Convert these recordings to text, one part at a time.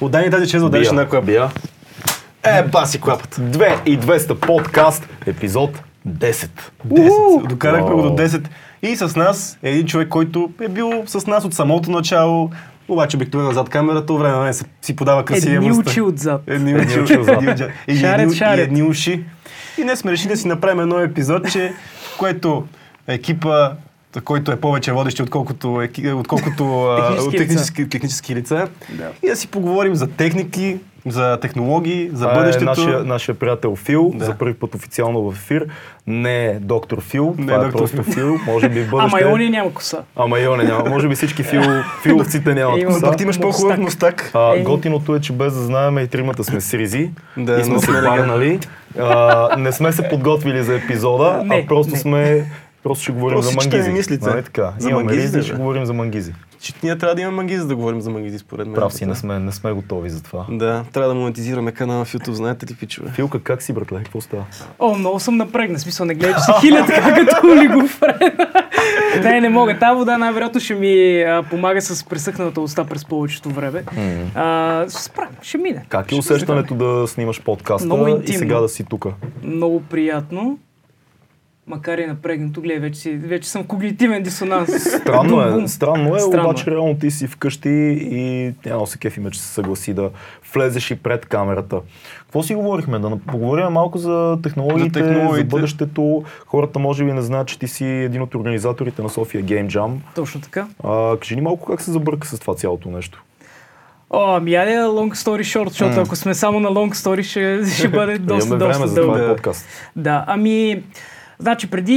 Отдай ни тази чест, отдай Бия. някоя Бия. Е, баси клапата. 2 и 200 подкаст, епизод 10. 10. Докарахме го до Вау. 10. И с нас е един човек, който е бил с нас от самото начало, обаче обикновено зад камерата, време не си подава красивия Едни очи отзад. Едни очи отзад. Шарят, едни- шарят. И едни уши. И днес сме решили да си направим едно епизод, че, в което екипа който е повече водещи, отколкото, еки- отколкото Технически от лица. технически, технически лица. Да. И да си поговорим за техники, за технологии, за Това бъдещето. е нашия, нашия приятел Фил, Да. за първи път официално в ефир. Не е доктор Фил, Не това е е доктор просто Фил. Може би в бъдеще... Ама и он няма коса. Ама и он е няма. Може би всички фил, филовците нямат Е, коса. пък ти имаш по-хубав мустак. А, Еми. готиното е, че без да знаем и тримата сме с ризи Да, и сме се барнали. А, не сме се подготвили за епизода, Не, а просто не. сме... Просто ще говорим Просто за мангизи. ни мислите. Нали така? За Имаме мангизите, ризи, ще говорим за мангизи. Че ние трябва да имаме мангизи, за да говорим за мангизи, според мен. Прав си, не сме, не сме готови за това. Да, трябва да монетизираме канала в YouTube, знаете ли, пичове? Филка, как си, братле? Какво става? О, много съм напрегнат. Смисъл, не гледай, че се хиля така като олигофрен. не, не мога. Тази вода най-вероятно ще ми а, помага с пресъхналата уста през повечето време. А, ще се справим, ще мине. Как е усещането да снимаш подкаста и сега да си тука? справим. Много приятно. Макар и напрегнато, гледай, вече, вече съм когнитивен дисонанс. Странно е, странно е, Странно обаче реално ти си вкъщи и няма се кефиме, че се съгласи да влезеш и пред камерата. Какво си говорихме? Да поговорим малко за технологиите, За за, технологиите. бъдещето. Хората може би не знаят, че ти си един от организаторите на София Game Jam. Точно така. А, кажи ни малко как се забърка с това цялото нещо. О, ами айде long story short, защото ако сме само на long story, ще, ще бъде доста, доста за дълго. Да. подкаст. Да, ами, значи преди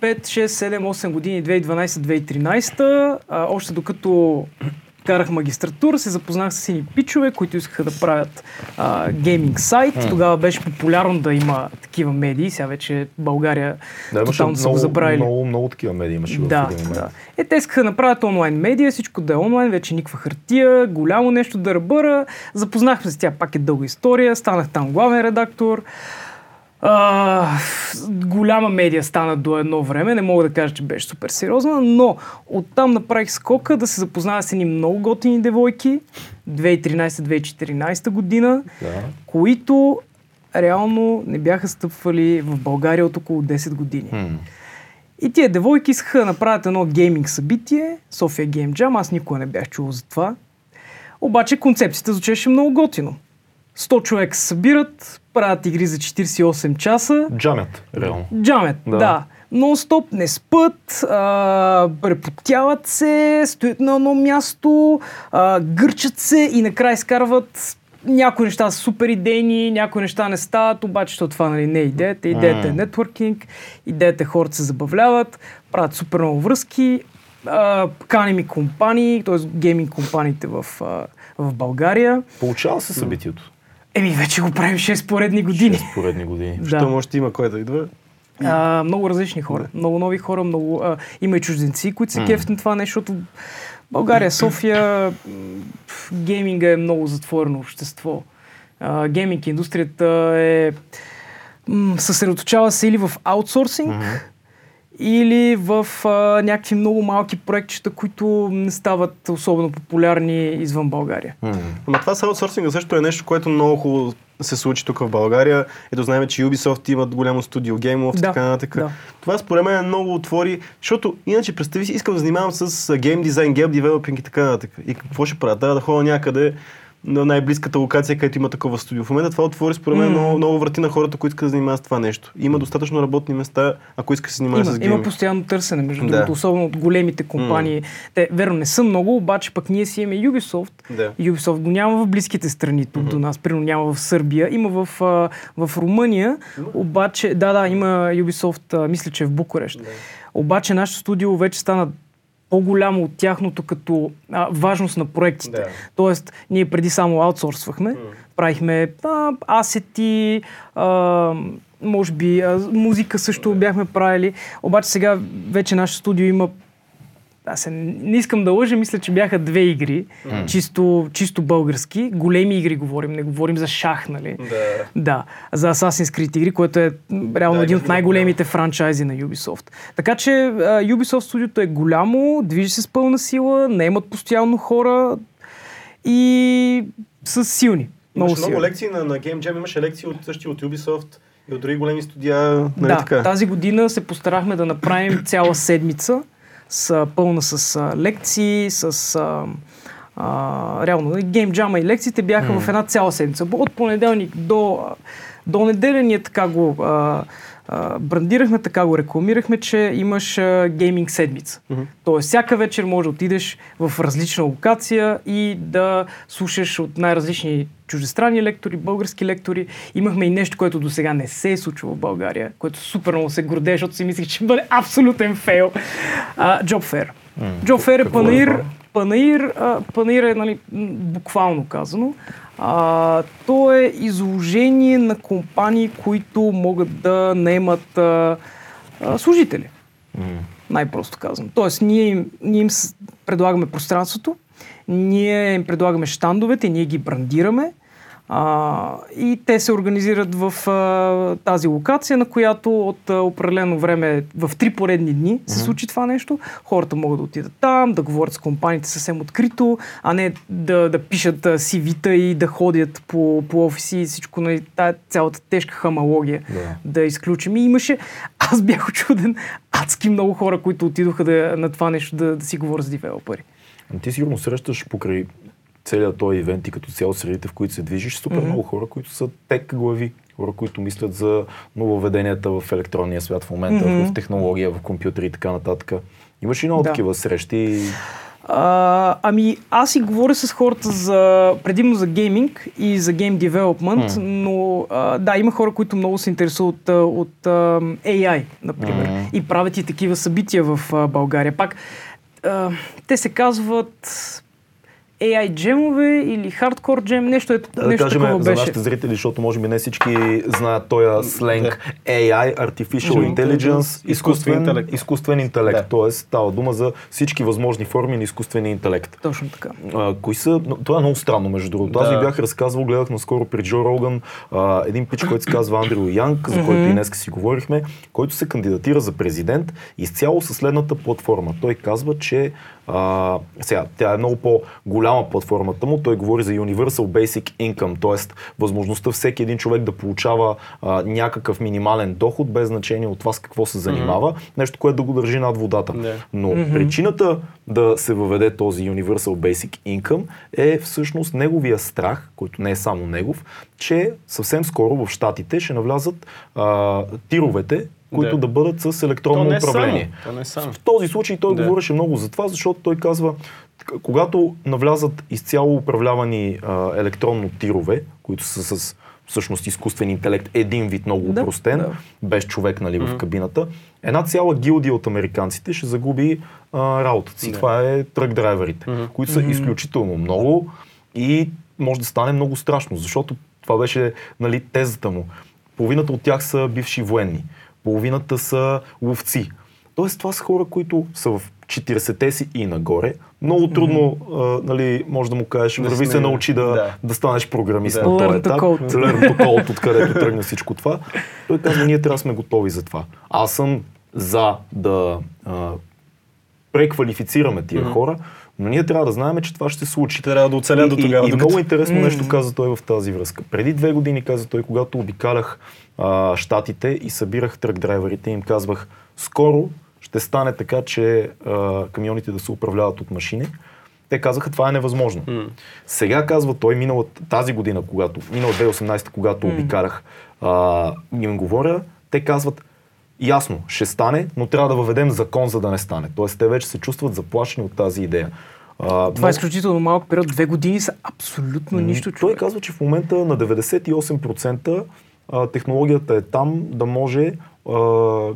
5, 6, 7, 8 години, 2012-2013, а, още докато карах магистратура, се запознах с едни пичове, които искаха да правят а, гейминг сайт. Тогава беше популярно да има такива медии, сега вече България Да, тотално са го забравили. много, много такива медии имаше в Да, един момент. да. Е, те искаха да направят онлайн медия, всичко да е онлайн, вече никаква хартия, голямо нещо да ръбъра. Запознахме се с тя, пак е дълга история, станах там главен редактор. А, голяма медия стана до едно време, не мога да кажа, че беше супер сериозна, но оттам направих скока да се запозная с едни много готини девойки, 2013-2014 година, Да. които реално не бяха стъпвали в България от около 10 години. М. И тия девойки искаха да направят едно гейминг събитие, София Game Jam, аз никога не бях чувал за това. Обаче концепцията звучеше много готино. 100 човека се събират, правят игри за 48 часа, Джамят, реално. джамет, Да. да. Нон-стоп, не спът, а, препотяват се, стоят на едно място, а, гърчат се и накрая изкарват някои неща са супер идейни, някои неща не стават, обаче защото това нали, не е идеята. Идеята е нетворкинг, идеята е хората се забавляват, правят супер много връзки, каним и компании, т.е. гейминг компаниите в, в България. Получава се събитието. Еми, вече го правим 6 поредни години. Шест поредни години. Да. Що може има кой да идва? А, много различни хора, много нови хора, много, а, има и чужденци, които се кефят на това нещо, защото България, София, гейминга е много затворено общество. А, гейминг индустрията е м, съсредоточава се или в аутсорсинг, или в а, някакви много малки проектчета, които не стават особено популярни извън България. М. Ама това с аутсорсинга също е нещо, което много хубаво се случи тук в България. Ето знаем, че Ubisoft имат голямо студио, Game of и Да, така нататък. да. Това според мен много отвори, защото иначе представи си, искам да занимавам с гейм дизайн, гейм девелопинг и така нататък. И какво ще правя? Трябва да ходя някъде на най-близката локация, където има такова студио. В момента това отвори според мен М. много, много врати на хората, които искат да занимават с това нещо. Има достатъчно работни места, ако искаш да се занимаваш Има, с има гейминг. постоянно търсене, между Да. другото, особено от големите компании. Те, верно, не са много, обаче пък ние си имаме Ubisoft. Да. Ubisoft го няма в близките страни тук до нас, примерно няма в Сърбия, има в, а, в Румъния, обаче, да, да, има Ubisoft, а, мисля, че е в Букурещ. Обаче нашето студио вече стана по-голямо от тяхното като а, важност на проектите. Да. Тоест, ние преди само аутсорсвахме, правихме а, асети, а, може би а, музика също бяхме правили, обаче сега вече нашето студио има аз не искам да лъжа, мисля, че бяха две игри, чисто, чисто български. Големи игри говорим, не говорим за шах, нали? Да. Да, за Assassin's Creed игри, което е реално Да, един от най-големите франчайзи на Ubisoft. Така че а, Ubisoft студиото е голямо, движи се с пълна сила, не имат постоянно хора и са силни. Много Имаше много лекции на, на Game Jam, имаше лекции от същи от Ubisoft и от други големи студия. Нали Да, така? тази година се постарахме да направим цяла седмица с, пълна с а, лекции, с а, а, реално нали, гейм джама и лекциите бяха в една цяла седмица. От понеделник до, до неделя ние така го а, а, брандирахме, така го рекламирахме, че имаш а, гейминг седмица. Тоест всяка вечер може да отидеш в различна локация и да слушаш от най-различни чуждестранни лектори, български лектори. Имахме и нещо, което до сега не се е случило в България, което супер много се гордее, защото си мислих, че ще бъде абсолютен фейл. Fair е Какво е панаир, панаир, а, панаир е нали, буквално казано. А, то е изложение на компании, които могат да наемат а, а, служители. Най-просто казвам. Тоест, ние им, ние им предлагаме пространството, ние им предлагаме щандовете, ние ги брандираме а, и те се организират в а, тази локация, на която от а, определено време, в три поредни дни се случи това нещо. Хората могат да отидат там, да говорят с компаниите съвсем открито, а не да, да пишат CV-та и да ходят по, по офиси и всичко, нали, тая цялата тежка хамалогия Да. да изключим. И имаше, аз бях очуден, адски много хора, които отидоха да, на това нещо да, да си говорят с девелопери. Ами Ти сигурно срещаш покрай целият този ивент и като цяло средите, в които се движиш, супер Мгм. много хора, които са тек глави. Хора, които мислят за нововведенията в електронния свят в момента, Мгм. в технология, в компютри и така нататък. Имаш и много Да. такива срещи. А, ами аз си говоря с хората за, предимно за гейминг и за гейм девелопмент, но а, да, има хора, които много се интересуват а, от а, AI, например, Мгм. и правят и такива събития в а, България. Пак, а, те се казват AI джемове или хардкор джем, нещо, е, Да, да нещо кажем такова за беше. нашите зрители, защото може би не всички знаят този сленг AI, Artificial Intelligence, изкуствен, интелект. изкуствен интелект. Да. Тоест става дума за всички възможни форми на изкуствения интелект. Точно така. А, кои са... но Това е много странно, между другото. Аз Да. ви бях разказвал, гледах наскоро при Джо Роган а, един пич, който се казва Андрю Янг, за който и днес си говорихме, който се кандидатира за президент изцяло със следната платформа. Той казва, че а, сега, тя е много по-голяма платформата му. Той говори за Universal Basic Income, т.е. възможността всеки един човек да получава а, някакъв минимален доход, без значение от това с какво се занимава, нещо, което да го държи над водата. Да. Но причината да се въведе този Universal Basic Income е всъщност неговия страх, който не е само негов, че съвсем скоро в Штатите ще навлязат а, тировете, които да. Да. да бъдат с електронно То не управление. само. То не само. В този случай той Да. говореше много за това, защото той казва, когато навлязат изцяло управлявани а, електронно тирове, които са с всъщност изкуствен интелект, един вид много Да, упростен, да. без човек нали, в кабината, една цяла гилдия от американците ще загуби а, работата си. Да. Това е трък драйверите, които са изключително много и може да стане много страшно, защото това беше нали, тезата му. Половината от тях са бивши военни, половината са ловци. Тоест това са хора, които са в 40-те си и нагоре. Много трудно, а, нали, може да му кажеш, Да върви се научи да, да. да. станеш програмист Да. на този етап. Learn to code, откъдето тръгне всичко това. Той казва, ние трябва да сме готови за това. Аз съм за да а, преквалифицираме тия хора, но ние трябва да знаем, че това ще се случи. Трябва да оцеля до И- тогава. И, и докато- много интересно нещо каза той в тази връзка. Преди две години каза той, когато обикалях а, щатите и събирах трък драйверите, им казвах, скоро ще стане така, че а, камионите да се управляват от машини. Те казаха, това е невъзможно. М. Сега казва той, миналата, тази година, когато, минала 2018, когато обикарах, а, им говоря, те казват, ясно, ще стане, но трябва да въведем закон, за да не стане. Тоест, те вече се чувстват заплашени от тази идея. А, Това много- е изключително малък период. Две години са абсолютно нищо. той човек. казва, че в момента на 98% а, технологията е там да може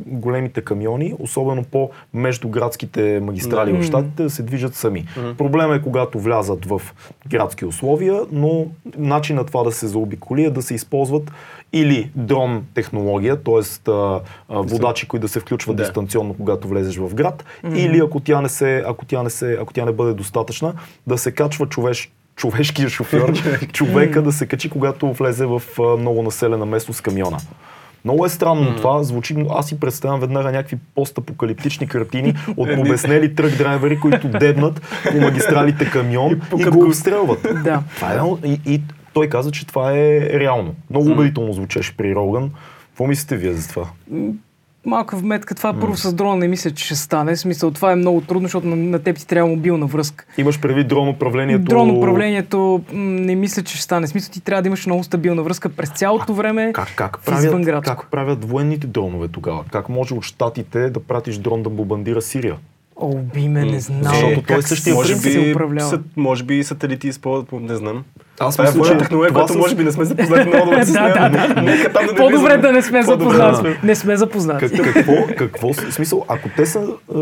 големите камиони, особено по междуградските магистрали в щатите, да се движат сами. Проблема е когато влязат в градски условия, но начинът на това да се заобиколи е да се използват или дрон технология, т.е. водачи, които да се включват Да. дистанционно, когато влезеш в град, или ако тя не се, ако тя не се, ако тя не бъде достатъчна, да се качва човеш, човешкия шофьор, човека да се качи, когато влезе в много населена местност с камиона. Много е странно това, звучи, но аз си представям веднага някакви постапокалиптични картини от обяснели трък драйвери, които дебнат по магистралите камион и, пукат го обстрелват. Да. Това е, и, и той каза, че това е реално. Много убедително звучеше при Роган. Какво мислите вие за това? Малка вметка, това първо с дрона не мисля, че ще стане. В Смисъл, това е много трудно, защото на, на теб ти трябва мобилна връзка. Имаш предвид дрон управлението? Дрон управлението не мисля, че ще стане. В Смисъл, ти трябва да имаш много стабилна връзка през цялото време. Как, как, извън правят, как правят военните дронове тогава? Как може от щатите да пратиш дрон да бомбандира Сирия? О, би ме, не знам. Защото той е как същия може принцип се би, управлява. са, може би сателити използват, по- не знам. Аз Това е мисля, военна че технология, която с- може би не сме запознати много добре с Да, нея. да, да. Нека там да не По-добре да не сме запознати. да Не сме запознати. Как, какво, какво, смисъл, ако те са е,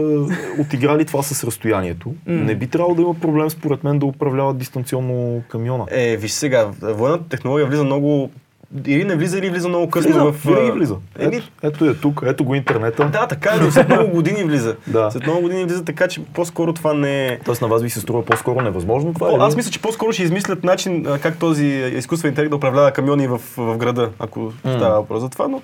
отиграли това с разстоянието, не би трябвало да има проблем, според мен, да управляват дистанционно камиона. Е, виж сега, военната технология влиза много... Или не влиза, или влиза много късно Влиза, в... винаги влиза. Еми, Ето, ето е тук, ето го интернета. да, така е, но след много години влиза. Да. След много години влиза, така че по-скоро това не е... Тоест на вас ви се струва по-скоро невъзможно това? По, или? аз мисля, че по-скоро ще измислят начин как този изкуствен интелект да управлява камиони в, в града, ако става въпрос за това, но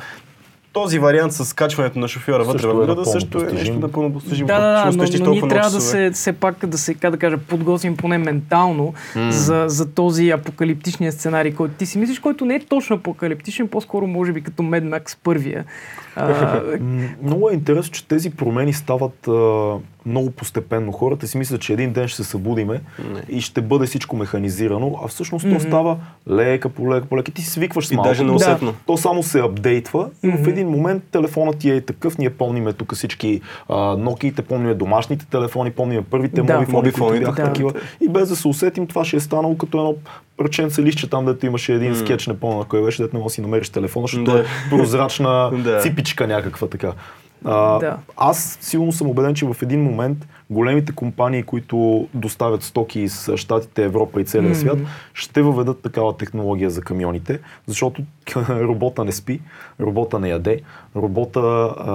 този вариант с качването на шофьора вътре в е града също е нещо напълно постижимо. Да, да, да, но, но ние трябва да се, все пак да се, как да кажа, подготвим поне ментално за, за този апокалиптичния сценарий, който ти си мислиш, който не е точно апокалиптичен, по-скоро може би като Mad Max първия. А, Много е интересно, че тези промени стават а, много постепенно. Хората си мислят, че един ден ще се събудиме и ще бъде всичко механизирано, а всъщност то става лека по лека по лека. Ти си свикваш с И малко. даже неусетно. То само се апдейтва и в един момент телефонът ти е такъв. Ние помниме тук всички Nokia, помниме домашните телефони, помниме първите Да. мобифони, които бяха да. такива. И без да се усетим, това ще е станало като едно парченце лище там, дето имаше един скетч, не помня на кой беше, дето не можеш да си намериш телефона, защото Да. е прозрачна ципичка някаква така. А, Да. Аз силно съм убеден, че в един момент големите компании, които доставят стоки из Штатите, Европа и целия свят, ще въведат такава технология за камионите, защото робота не спи, робота не яде, робота а,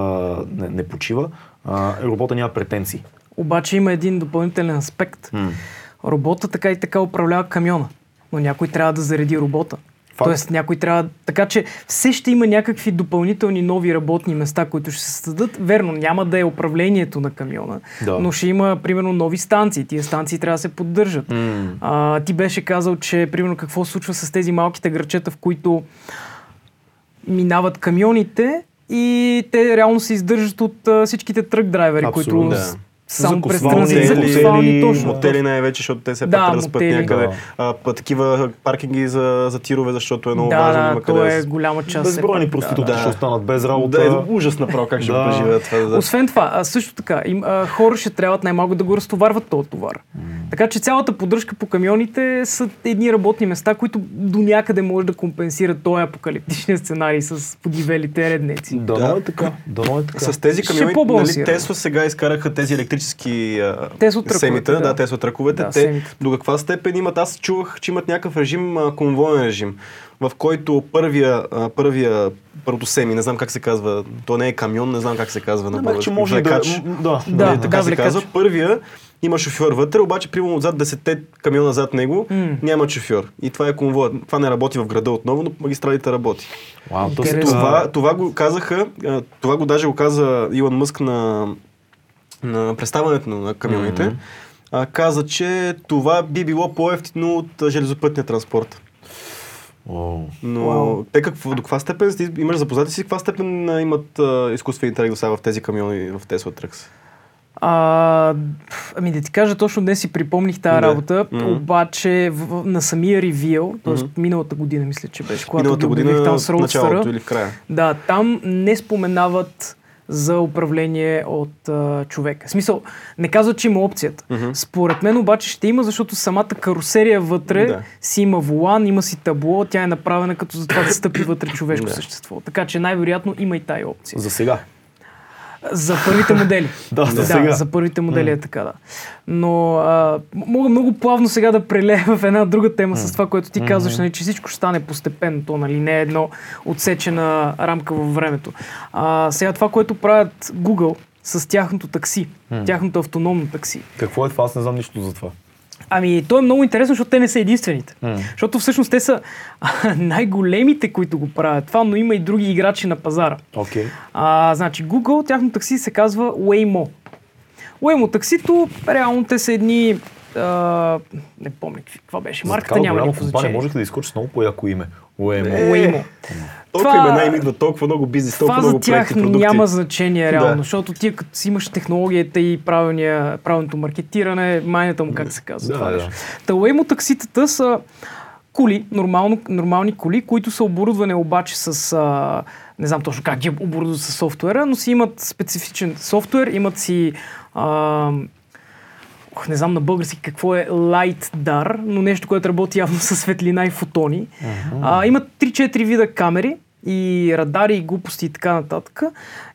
не, не почива, а, робота няма претенции. обаче има един допълнителен аспект. Робота така и така управлява камиона, но някой трябва да зареди робота. Факт. Тоест някой трябва... Така че все ще има някакви допълнителни нови работни места, които ще се създадат. Верно, няма да е управлението на камиона, Да. но ще има, примерно, нови станции. Тия станции трябва да се поддържат. А, ти беше казал, че, примерно, какво се случва с тези малките грачета, в които минават камионите и те реално се издържат от а, всичките трък драйвери, Абсолютно, които да. Само през транзит, хотели, закусвални, точно. Мотели най-вече, защото те се Да, пак да спят мотели. някъде. Да. А, па, такива паркинги за, за тирове, защото е много да, важно. да, има то къде е да голяма част. Безбройни пак, проститутки да. ще останат без работа. Да, е ужас направо как ще Да. го преживеят това. Да. Освен това, а също така, им, а, хора ще трябват най-малко да го разтоварват този товар. Така че цялата поддръжка по камионите са едни работни места, които до някъде може да компенсират този апокалиптичния сценарий с подивелите реднеци. Дано Да. е така. Дано е така. С тези камиони, нали. Тесла сега изкараха тези електрически а, Тесла тръковете, семита, да. да, Тесла тръковете. Да, те до каква степен имат? Аз чувах, че имат някакъв режим, а, конвоен режим, в който първия, а, първия, първото семи, не знам как се казва, то не е камион, не знам как се казва на български, може да... влекач. м, Да, Да, Нали, така да, се влекач. казва. Първия има шофьор вътре, обаче примерно отзад 10 камиона зад него М. няма шофьор. И това е конвоят. Това не работи в града отново, но по магистралите работи. Вау, то се- Интересно. Това, това го казаха, това го даже го каза Илон Мъск на, на представането на камионите. Мгм. А, каза, че това би било по-ефтино от железопътния транспорт. О, Но Уау. те какво, до каква степен, ти имаш запознати си, каква степен имат а, изкуствен интелект до сега в тези камиони в Tesla Trucks? А, ами да ти кажа, точно днес си припомних тази Да. работа, Мгм. обаче в, в, на самия ревил, т.е. Мгм. миналата година мисля, че беше, когато Миналата година там с в началото Roadster, или в края. да, там не споменават за управление от а, човека. В смисъл, не казват, че има опцията. Мгм. Според мен обаче ще има, защото самата карусерия вътре Да. си има волан, има си табло, тя е направена като за това да стъпи вътре човешко Да. същество. Така че най-вероятно има и тая опция. за сега. За първите модели. Да, за да, сега. за първите модели е така, да. Но а, мога много плавно сега да прелея в една друга тема с това, което ти казваш, нали, че всичко ще стане постепенно, то нали, не е едно отсечена рамка във времето. А, сега това, което правят Google с тяхното такси, тяхното автономно такси. Какво е това? Аз не знам нищо за това. Ами, то е много интересно, защото те не са единствените. Защото всъщност те са най-големите, които го правят това, но има и други играчи на пазара. Окей. А, значи Google, тяхно такси се казва Waymo. Waymo таксито, реално те са едни... А, не помня каква беше. Марката няма никакво компания значение. можех да изкочи с много по-яко име. Уемо. Е, Waymo. Толкова Това- имена им идват, толкова много бизнес, толкова Това за много тях проекти, продукти. няма значение реално, Да. защото ти като си имаш технологията и правилния, правилното маркетиране, майната му как се казва. Да, това да. нещо. Та Waymo такситата са коли, нормално, нормални коли, които са оборудвани обаче с, а, не знам точно как ги оборудват с софтуера, но си имат специфичен софтуер, имат си а, ох, не знам на български какво е LightDAR, но нещо, което работи явно с светлина и фотони. А, имат 3-4 вида камери и радари и глупости и така нататък.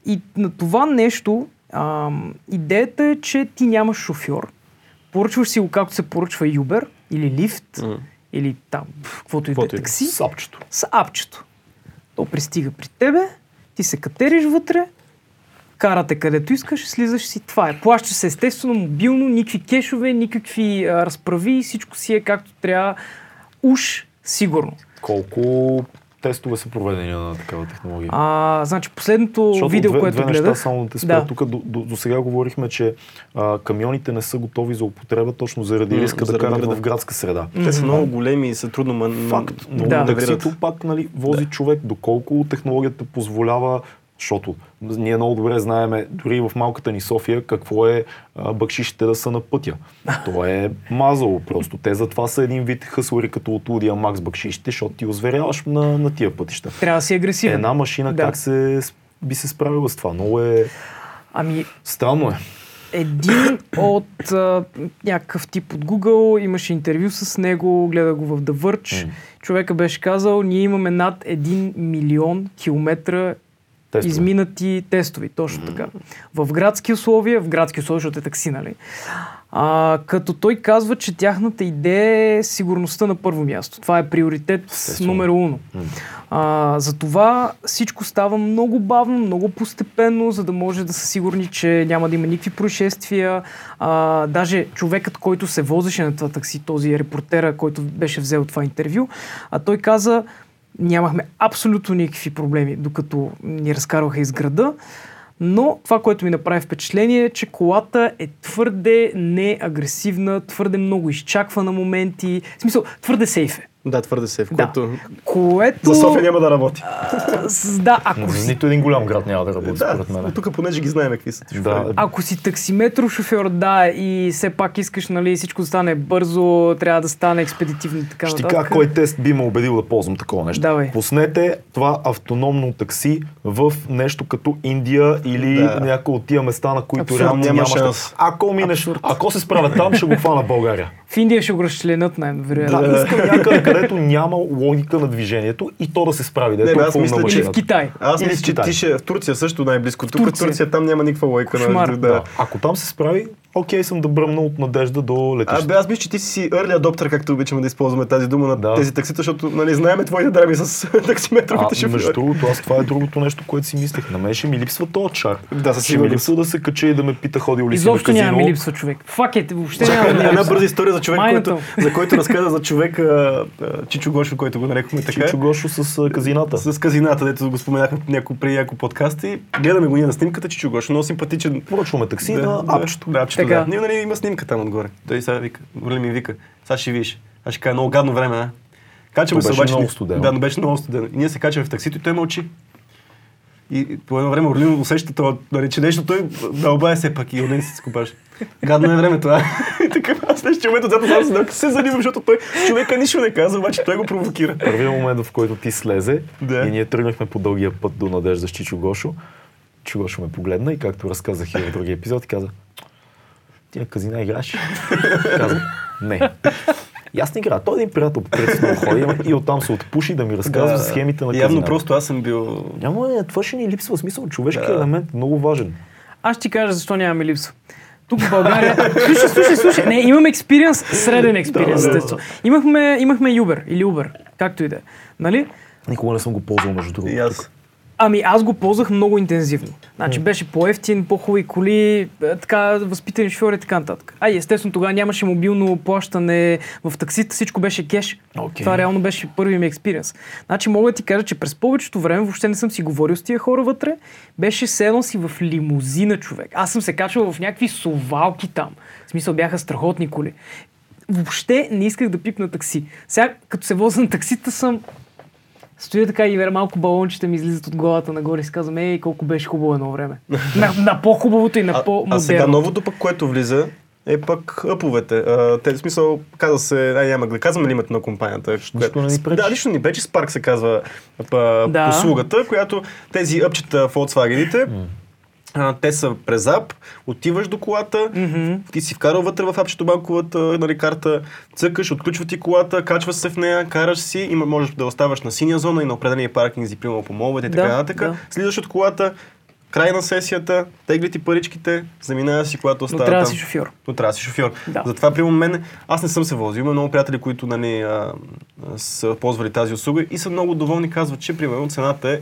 И на това нещо ам, идеята е, че ти нямаш шофьор. Поръчваш си го както се поръчва Uber или Lyft М. или там, пф, каквото и да е Каквото и да е. такси Сапчето. с апчето. То пристига при тебе, ти се катериш вътре, карате където искаш, слизаш си. Това е. Плащаш се естествено, мобилно, никакви кешове, никакви а, разправи, всичко си е както трябва. Уж сигурно. Колко тестове са проведени на такава технология? А, значи последното Защото видео, две, което две гледах... неща само да те спра. Да. Тук до, до, до, сега говорихме, че а, камионите не са готови за употреба точно заради М, риска да заради карат града. в градска среда. Те са много големи и са трудно ман... Факт. Но Да. да. таксито пак нали, вози човек, доколко технологията позволява, защото ние много добре знаеме, дори в малката ни София, какво е бъкшишите да са на пътя. То е мазало просто. Те затова са един вид хъслари като от Лудия Макс бъкшишите, защото ти озверяваш на, на тия пътища. Трябва да си агресивен. Една машина Да. как се би се справила с това? Много е Ами, странно е. един от а, някакъв тип от Google, имаше интервю с него, гледа го в The Verge. М. Човека беше казал, ние имаме над 1 милион километра Тестове. изминати тестови, точно така. В градски условия, в градски условия, защото е такси, нали? А, като той казва, че тяхната идея е сигурността на първо място. Това е приоритет Естествено. номер уно. А, затова всичко става много бавно, много постепенно, за да може да са сигурни, че няма да има никакви происшествия. А, даже човекът, който се возеше на това такси, този репортера, който беше взел това интервю, а той каза, нямахме абсолютно никакви проблеми, докато ни разкарваха из града. Но това, което ми направи впечатление е, че колата е твърде неагресивна, твърде много изчаква на моменти. В смисъл, твърде сейф е. Да, твърде се, в Да. което... Което... За София няма да работи. а, с- да, ако си, Нито един голям град няма да работи, Да, според мен. тук понеже ги знаем какви са. Да, ако си таксиметров шофьор, да, и все пак искаш, нали, всичко да стане бързо, трябва да стане експедитивно и така Ще кажа кой тест би ме убедил да ползвам такова нещо. Давай. Пуснете това автономно такси в нещо като Индия или Да. някои от тия места, на които реално Няма шанс. Ако минеш, ако се справя там, ще го хвана България. В Индия ще го разчленят най-вероятно. Да, искам някъде, където няма логика на движението и то да се справи. Да е Не, аз мисля, че- в. Китай. Аз мисля, че ти ще в Турция също най-близко. Тук в Турция. Турция там няма никаква лойка. Кошмар. Да. Да. Ако там се справи, окей съм да бръмна от надежда до А, летище. бе, аз мисля, че ти си early adopter, както обичаме да използваме тази дума на Да. тези таксита, защото нали, знаеме твоите драми с таксиметровите А, между шофьори. другото, аз това е другото нещо, което си мислех. На мен ще ми липсва този чар. Да, със ще ми липсва да се кача и да ме пита ходил ли си Изобщо на няма казино. ми липсва човек. Факет, въобще няма Една бърза история за човек, който, за който разказа за човека Чичо Гошо, който го нарекохме така. Чичо Гошо с казината. С казината, дето го споменахме няко, при някои подкасти. Гледаме го ние на снимката, Чичо Гошо, много симпатичен. Поръчваме такси да, на апчето. Да, апчето, да. Ние, нали, има снимка там отгоре. Той сега вика, ми вика, сега ще видиш. Аз ще кажа, много гадно време, а? Качваме То се беше обаче. много студено. Да, но беше много студено. И ние се качваме в таксито и той мълчи. И по едно време Орлин усеща това, нали, че нещо той дълбае се пак и Орлин се скупаш. Гадно е времето, а? И така, аз нещо момент отзад седам, се занимам, защото той човека нищо не каза, обаче той го провокира. Първият момент, в който ти слезе Да. и ние тръгнахме по дългия път до Надежда с Чичо Гошо, Чичо Гошо ме погледна и както разказах и в другия епизод, каза, ти на казина играш? Казах, не. И аз не играя. Той е един приятел, по принцип много ходи и оттам се отпуши да ми разказва за схемите на Явно казината. просто аз съм бил... Няма, не, това ще ни липсва смисъл. Човешкият Да. елемент е много важен. Аз ще ти кажа защо няма ми липсва. Тук в България... слушай, слушай, слушай. Не, имаме експириенс, среден експириенс, Да, да, да. Имахме, имахме Uber или Uber, както и да е. Нали? Никога не съм го ползвал, между другото. Ами аз го ползвах много интензивно. Значи беше по-ефтин, по-хубави коли, е, така възпитани шофьори и така нататък. А естествено тогава нямаше мобилно плащане в таксита, всичко беше кеш. Окей. Това реално беше първи ми експириенс. Значи мога да ти кажа, че през повечето време въобще не съм си говорил с тия хора вътре. Беше седнал си в лимузина човек. Аз съм се качвал в някакви совалки там. В смисъл бяха страхотни коли. Въобще не исках да пипна такси. Сега, като се возя на таксита, съм Стоя така и вере малко балончета ми излизат от главата нагоре и си казвам, ей, колко беше хубаво едно време. на, на по-хубавото и на А, по-модерното. а сега новото пък, което влиза, е пък аповете. А, те, в смисъл, казва се, ай, няма да казваме ли името на компанията. Нищо не ни пречи. Да, нищо ни пречи. Spark се казва а, Да. услугата, която тезиъпчета Volkswagen-ите, а, те са през ап, отиваш до колата, ти си вкарал вътре в апчето банковата нали, карта, цъкаш, отключва ти колата, качваш се в нея, караш си, има, можеш да оставаш на синя зона и на определени паркинги, примерно по моловете и така Да, нататък. да. Слизаш от колата, край на сесията, тегли ти паричките, заминава си, когато Но остава трябва да си шофьор. Но трябва да си шофьор. Да. Затова, при мен, аз не съм се возил. Има много приятели, които нали, а, са ползвали тази услуга и са много доволни. Казват, че примерно цената е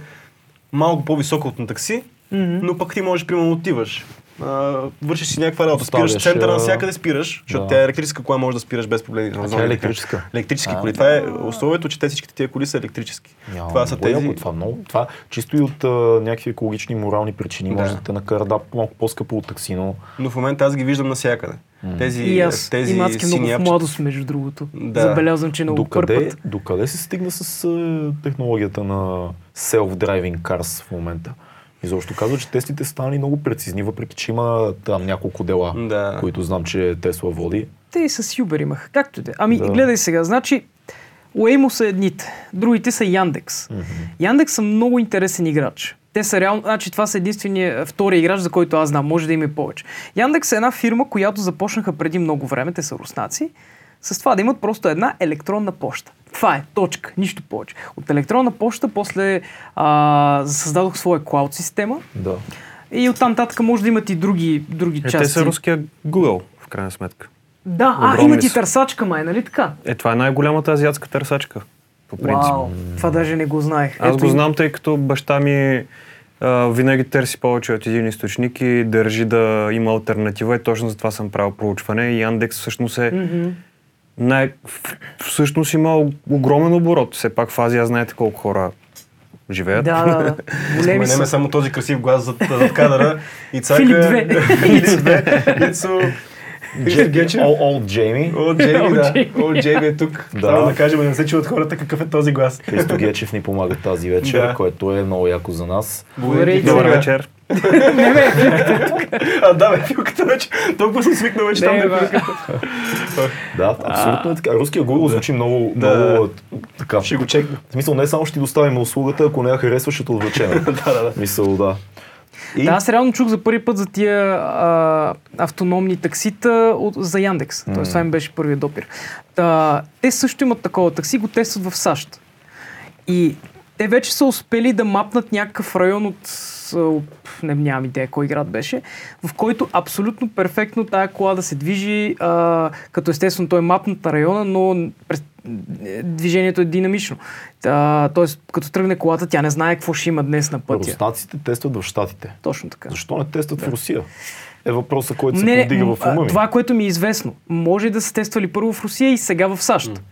малко по-висока от на такси, но пък ти можеш, примерно, отиваш. А, вършиш си някаква работа, спираш в центъра, а, навсякъде спираш, защото да. тя е електрическа кола, може да спираш без проблеми. А тя е електрическа. Електрически А. коли. Това е условието, че те всичките тия коли са електрически. Няма, това са тези... Това, много, това чисто и от а, някакви екологични и морални причини Да. може да те накара да малко по-скъпо от такси, но Но в момента аз ги виждам навсякъде. Тези, И аз, тези и мацки много сини в младост, между другото. Да. Забелязвам, че много докъде, пърпат. докъде се стигна с а, технологията на self-driving cars в момента? Изобщо казва, че тестите са станали много прецизни, въпреки че има там няколко дела, Да. които знам, че Тесла води. Те и с Uber имаха. Както и да е. Ами, Да. гледай сега. Значи, Waymo са едните, другите са Яндекс. Яндекс са много интересен играч. Те са реално, значи това са единствения втори играч, за който аз знам. Може да има и повече. Яндекс е една фирма, която започнаха преди много време, те са руснаци, с това да имат просто една електронна почта. Това е, точка, нищо повече. От електронна почта после а, създадох своя клауд система Да. и оттам татък може да имат и други, други Е, те части. са руския Google, в крайна сметка. Да, а, имат и са. търсачка май, нали така? Е, това е най-голямата азиатска търсачка. По принцип. Вау, това даже не го знаех. Аз Ето го и- знам, тъй като баща ми а, винаги търси повече от един източник и държи да има альтернатива и точно за това съм правил проучване. И Яндекс всъщност е Мгм. Най... Всъщност има огромен оборот. Все пак в Азия знаете колко хора живеят. Да, да, да. Споменеме са. само този красив глас зад, зад кадъра. И цака... Филип две. Филип две. Ицо... Олд Джейми. О, Джейми, да. Джейми. О, Джейми е тук. Да. Трябва да кажем, не се чуват хората какъв е този глас. Христо Гечев ни помага тази вечер, Да. което е много яко за нас. Благодаря и Добър вечер. Не, бе, А, да, бе, филката вече. Толкова съм свикнал вече там не, да филката. Да, абсолютно е така. Руския Google звучи много, много така. Ще го чекна. В смисъл, не само ще ти доставим услугата, ако не я харесваш, ще те отвлечем. Да, да, да. Мисъл, да. И Да, аз реално чух за първи път за тия а, автономни таксита от, за Яндекс. Тоест, това им беше първият допир. Та, те също имат такова такси, го тестват в САЩ. И те вече са успели да мапнат някакъв район от не, нямам идея кой град беше, в който абсолютно перфектно тая кола да се движи, а, като естествено той е мапнат на района, но през, движението е динамично. Тоест, като тръгне колата, тя не знае какво ще има днес на пътя. руснаците тестват в Штатите. Точно така. Защо не тестват в Русия? Е въпросът, който се Не, не, повдига м, в ума ми. това, което ми е известно. Може да са тествали първо в Русия и сега в САЩ.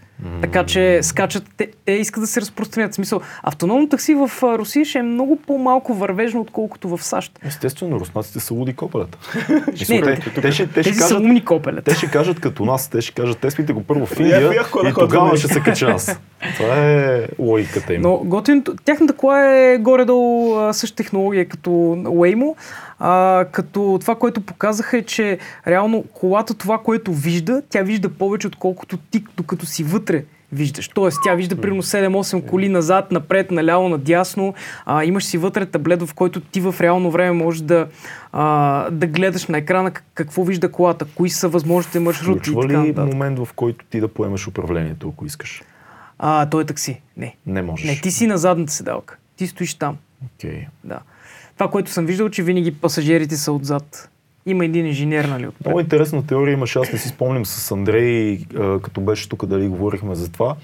Така че скачат, те, те искат да се разпространят. В смисъл, автономно такси в Русия ще е много по-малко вървежно, отколкото в САЩ. Естествено, руснаците са луди копелета. Не, те, те- те, ще, те, ще Тези са кажат, умни копелета. те ще кажат като нас, те ще кажат, тествайте го първо в Индия и тогава ще се кача аз. Това е логиката им. Но готиното, тяхната кола е горе-долу същата технология като Waymo, а, като това, което показаха е, че реално колата това, което вижда, тя вижда повече, отколкото ти, докато си вътре виждаш. Тоест, тя вижда примерно 7-8 коли назад, напред, наляво, надясно. А, имаш си вътре таблет, в който ти в реално време можеш да, а, да гледаш на екрана как- какво вижда колата, кои са възможните маршрути Включва така ли нататък. момент, в който ти да поемеш управлението, ако искаш? А, той е такси. Не. Не можеш. Не, ти си на задната седалка. Ти стоиш там. Окей. Да. Това, което съм виждал, че винаги пасажирите са отзад. Има един инженер, нали, отпред. Много интересна теория имаше, аз не си спомням с Андрей, като беше тук, дали говорихме за това.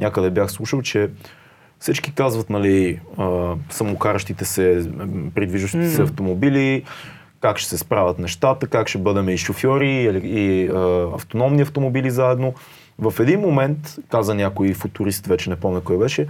Някъде бях слушал, че Всички казват, нали, самокаращите се, придвижващите се автомобили, как ще се справят нещата, как ще бъдем и шофьори, и, и а, автономни автомобили заедно. В един момент, каза някой футурист, вече не помня кой беше,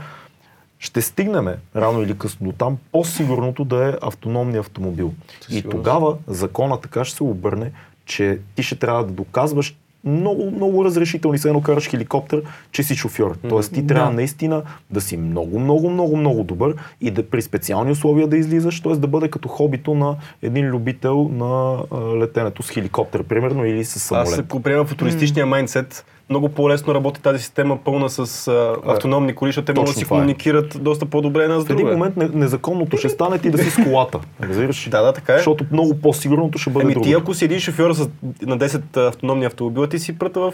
ще стигнем рано или късно до там по-сигурното да е автономния автомобил. И сигурност. тогава закона така ще се обърне, че ти ще трябва да доказваш много, много разрешителни, все едно караш хеликоптер, че си шофьор. Тоест ти трябва Да. наистина да си много, много, много, много добър и да при специални условия да излизаш, т.е. да бъде като хобито на един любител на а, летенето с хеликоптер, примерно, или с Аз самолет. ако приема футуристичния майндсет, много по-лесно работи тази система пълна с а, автономни коли, защото те могат да си е. комуникират доста по-добре една с В един друга. момент не- незаконното ще стане ти да си с колата. Разбираш? Да, да, така е. Защото много по-сигурното ще бъде Еми друго. ти ако си един шофьор с, на 10 автономни автомобила, ти си пръта в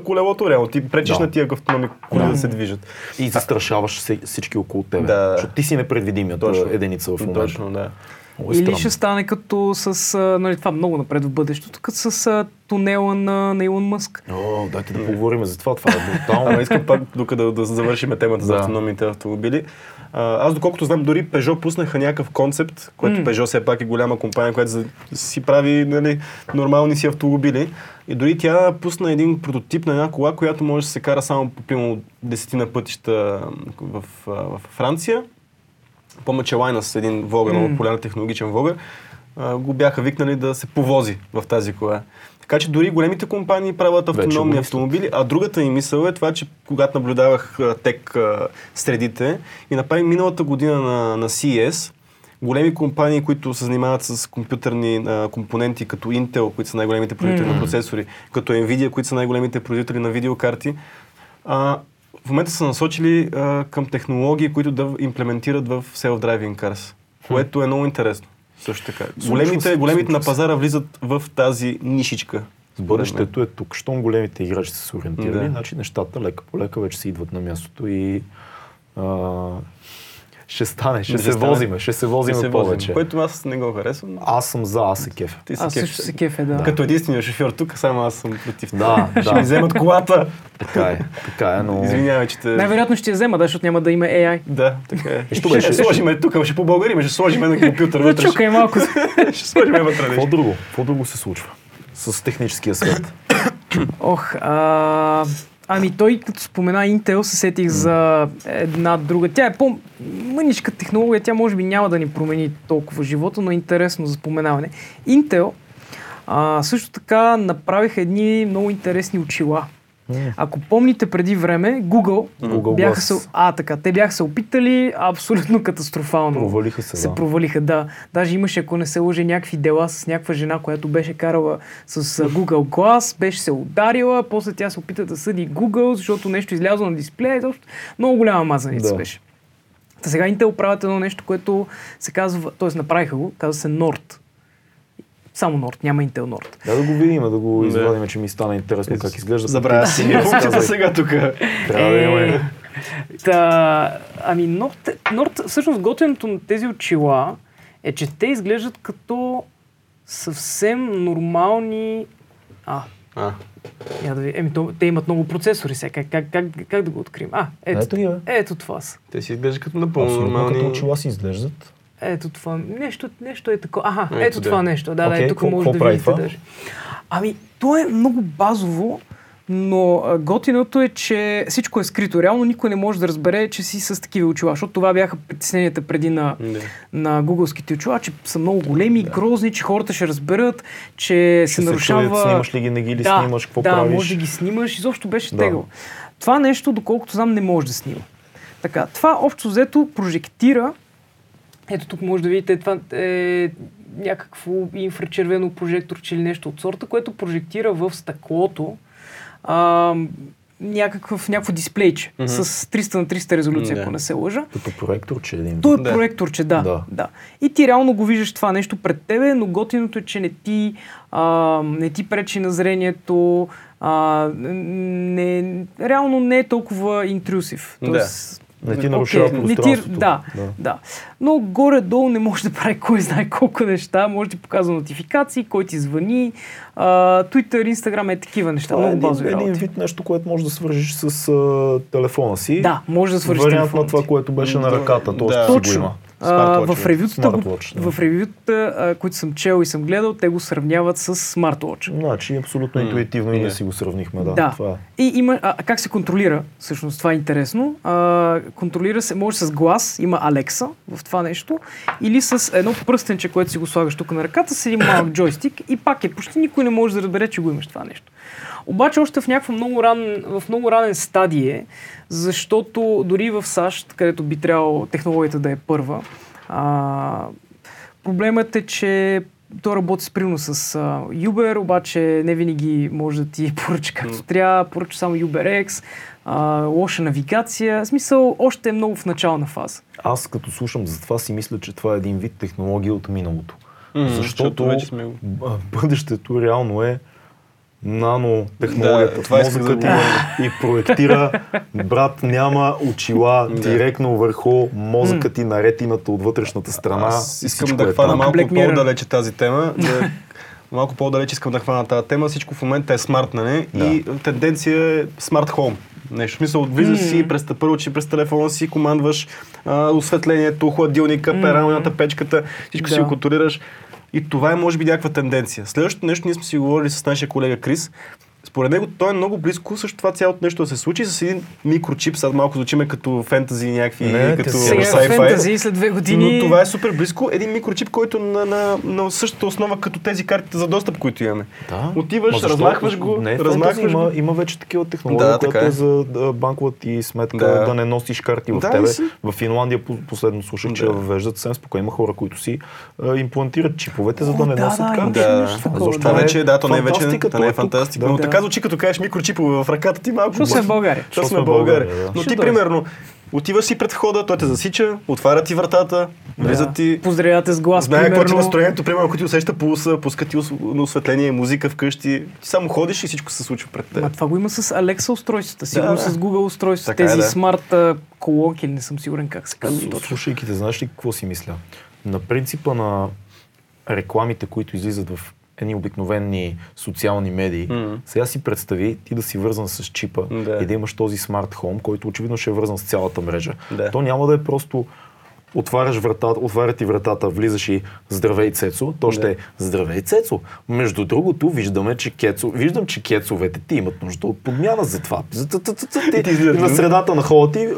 колелото, реално. Ти пречиш Да. на тия автономни коли да. се движат. И застрашаваш се- всички около тебе. Да. Защото ти си непредвидимията Точно. единица в момента. Точно, да. Много е Или ще стане като с, а, нали, това много напред в бъдещето, като с а, тунела на, на Илон Мъск. О, дайте да поговорим за това. Това е брутално. Ама искам пак, докато да, да завършим темата за автономните автомобили. А, аз доколкото знам, дори Peugeot пуснаха някакъв концепт, което Peugeot все пак е голяма компания, която за, си прави нали, нормални си автомобили. И дори тя пусна един прототип на една кола, която може да се кара само по пилно десетина пътища в, а, в Франция. Помня, че Лайнас, един влогър, много популярен технологичен влогър, го бяха викнали да се повози в тази кола. Така че дори големите компании правят автономни автомобили, а другата ми мисъл е това, че когато наблюдавах тек средите и направи миналата година на, на CES, големи компании, които се занимават с компютърни а, компоненти, като Intel, които са най-големите производители на процесори, като Nvidia, които са най-големите производители на видеокарти, а, в момента са насочили а, към технологии, които да имплементират в self-driving cars, което е много интересно. Също така. Случва Големите, се, големите на пазара влизат в тази нишичка. Бъдещето е тук. Щом големите играчи са се ориентирали, Да. значи нещата лека по лека вече си идват на мястото и а, ще стане, ще Ще се стане. возиме, ще се возиме возим, повече. Което аз не го харесвам. Аз съм за, аз се кефя. Ти си Аз кеф. също се кефе, да. Като единствения шофьор тук, само аз съм против. Да, Ще ми да, вземат колата. така е, така е, но... Извинявай, че те... Най-вероятно ще я взема, да, защото няма да има AI. Да, така е. Ще, беше? ще сложиме тук, ще по българи, ще сложиме на компютър Да вътре. чукай малко. Ще, ще сложиме вътре. Какво друго? Какво друго се случва с техническия свет? Ох, а, ами той като спомена Intel, се сетих за една друга. Тя е по-мъничка технология, тя може би няма да ни промени толкова живота, но е интересно за споменаване. Intel а, също така направиха едни много интересни очила. Ако помните преди време, Google, Google бяха Glass. се, а, така, те бяха се опитали абсолютно катастрофално. Провалиха се, се да. провалиха, да. Даже имаше, ако не се лъже, някакви дела с някаква жена, която беше карала с Google Glass, беше се ударила, после тя се опита да съди Google, защото нещо излязло на дисплея. Изобщо много голяма мазаница Да. беше. Та сега Intel правят едно нещо, което се казва, т.е. направиха го, казва се Nord. Само Nord, няма Intel Nord. Да да го видим, да го Да. извадим, че ми стана интересно как изглежда. Забравя си функцията сега тук. Трябва да имаме... Е, Та, ами Nord, Nord, всъщност готвенето на тези очила е, че те изглеждат като съвсем нормални... А, А, я да ви... Еми, то, те имат много процесори сега. Как, как, как, как да го открием? А, ето, Ето ето това са. те си изглеждат като напълно Абсолютно нормални. като очила си изглеждат. Ето това. Нещо, нещо е такова. Аха, Ето ето, да. това нещо. Да, да, Окей, е, тук може да видите това? даже. Ами, то е много базово, но готиното е, че всичко е скрито. Реално никой не може да разбере, че си с такива очила, защото това бяха притесненията преди на, Да. на гугълските очила, че са много големи, грозни, че хората ще разберат, че Ще се се нарушава... чудят, снимаш ли ги, не ги ли да, снимаш, какво да, правиш. може да ги снимаш, изобщо беше Да. тегаво. Това нещо, доколкото знам, не може да снима. Така, това общо взето прожектира ето тук може да видите, това е някакво инфрачервено прожекторче или нещо от сорта, което прожектира в стъклото а, някакъв, някакво дисплейче Мгм. с 300 на 300 резолюция, Да. ако не се лъжа. Като проектор, че един. То е Да. проекторче, да, Да. да. И ти реално го виждаш това нещо пред тебе, но готиното е, че не ти, а, не ти пречи на зрението, а, не, реално не е толкова интрусив. Да. Не ти нарушава не ти- пространството. да, да. Но горе-долу не може да прави кой знае колко неща. Може да ти показва нотификации, кой ти звъни. А, Twitter, Instagram е такива неща. Това е много един, базови един работи. вид нещо, което можеш да свържиш с а, телефона си. Да, може да свържиш Вариант на това, което беше на Да, ръката. То да. да, си го Точно. има. Smartwatch, в да. ревютата, да. в ревютата а, които съм чел и съм гледал, те го сравняват с смарт-watch. Значи абсолютно М, интуитивно и ние да. си го сравнихме. Да, Да. Това е. И има, а, как се контролира, всъщност това е интересно. А, контролира се, може с глас, има Алекса в това нещо, или с едно пръстенче, което си го слагаш тук на ръката, с един малък джойстик и пак е, почти никой не може да разбере, че го имаш това нещо. Обаче още в някакво много, ран, в много ранен стадие, защото дори в САЩ, където би трябвало технологията да е първа, а, проблемът е, че то работи с примерно с а, Uber, обаче не винаги може да ти поръча както трябва, поръча само UberX, а, лоша навигация. В смисъл, още е много в начална фаза. Аз като слушам за това си мисля, че това е един вид технология от миналото. М, Защото защото вече сме бъдещето реално е нанотехнологията Да, в това исках мозъка да ти и проектира, брат, няма очила Да. директно върху мозъка ти на ретината от вътрешната страна. Аз искам да е хвана там. малко по-далече тази тема. Да, малко по-далече искам да хвана тази тема. Всичко в момента е смарт, нали? Да. И тенденция е смарт хоум. Нещо, в смисъл, влизаш си, през, първо, че през телефона си командваш а, осветлението, хладилника, пералнята, печката, всичко си Да. го контролираш. И това е, може би, някаква тенденция. Следващото нещо, ние сме си говорили с нашия колега Крис. Според него той е много близко също това цялото нещо да се случи с един микрочип. Сега малко звучиме като фентази някакви, Не, като Sci-fi. фентази след две години... но това е супер близко. Един микрочип, който на, на, на същата основа като тези картите за достъп, които имаме. Да. Отиваш, Ма размахваш го, не, размахваш фентази, има, го. има вече такива технологии, Да, която така е. е за да, банковата ти сметка Да. да. не носиш карти в Да, тебе. си. В Финландия по- последно слушах, че Да. въвеждат съвсем спокойно. Има хора, които си а, имплантират чиповете, за О, да не да, носят да, карти. Да, Защо това да. вече, да, то не е вече, не е е фантастика. Да. Но така звучи, като кажеш микрочипове в ръката ти малко. Защото сме в България. Защото сме в България. Но ти, дойде. примерно, отиваш си пред входа, той те засича, отваря ти вратата, влизат ти, Поздравявате с глас, Знае какво ти е настроението, примерно, ако ти усеща пулса, пуска ти на осветление, музика вкъщи. Ти само ходиш и всичко се случва пред теб. Ма това го има с Alexa устройствата, сигурно Да, да. с Google устройства, Така е, тези да. смарт а, колонки, не съм сигурен как се казва. Слушайки те, знаеш ли какво си мисля? На принципа на рекламите, които излизат в едни обикновени социални медии, Мгм. сега си представи ти да си вързан с чипа Да. и да имаш този смарт хом, който очевидно ще е вързан с цялата мрежа. Да. То няма да е просто отваряш вратата, отваря ти вратата, влизаш и здравей Цецо, то ще Да. е здравей Цецо. Между другото, виждаме, че кецо, виждам, че кецовете ти имат нужда от подмяна за това. Ти На да? средата на хола ти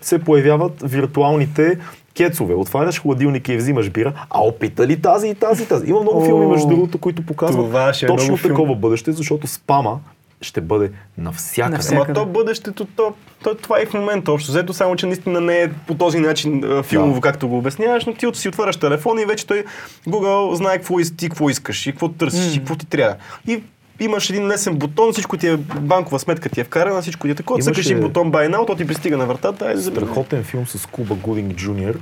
се появяват виртуалните кецове. Отваряш хладилника и взимаш бира. А опита ли тази и тази и тази? Има много О, филми, между другото, които показват е точно много филм. такова бъдеще, защото спама ще бъде навсякъде. Навсякъде. Ама то бъдещето, то, то, това е в момента общо. Взето само, че наистина не е по този начин а, филмово, Да. както го обясняваш, но ти от си отваряш телефона и вече той Google знае какво ти какво искаш и какво търсиш и какво ти трябва. И имаш един лесен бутон, всичко ти е банкова сметка ти е вкарана, всичко ти е такова, Имаше- цъкаш и бутон Buy Now, то ти пристига на вратата, за Страхотен филм с Куба Гудинг Джуниор,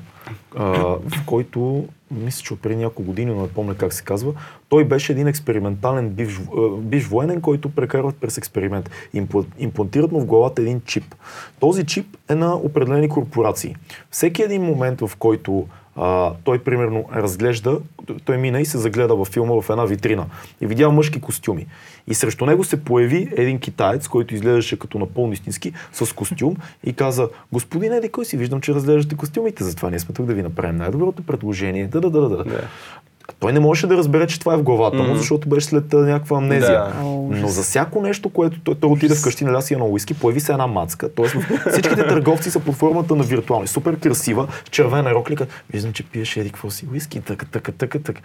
в който, мисля, че от преди няколко години, но не помня как се казва, той беше един експериментален бивш, бивш военен, който прекарват през експеримент. Импла- Имплантират му в главата един чип. Този чип е на определени корпорации. Всеки един момент, в който а, той примерно разглежда, той мина и се загледа във филма в една витрина и видя мъжки костюми. И срещу него се появи един китаец, който изглеждаше като напълно истински, с костюм и каза, господин Еди, кой си, виждам, че разглеждате костюмите, затова ние сме тук да ви направим най-доброто предложение. Да, да, да. Да. Той не можеше да разбере, че това е в главата му, Мгм. защото беше след а, някаква амнезия. Да. Но за всяко нещо, което той, той отиде вкъщи, наля си едно уиски, появи се една мацка. Тоест всичките търговци са под формата на виртуални. Супер красива, с червена роклика. Виждам, че пиеш еди какво си уиски, така, така, така, така.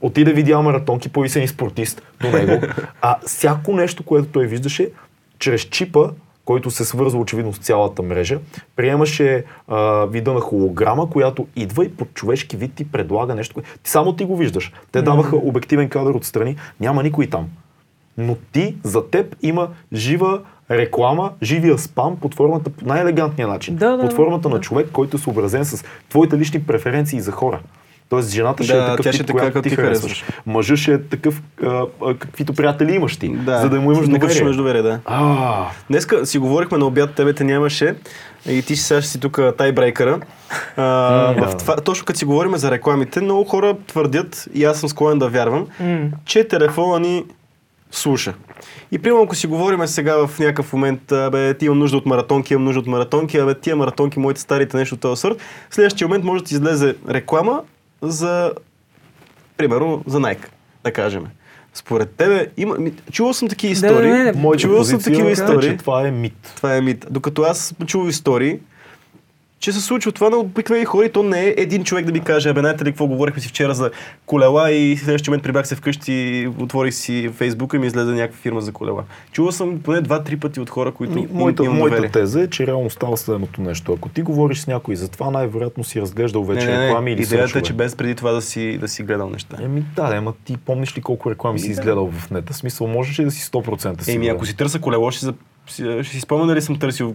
Отиде видя маратонки, появи се един спортист до него. А всяко нещо, което той виждаше, чрез чипа който се свързва очевидно с цялата мрежа, приемаше а, вида на холограма, която идва и под човешки вид ти предлага нещо. Ти само ти го виждаш. Те даваха обективен кадър отстрани, няма никой там. Но ти, за теб има жива реклама, живия спам под формата, по най-елегантния начин. Да, да, под формата да. на човек, който е съобразен с твоите лични преференции за хора. Тоест жената ще Да, е такъв тя ще тип, е така, която ти харесваш. Мъжът ще е такъв, а, а, каквито приятели имаш ти, Да. за да му имаш Такъв ще имаш доверие. доверие, да. А, Днеска си говорихме на обяд, тебе те нямаше и ти си сега ще си тук тайбрейкъра. А, М, в да. това, точно като си говорим за рекламите, много хора твърдят, и аз съм склонен да вярвам, М. че телефона ни слуша. И примерно, ако си говорим сега в някакъв момент, бе, ти имам нужда от маратонки, имам нужда от маратонки, абе, тия маратонки, моите старите нещо от този сорт, в следващия момент може да ти излезе реклама за, примерно, за Nike, да кажем. Според тебе, има, чувал съм такива Да, истории, не, не, моята чувал съм такива е, истории. че това е мит. Това е мит. Докато аз съм чувал истории, че се случва това на обикновени хора и то не е един човек да ми каже, абе, знаете ли какво говорихме си вчера за колела и следващия момент прибрах се вкъщи, отворих си Фейсбук и ми излезе някаква фирма за колела. Чувал съм поне два-три пъти от хора, които им, Моята, имам моята теза е, че реално става следното нещо. Ако ти говориш с някой за това, най-вероятно си разглеждал вече Не, не, реклами не. или Идеята е, сърчове. че без преди това да си, да си гледал неща. Еми да, ама ти помниш ли колко реклами си да. изгледал в нета? Смисъл, можеш ли да си 100% си Еми, ако си търся колело, ще, ще си спомня дали съм търсил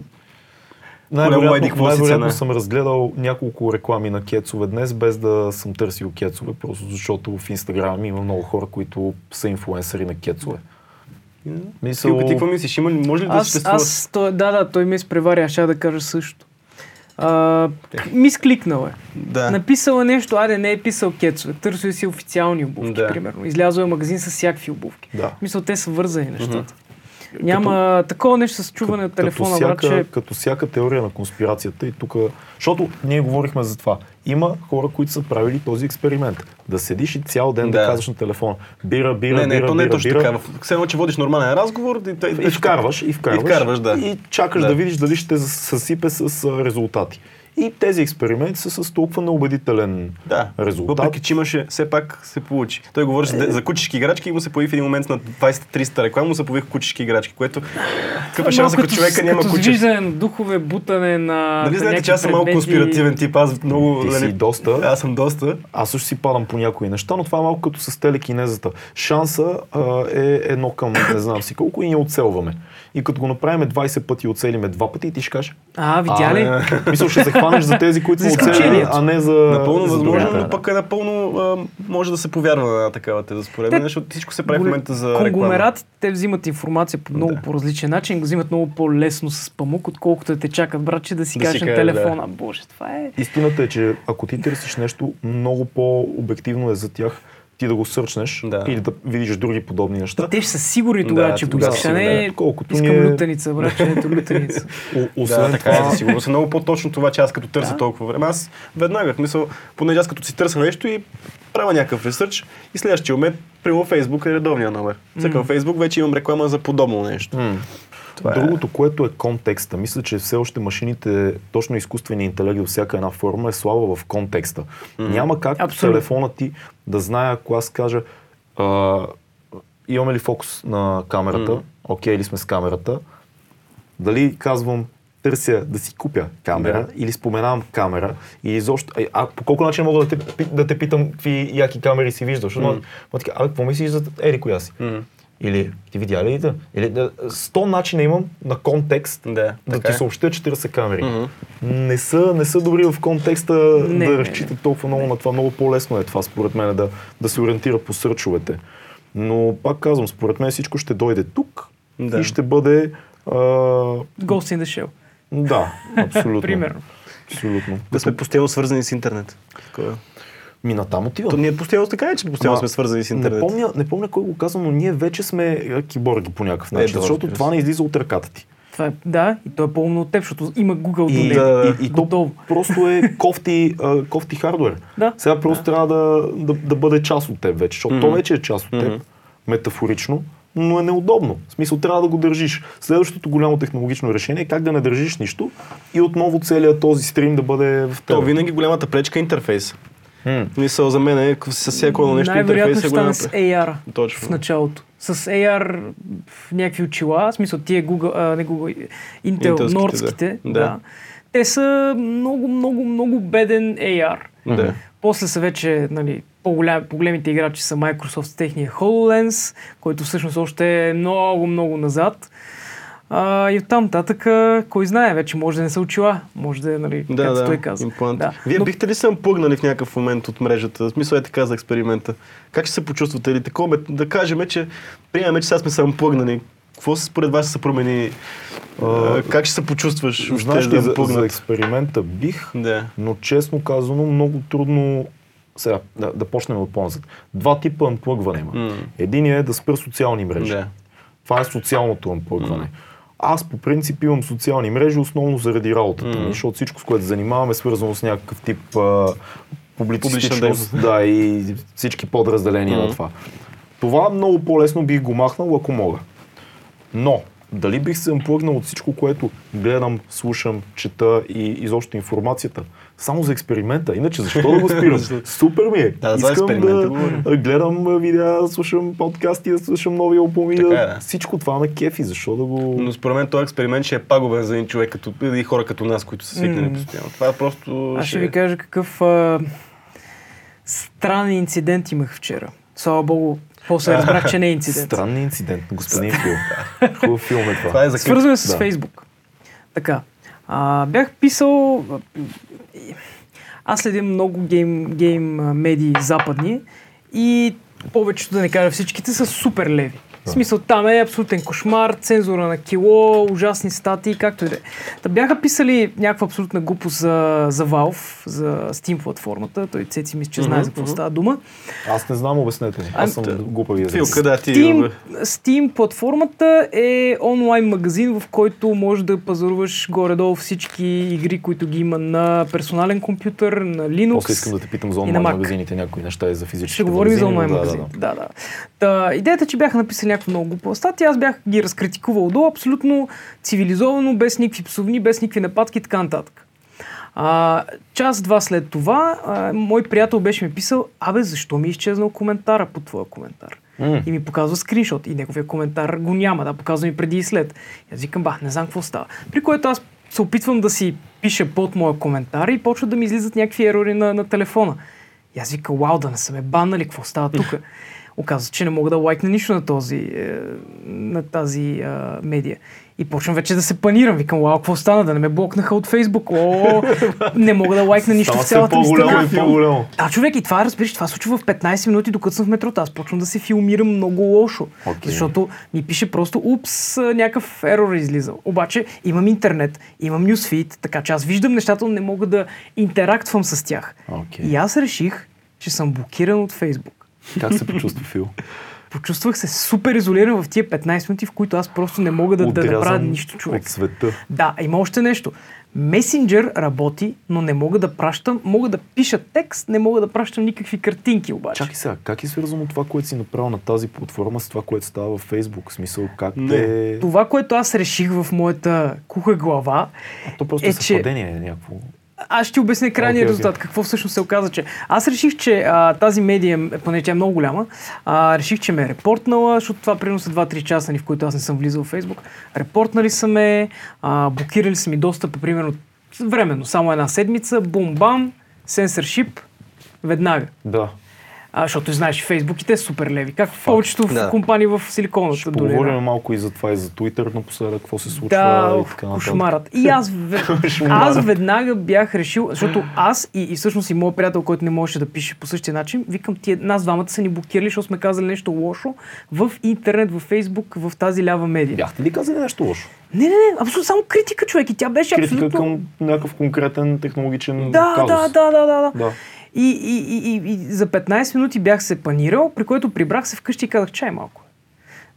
Най-вероятно, най-вероятно съм разгледал няколко реклами на кецове днес, без да съм търсил кецове, просто защото в Инстаграм има много хора, които са инфуенсъри на кецове. Мисъл, Филка, ти какво мислиш? Има ли, може ли да Аз, съществува? аз той, да, да, той ме изпревари, аз ще да кажа също. А, мискликнал е. Да. Написал е нещо, айде не е писал кецове, търсил си официални обувки, Да. примерно. Излязъл е магазин с всякакви обувки. Да. Мисля, те са вързани нещата. Няма такова нещо с чуване от телефона, като брат, всяка, че... като всяка теория на конспирацията и тук, защото ние говорихме за това. Има хора, които са правили този експеримент. Да седиш и цял ден да, Да. казваш на телефона. Бира, бира, не, не, бира, то не е бира, точно бира. така. Все едно, че водиш нормален разговор и, той, И вкарваш, и вкарваш, И вкарваш, да. и чакаш да, Да. видиш дали ще съсипе с а, резултати. И тези експерименти са с толкова неубедителен Да, резултат. въпреки че имаше, все пак се получи. Той говореше за, за кучешки играчки и му се появи в един момент на 20-300 реклама, му се появиха кучешки играчки, което какъв е шанс, ако човека няма куче. виждане духове, бутане на Нали знаете, че аз съм малко конспиративен тип, аз много... Ти нали, си доста. Аз съм доста. Аз също си падам по някои неща, но това е малко като с телекинезата. Шанса а, е едно към не знам си колко и ние оцелваме. И като го направим 20 пъти и оцелиме два пъти, ти ще кажеш, А, видя ли? а, мисъл ще се хванеш за тези, които са оцелили, изключението. а не за Напълно за възможно, другите. но пък е напълно а, може да се повярва на такава теза според мен, Те- защото всичко се прави в момента за. Конгломератите те взимат информация по много по-различен начин, го взимат много по-лесно с памук, отколкото да те чакат, братче, да си Да си кажеш на кажеш, да. телефона. Боже, това е... Истината е, че ако ти търсиш нещо, много по-обективно е за тях ти да го сърчнеш Да. или да видиш други подобни неща. Те ще са сигурни тогава, Да, че го тогава си, не да. Колкото искам ние- лютеница, братче, ето лютеница. О, освен Да, така това, е, за сигурност е много по-точно това, че аз като търся Да. толкова време. Аз веднага, в смисъл, понеже аз като си търся нещо и правя някакъв ресърч и следващия момент, примерно Фейсбук е редовния номер. Всеки във Фейсбук вече имам реклама за подобно нещо. М. Това е- Другото, което е контекста, мисля, че все още машините, точно изкуственият интелект във всяка една форма е слаба в контекста. Няма как Абсолютно. телефона ти да знае, ако аз кажа а, имаме ли фокус на камерата, окей ли сме с камерата, дали казвам търся да си купя камера Да. или споменавам камера и изобщо... А, а по колко начин мога да те, да те питам какви яки камери си виждаш? Mm. Mm. Така, а какво мислиш за ери коя си? М. Или ти видя ли да? Или да, 100 начина имам на контекст Да, да ти е. съобщя, че търся камери. Мгм. Не, са, не са добри в контекста Не, да не, разчитат толкова много на това. Много по-лесно е това, според мен, да, да се ориентира по сърчовете. Но пак казвам, според мен всичко ще дойде тук Да. и ще бъде... А, Ghost in the Shell. да, абсолютно. Примерно. Абсолютно. Да сме постоянно свързани с интернет. Такова. Ми натам отивам. То ние постоянно така е, че постоянно сме свързани с Не интернет. помня, не помня кой го каза, но ние вече сме е, киборги по някакъв начин, да, защото разбира това не излиза от ръката ти. Това е, да, и то е по-умно от теб, защото има Google до И, него. да, и, и то просто е кофти, а, кофти хардвер. Да. Сега просто трябва да, да, да бъде част от теб вече, защото то Мгм. вече е част от теб, Мгм. метафорично, но е неудобно. В смисъл трябва да го държиш. Следващото голямо технологично решение е как да не държиш нищо и отново целият този стрим да бъде в теб. То винаги голямата пречка е интерфейс. М. Мисъл за мен е с всяко едно нещо интерфейс ще е стане голяма с. AR в Точно. началото. С AR в някакви очила, в смисъл тия Google, а, не Google, Intel, Интелските, нордските, да. да. Да. Те са много, много, много беден AR. Да. После са вече, нали, по-голям, по-големите играчи са Microsoft с техния HoloLens, който всъщност още е много, много назад. А, и оттам нататък, а, кой знае, вече може да не са очила, може да е, нали, Да, както да, той каза. имплант. Да. Вие Но- бихте ли се плъгнали в някакъв момент от мрежата? В смисъл е така за експеримента. Как ще се почувствате? Или такова, да кажем, че приемаме, че сега сме се плъгнали. Какво според вас ще се промени? А, как ще се почувстваш? въобще Знаеш ли, да за, за експеримента бих, Да. но честно казано много трудно сега, да, да почнем от по-назад. Два типа анплъгване има. Единият е да спра социални мрежи. Да. Това е социалното анплъгване. Аз по принцип имам социални мрежи основно заради работата ми, защото всичко, с което се занимавам е свързано с някакъв тип а, публицистичност да, и всички подразделения на Мгм. това. Това много по-лесно бих го махнал, ако мога. Но, дали бих се плъгнал от всичко, което гледам, слушам, чета и изобщо информацията? Само за експеримента. Иначе защо да го спирам? Супер ми е. Да, за Искам експеримента да говорим. гледам видеа, слушам подкасти, да слушам нови албуми. Да... е, да. Всичко това ме кефи. Защо да го... Но според мен този експеримент ще е пагубен за един човек като, и хора като нас, които са свикнали М. постоянно. Това е просто... Аз ще ви кажа какъв а, странен инцидент имах вчера. Слава Богу, после разбрах, че не е инцидент. Странен инцидент на господин Фил. Хубав филм е това. Това е за клип. Свързано е с Да. Фейсбук. Така. А, бях писал... Аз следя много гейм, гейм медии западни и повечето, да не кажа всичките, са супер леви. В смисъл, там е абсолютен кошмар, цензура на кило, ужасни статии, както и да е. Та бяха писали някаква абсолютна глупост за, за Valve, за Steam платформата. Той Цеци мисля, че знае за какво става дума. Аз не знам, обяснете ми. Аз съм глупавия за Филка, да, ти... Steam, Steam платформата е онлайн магазин, в който можеш да пазаруваш горе-долу всички игри, които ги има на персонален компютър, на Linux. После искам да те питам за онлайн магазините, някои неща и за физически Ще говорим и за онлайн да, магазин. Да, да. Да, да. Та, идеята, че бяха написали някаква много глупава статия, аз бях ги разкритикувал до абсолютно цивилизовано, без никакви псовни, без никакви нападки и така нататък. А, час-два след това, а, мой приятел беше ми писал, абе, защо ми е изчезнал коментара по твоя коментар? М. И ми показва скриншот и неговия коментар го няма, да, показва ми преди и след. И аз викам, бах, не знам какво става. При което аз се опитвам да си пиша под моя коментар и почват да ми излизат някакви ерори на, на телефона. И аз викам, вау, да не са ме баннали, какво става тук? Оказва се, че не мога да лайкна нищо на, този, е, на тази е, медия. И почвам вече да се панирам. Викам, вау, какво стана? Да не ме блокнаха от Фейсбук. О, не мога да лайкна нищо Става в цялата ми страна. и по-голямо. Да, човек, и това, разбираш, това случва в 15 минути, докато съм в метрото. Аз почвам да се филмирам много лошо. Окей. Защото ми пише просто, упс, а, някакъв ерор е излизал. Обаче имам интернет, имам нюсфит, така че аз виждам нещата, но не мога да интерактвам с тях. Окей. И аз реших, че съм блокиран от Фейсбук. Как се почувства Фил? Почувствах се супер изолиран в тия 15 минути, в които аз просто не мога да, да направя нищо, човек. От света. Да, има още нещо. Месенджер работи, но не мога да пращам, мога да пиша текст, не мога да пращам никакви картинки обаче. Чакай сега, как е свързано това, което си направил на тази платформа с това, което става във Фейсбук? В смисъл, как Не. те... Това, което аз реших в моята куха глава, А, то просто е, е, че- съвпадение е някакво. Аз ще обясня крайния окей. резултат. Какво всъщност се оказа, че аз реших, че а, тази медия, поне тя е много голяма, а, реших, че ме е репортнала, защото това примерно са 2-3 часа, ни, в които аз не съм влизал в Фейсбук. Репортнали са ме, а, блокирали са ми достъпа, примерно временно, само една седмица, бум-бам, сенсършип, веднага. Да. А, защото знаеш, Фейсбук и те са супер леви. Как повечето в Да. компании в Силиконовата Ще долина. поговорим малко и за това и за Twitter напоследък, какво се случва Да, и така нататък. кошмарът. И аз, аз веднага бях решил, защото аз и, и всъщност и моят приятел, който не можеше да пише по същия начин, викам, тия, нас двамата са ни блокирали, защото сме казали нещо лошо в интернет, в Фейсбук, в тази лява медия. Бяхте ли казали нещо лошо? Не, не, не, абсолютно само критика, човек. И тя беше Критика абсолютно... към някакъв конкретен технологичен Да, казус. да, да, да, да, да. Да. И, и, и, и, за 15 минути бях се панирал, при което прибрах се вкъщи и казах, чай малко.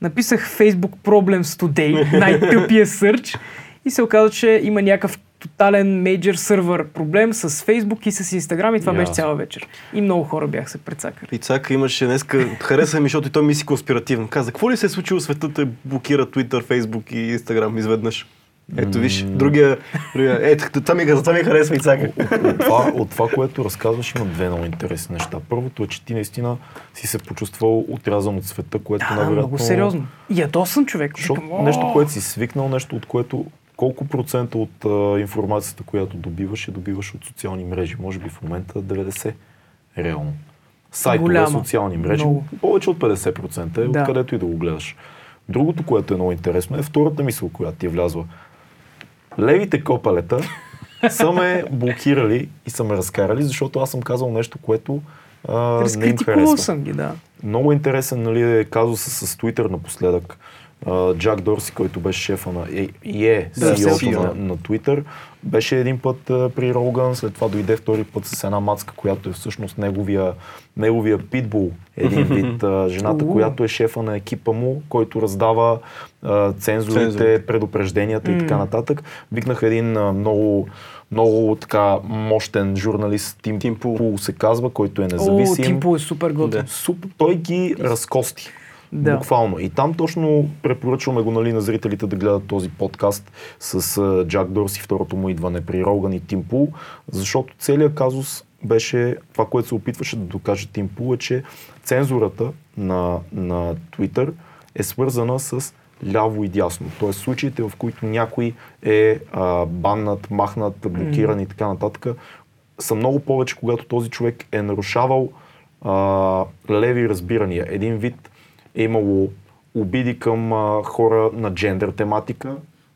Написах Facebook Problems Today, най-тъпия сърч, и се оказа, че има някакъв тотален мейджор сървър проблем с Facebook и с Instagram и това беше Ясно. цяла вечер. И много хора бях се прецакали. И Цака имаше днеска, хареса ми, защото и той мисли конспиративно. Каза, какво ли се е случило света, той блокира Twitter, Facebook и Instagram изведнъж? Ето виж, другия, другия ето, това ми, това ми харесва и Цака. от, това, от това, което разказваш, има две много интересни неща. Първото е, че ти наистина си се почувствал отрязан от света, което Да, да, най-вероятно... много сериозно. Ядосан човек. Защото нещо, което си свикнал, нещо, от което колко процента от а, информацията, която добиваш, я добиваш от социални мрежи? Може би в момента 90 реално. Сайтове, Голяма. социални мрежи, Много. повече от 50% е, Да. откъдето и да го гледаш. Другото, което е много интересно, е втората мисъл, която ти е влязла. Левите копалета са ме блокирали и са ме разкарали, защото аз съм казал нещо, което а, не им харесва. съм ги, да. Много интересен нали, е казуса с Twitter напоследък. Джак Дорси, който беше шефа на и, е Да, CEO CEO. на, на Twitter, беше един път а, при Роган, след това дойде втори път с една мацка, която е всъщност неговия, неговия питбул, един вид. А, жената, която е шефа на екипа му, който раздава а, цензурите, Цензурите. предупрежденията и така нататък. Викнах един а, много много така мощен журналист, Тим, Тим Пул. Пул се казва, който е О, независим. Тимпо е супер готин. Да. Супер, той ги разкости. Да. Буквално. И там точно препоръчваме го нали, на зрителите да гледат този подкаст с а, Джак Дорси, второто му идване при Роган и Тим Пул, защото целият казус беше това, което се опитваше да докаже Тим Пул, е, че цензурата на, на Twitter е свързана с ляво и дясно. Тоест случаите, в които някой е а, баннат, махнат, блокиран и така нататък, са много повече, когато този човек е нарушавал а, леви разбирания. Един вид е имало обиди към а, хора на джендър тематика,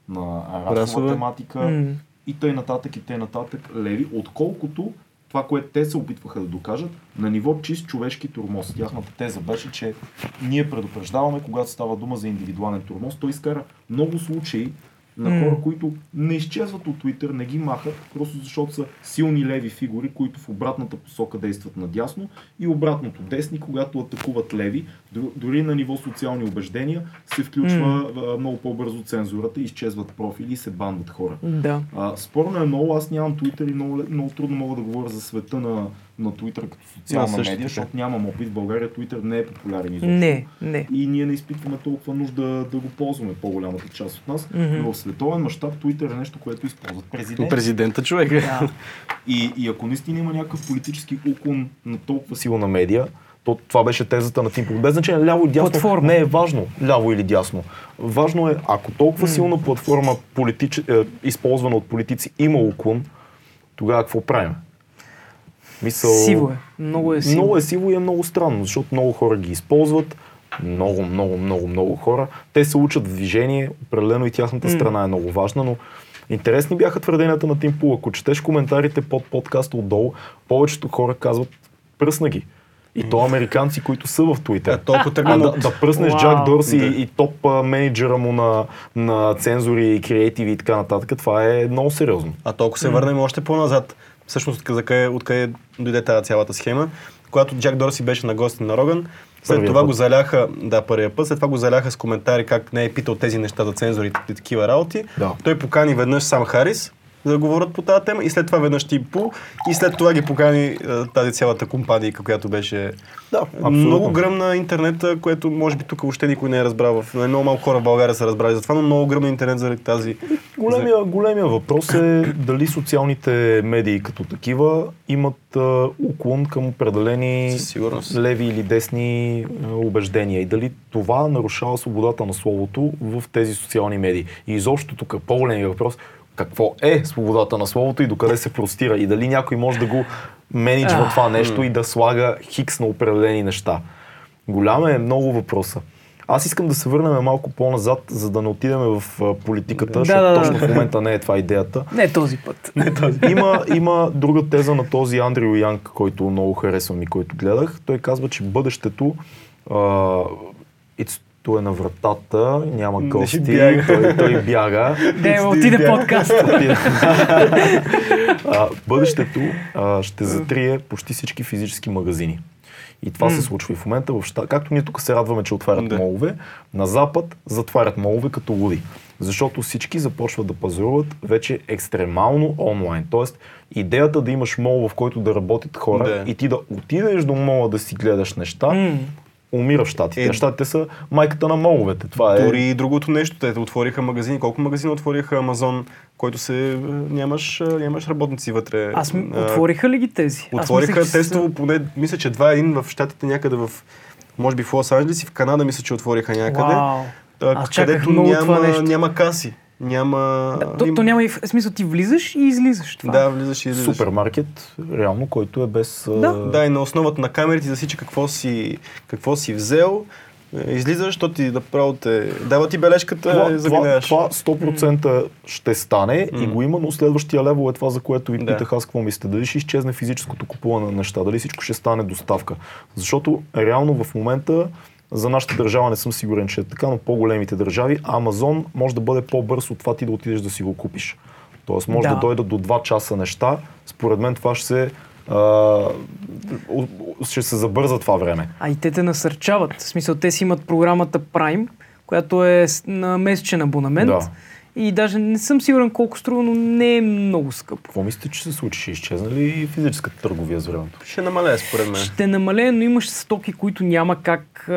на расова тематика М. и тъй нататък и тъй нататък леви, отколкото това, което те се опитваха да докажат, на ниво чист човешки турмоз. Тяхната теза беше, че ние предупреждаваме, когато става дума за индивидуален турмоз. Той изкара много случаи на хора, които не изчезват от Twitter, не ги махат, просто защото са силни леви фигури, които в обратната посока действат надясно и обратното десни, когато атакуват леви, дори на ниво социални убеждения, се включва а, много по-бързо цензурата, изчезват профили и се бандват хора. Да. А, спорно е много, аз нямам Twitter и много, много трудно мога да говоря за света на, на Twitter като социална Да, медия, защото нямам опит. В България Twitter не е популярен изобщо. Не, не. И ние не изпитваме толкова нужда да го ползваме по-голямата част от нас. Мгм. Но в световен мащаб Twitter е нещо, което използват президенти. Президента човек. Да. И, и ако наистина има някакъв политически уклон на толкова силна медия, то това беше тезата на Тим Пул. Без значение ляво и дясно Платформа. не е важно ляво или дясно. Важно е, ако толкова силна платформа, политич... е, използвана от политици, има уклон, тогава какво правим? Мисъл... Сиво е. Много е сиво. Много е сиво и е много странно, защото много хора ги използват. Много, много, много, много хора. Те се учат в движение, определено и тяхната страна е много важна, но интересни бяха твърденията на Тим Пул. Ако четеш коментарите под подкаста отдолу, повечето хора казват пръсна ги. И то американци, които са в Twitter. А толкова А тръгна да, да пръснеш Вау. Джак Дорси Да. и, и топ а, менеджера му на, на цензури и креативи и така нататък, това е много сериозно. А толкова се върнем още по-назад. Всъщност, за къде, откъде дойде тази цялата схема. Когато Джак Дорси беше на гости на Роган, след Първия това път. го заляха, да, първия път, след това го заляха с коментари как не е питал тези неща за цензурите и такива работи. Да. Той покани веднъж сам Харис, да говорят по тази тема и след това веднъж Тим Пул и след това ги покани е, тази цялата компания, която беше Да, много гръмна интернета, което може би тук въобще никой не е разбрал. В много малко хора в България са разбрали за това, но много гръмна интернет заради тази. Големия, големия въпрос е дали социалните медии като такива имат а, уклон към определени леви или десни а, убеждения и дали това нарушава свободата на словото в тези социални медии. И изобщо тук по-големия въпрос какво е свободата на словото и докъде се простира и дали някой може да го менеджва това нещо и да слага хикс на определени неща. Голям е много въпроса. Аз искам да се върнем малко по-назад, за да не отидем в политиката, Да, защото да, да. точно в момента не е това идеята. Не този път. Има, има друга теза на този Андрю Янг, който много харесвам и който гледах. Той казва, че бъдещето а, it's- той е на вратата, няма гости, бяга. той, той бяга. Не, отиде подкаст. а, бъдещето а, ще затрие почти всички физически магазини. И това се случва и в момента в щат. Както ние тук се радваме, че отварят Да. молове, на Запад затварят молове като луди. Защото всички започват да пазаруват вече екстремално онлайн. Тоест, идеята да имаш мол, в който да работят хора Да. и ти да отидеш до мола да си гледаш неща, М. умира в щатите. Е, щатите са майката на моловете. Това е... Дори и другото нещо, те отвориха магазини. Колко магазина отвориха Амазон, който се е, нямаш, е, нямаш работници вътре. Аз Отвориха ли ги тези? Отвориха мислех, че са- тестово, поне, мисля, че два един в щатите някъде в, може би в Лос Анджелес и в Канада, мисля, че отвориха някъде. Вау. А, чаках където много няма, това нещо. няма каси. Няма... Да, то, то няма и в смисъл, ти влизаш и излизаш. Това. Да, влизаш и излизаш. супермаркет, реално, който е без... Да. Да, и на основата на камерите засича какво си, какво си взел. Излизаш, защото ти направо те... Дава ти бележката, Това, и това, заминаваш. това 100% ще стане и го има, но следващия левел е това, за което ви Да. питах аз какво мислите. Дали ще изчезне физическото купуване на неща, дали всичко ще стане доставка. Защото реално в момента за нашата държава не съм сигурен, че е така, но по-големите държави, Амазон може да бъде по-бърз от това ти да отидеш да си го купиш. Тоест може да, Да. дойдат до 2 часа неща. Според мен това ще се, о- ще се забърза това време. А и те те насърчават. В смисъл, те си имат програмата Prime, която е на месечен абонамент. Да. И даже не съм сигурен колко струва, но не е много скъпо. Какво мислите, че се случи? Ще изчезне ли физическата търговия с времето? Ще намалее според мен. Ще намалее, но имаш стоки, които няма как...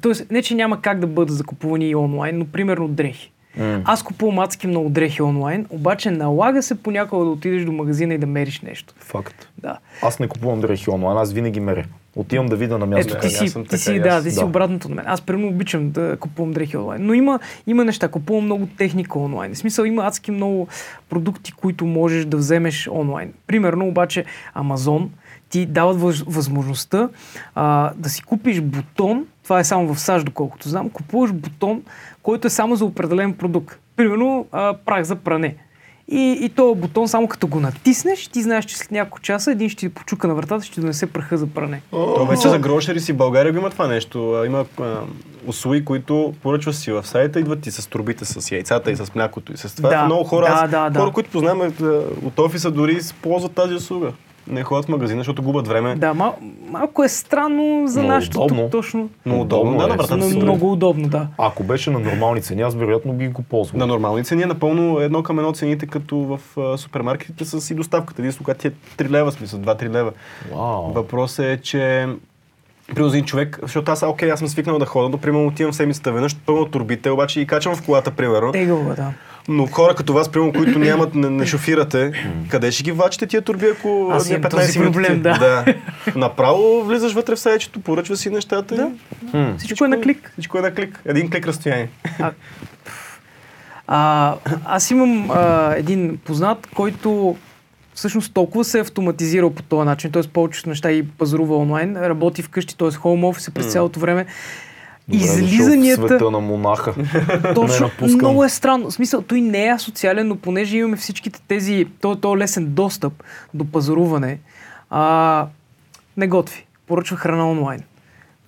Тоест, не, че няма как да бъдат закупувани и онлайн, но примерно дрехи. М. Аз купувам адски много дрехи онлайн, обаче налага се понякога да отидеш до магазина и да мериш нещо. Факт. Да. Аз не купувам дрехи онлайн, аз винаги меря. Отивам да видя на място. Ето, ти си, ти така си, да, аз. ти си Да. обратното на мен. Аз примерно обичам да купувам дрехи онлайн. Но има, има неща, купувам много техника онлайн. В смисъл има адски много продукти, които можеш да вземеш онлайн. Примерно обаче Амазон ти дават въз, възможността а, да си купиш бутон, това е само в САЩ, доколкото знам, купуваш бутон, който е само за определен продукт. Примерно а, прах за пране. И, и този бутон, само като го натиснеш, ти знаеш, че след няколко часа един ще ти почука на вратата, ще ти донесе праха за пране. То вече за грошери си в България го има това нещо. Има а, услуги, които поръчваш си в сайта, идват ти с турбите, с яйцата и с млякото и с това. Да, Много хора, да, аз- да, да. хора, които познаваме а, от офиса, дори ползват тази услуга. Не ходят в магазина, защото губят време. Да, мал, малко е странно за Много нашето удобно. тук точно. Но удобно, да, е, на вратата Но си. много удобно, да. Ако беше на нормални цени, аз вероятно би го ползвал. На нормални цени е напълно едно към едно цените, като в а, супермаркетите с и доставката. Единствено, когато ти е 3 лева, смисъл 2-3 лева. Вау. Въпросът е, че Примерно за един човек, защото аз, окей, аз съм свикнал да ходя, но примерно отивам седмицата веднъж, пълно турбите, обаче и качвам в колата, примерно. Тегаво, да. Но хора като вас, примерно, които нямат, не, не шофирате, къде ще ги влачите тия турби, ако Аз не имам този минути? проблем, да. да. Направо влизаш вътре в сайчето, поръчва си нещата Да. и Хм. Всичко е на клик. всичко е на клик. Един клик разстояние. А, аз имам а, един познат, който всъщност толкова се е автоматизирал по този начин, т.е. повечето неща и пазарува онлайн, работи вкъщи, т.е. home office през цялото време. Добре, дошъл в Излизанията, света на монаха. точно, много е странно. В смисъл, той не е асоциален, но понеже имаме всичките тези, то, то лесен достъп до пазаруване, а, не готви. Поръчва храна онлайн.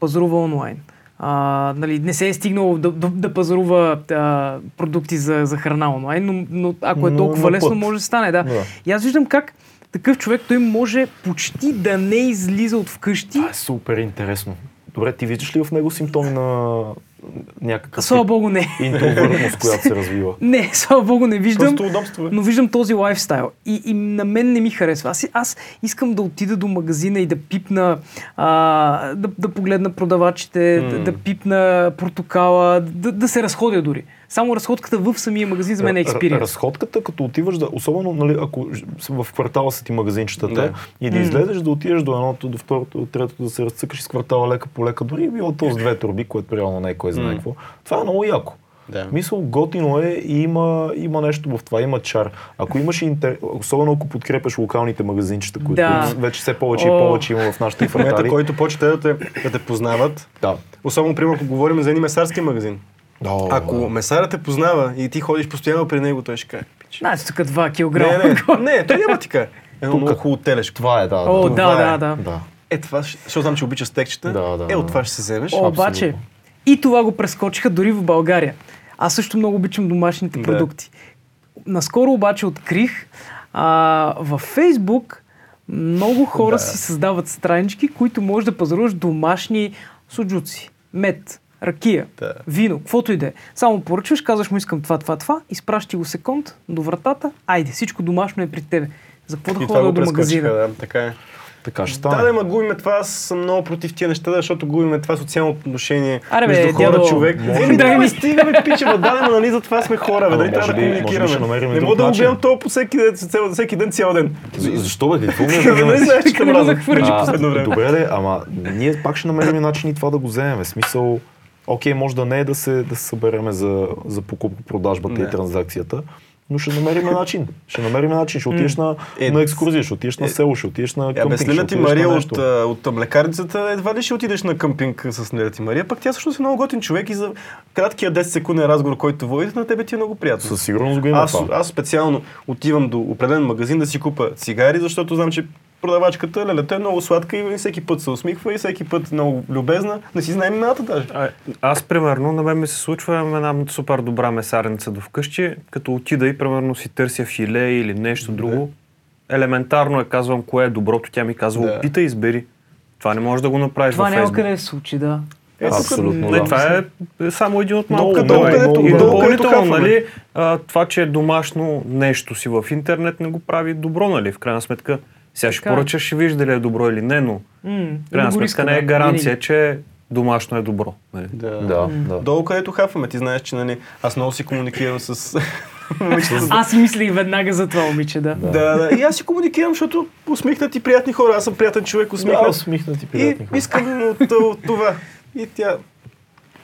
Пазарува онлайн. А, нали, не се е стигнал да, да, да пазарува а, продукти за, за храна онлайн, но, но ако е Но толкова на лесно, път. може да стане. Да. Да. И аз виждам как такъв човек, той може почти да не излиза от вкъщи. Това е супер интересно. Добре, ти виждаш ли в него симптоми на някакъв Слава Богу, не. интровъртност, която се развива? Не, слава Богу, не виждам. Просто удобство е. Но виждам този лайфстайл и, и на мен не ми харесва. Аз, аз искам да отида до магазина и да пипна, а, да, да погледна продавачите, да, да пипна портокала, да, да се разходя дори. Само разходката в самия магазин за мен е експириенс. Разходката, като отиваш да, особено нали, ако в квартала са ти магазинчетата Да. и да излезеш, да отидеш до едното, до второто, до третото, да се разцъкаш из квартала лека по лека, дори и било то с две турби, което реално не е кой знае М. какво. Това е много яко. Да. Мисъл, готино е и има, има нещо в това, има чар. Ако имаш интер... особено ако подкрепяш локалните магазинчета, които Да. вече все повече и О. повече има в нашите квартали. който почте да те, да те познават, Да. особено, примерно, ако говорим за един месарски магазин. О, Ако месарът те познава и ти ходиш постоянно при него, той ще каже. Значи тук 2 Не, килограма. не, не, той няма ти каже. Едно много хубаво телешко. Това е, да. О, да. да, е. да. да. Е, това, защото знам, че обичаш стекчета. Да, да, Е, от това ще се вземеш. О, обаче. И това го прескочиха дори в България. Аз също много обичам домашните Да. продукти. Наскоро обаче открих а, във Фейсбук много хора Да. си създават странички, които може да пазаруваш домашни суджуци, мед, ракия, Да. вино, каквото и да е. Само поръчваш, казваш му искам това, това, това, изпращи го секунд до вратата, айде, всичко домашно е при тебе. За какво да ходя до магазина? да, така е. Така ще Да, стане. да, ма губиме това, аз съм много против тия неща, защото губиме това социално отношение Аре, бе, между хора, дядо, човек. Еми, да да, ми- ме стига, бе, пича, ма, да, ма, нали, за това сме хора, бе, дали трябва да комуникираме. Не мога да го гледам това по всеки ден, цял- всеки ден, цял ден. За- Защо бе? Какво ми е Да, не знаеш, че те Не го мразя. захвърли Вече А, последно време. Добре, де, ама ние пак ще намерим начин и това да го вземем. Смисъл, окей, може да не е да се, да се събереме за, за покупко-продажбата и транзакцията, но ще намерим начин. Ще намерим начин. Ще отидеш на, Е, на екскурзия, ще отидеш на село, ще отидеш на Е, къмпинг. бе, ще слина ти Мария от, от млекарницата, едва ли ще отидеш на къмпинг с Леля ти Мария, пък тя всъщност е много готин човек и за краткия 10 секунден разговор, който водите, на тебе ти е много приятно. Със сигурност го има Аз, това. аз специално отивам до определен магазин да си купа цигари, защото знам, че продавачката, лелята е много сладка и всеки път се усмихва и всеки път много любезна. Не си знаем имената даже. А, аз, примерно, на мен ми се случва имам една супер добра месарница до вкъщи, като отида и, примерно, си търся филе или нещо друго. Елементарно е казвам кое е доброто, тя ми казва, Да. опитай, избери. Това не можеш да го направиш Това няма къде да се случи, да. Е, тук- Абсолютно, Не, да. това е е само един от малко долу. И долу, където допълнително, нали, а, това, че е домашно нещо си в интернет, не го прави добро, нали, в крайна сметка. Сега ще е. поръчаш, ще вижда дали е добро или не, но крайна да сметка не е да, гаранция, че домашно е добро. Нали. Да. Да, да. Долу където хапваме, ти знаеш, че нали, аз много си комуникирам с момичета. Аз си мислих веднага за това, момиче, да. Да, да. И аз си комуникирам, защото усмихнати приятни хора. Аз съм приятен човек, Да, усмихнат. усмихнати и приятни хора. искам от, от това. И тя,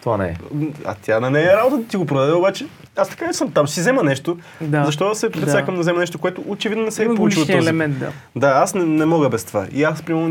Това не е. а тя на нея е работа да ти го продаде, обаче аз така не съм там. Си взема нещо. Да. Защо да се прецакам Да. да взема нещо, което очевидно не се е Има получило този. елемент, да. Да, аз не, не мога без това. И аз, примерно,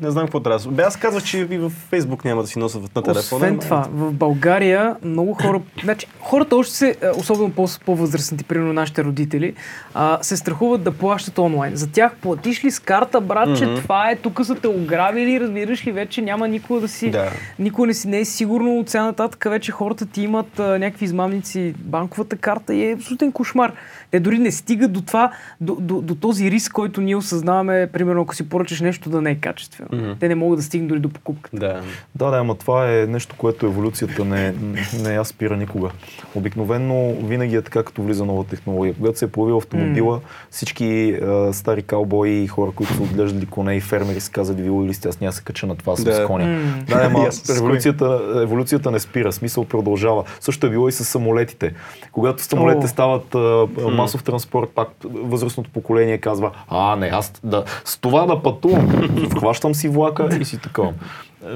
не знам какво трябва. да- Бе, аз казвах, че и в Фейсбук няма да си нося на телефона. Освен ама това, в България много хора, значи хората още се, а, особено по- по-възрастните, примерно нашите родители, а, се страхуват да плащат онлайн. За тях платиш ли с карта, братче, Мгм. това е, тук са те ограбили, разбираш ли, вече няма никога да си, Да. никой не, си, не е сигурно от сега нататък, вече хората ти имат а, някакви измамници, банковата карта и е абсолютен кошмар. Те дори не стигат до това, до, до, до този риск, който ние осъзнаваме, примерно ако си поръчаш нещо да не е качествено. Мгм. Те не могат да стигнат дори до покупката. Да. Да, да, ама това е нещо, което еволюцията не, не я спира никога. Обикновено винаги е така, като влиза нова технология. Когато се е появил автомобила, всички а, стари каубои и хора, които са отглеждали коне и фермери, са казали, вие ли сте, аз няма да се кача на това Да. с коня. Да, ама с еволюцията, еволюцията не спира, смисъл продължава. Също е било и с самолетите. Когато самолетите О. стават а, масов транспорт, пак възрастното поколение казва, а не, аз да, с това да пътувам, хващам си влака и си такова.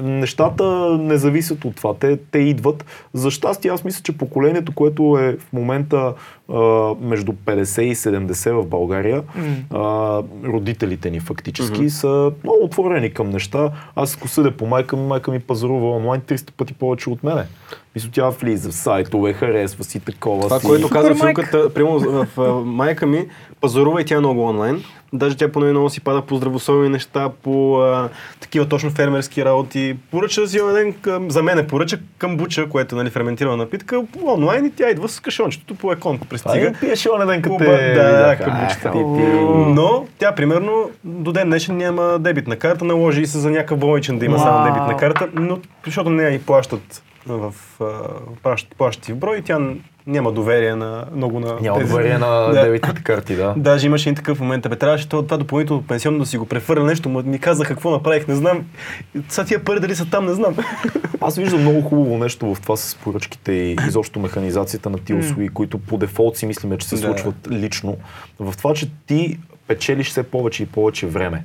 Нещата не зависят от това. Те, те идват. За щастие, аз мисля, че поколението, което е в момента а, между 50 и 70 в България, а, родителите ни фактически са много отворени към неща. Аз ако съдя по майка ми, майка ми пазарува онлайн 300 пъти повече от мене. Мисля, тя влиза в сайтове, харесва си такова Това, си. което каза. Филката, примерно в, в майка ми, пазарува и тя много онлайн. Даже тя поне много си пада по здравословни неща, по а, такива точно фермерски работи. Поръча си ден, към, за мен е поръча камбуча, което е нали, ферментирана напитка, онлайн и тя идва с кашончето по екон, Ай, пристига. пиеше оня ден, като те да, ти, ти. Но тя, примерно, до ден днешен няма дебитна карта, наложи и се за някакъв болничен да има само дебитна карта, но защото не я и плащат в, а, плащат, плащат в брой и тя няма доверие на много на Няма тези- доверие на Да. дебитните карти, да. Даже имаше един такъв момент. Бе, трябваше това, това допълнително пенсионно да си го прехвърля нещо, но ми казаха какво направих, не знам. И Сега тия пари дали са там, не знам. Аз виждам много хубаво нещо в това с поръчките и изобщо механизацията на тия услуги, които по дефолт си мислиме, че се Да. случват лично. В това, че ти печелиш все повече и повече време.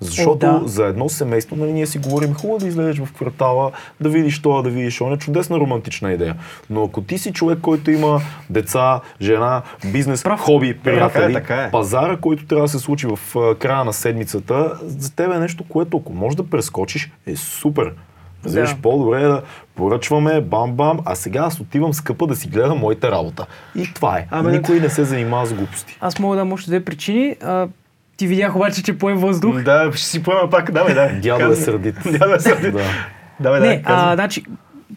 Защото да. за едно семейство, нали, ние си говорим, хубаво да излезеш в квартала, да видиш това, да видиш оня, чудесна романтична идея. Но ако ти си човек, който има деца, жена, бизнес, Прав. хоби, приятели, Така е, така е. пазара, който трябва да се случи в края на седмицата, за теб е нещо, което ако можеш да прескочиш, е супер. Разбираш, Да. по-добре е да поръчваме, бам-бам, а сега аз отивам скъпа да си гледам моята работа. И това е. Ами- Никой не се занимава с глупости. Аз мога да дам още две причини. А, ти видях обаче, че поем въздух. да, ще си поема пак, давай, да. Дядо е сърдит. Дядо е сърдит. да. Давай, Не, да, а, значи,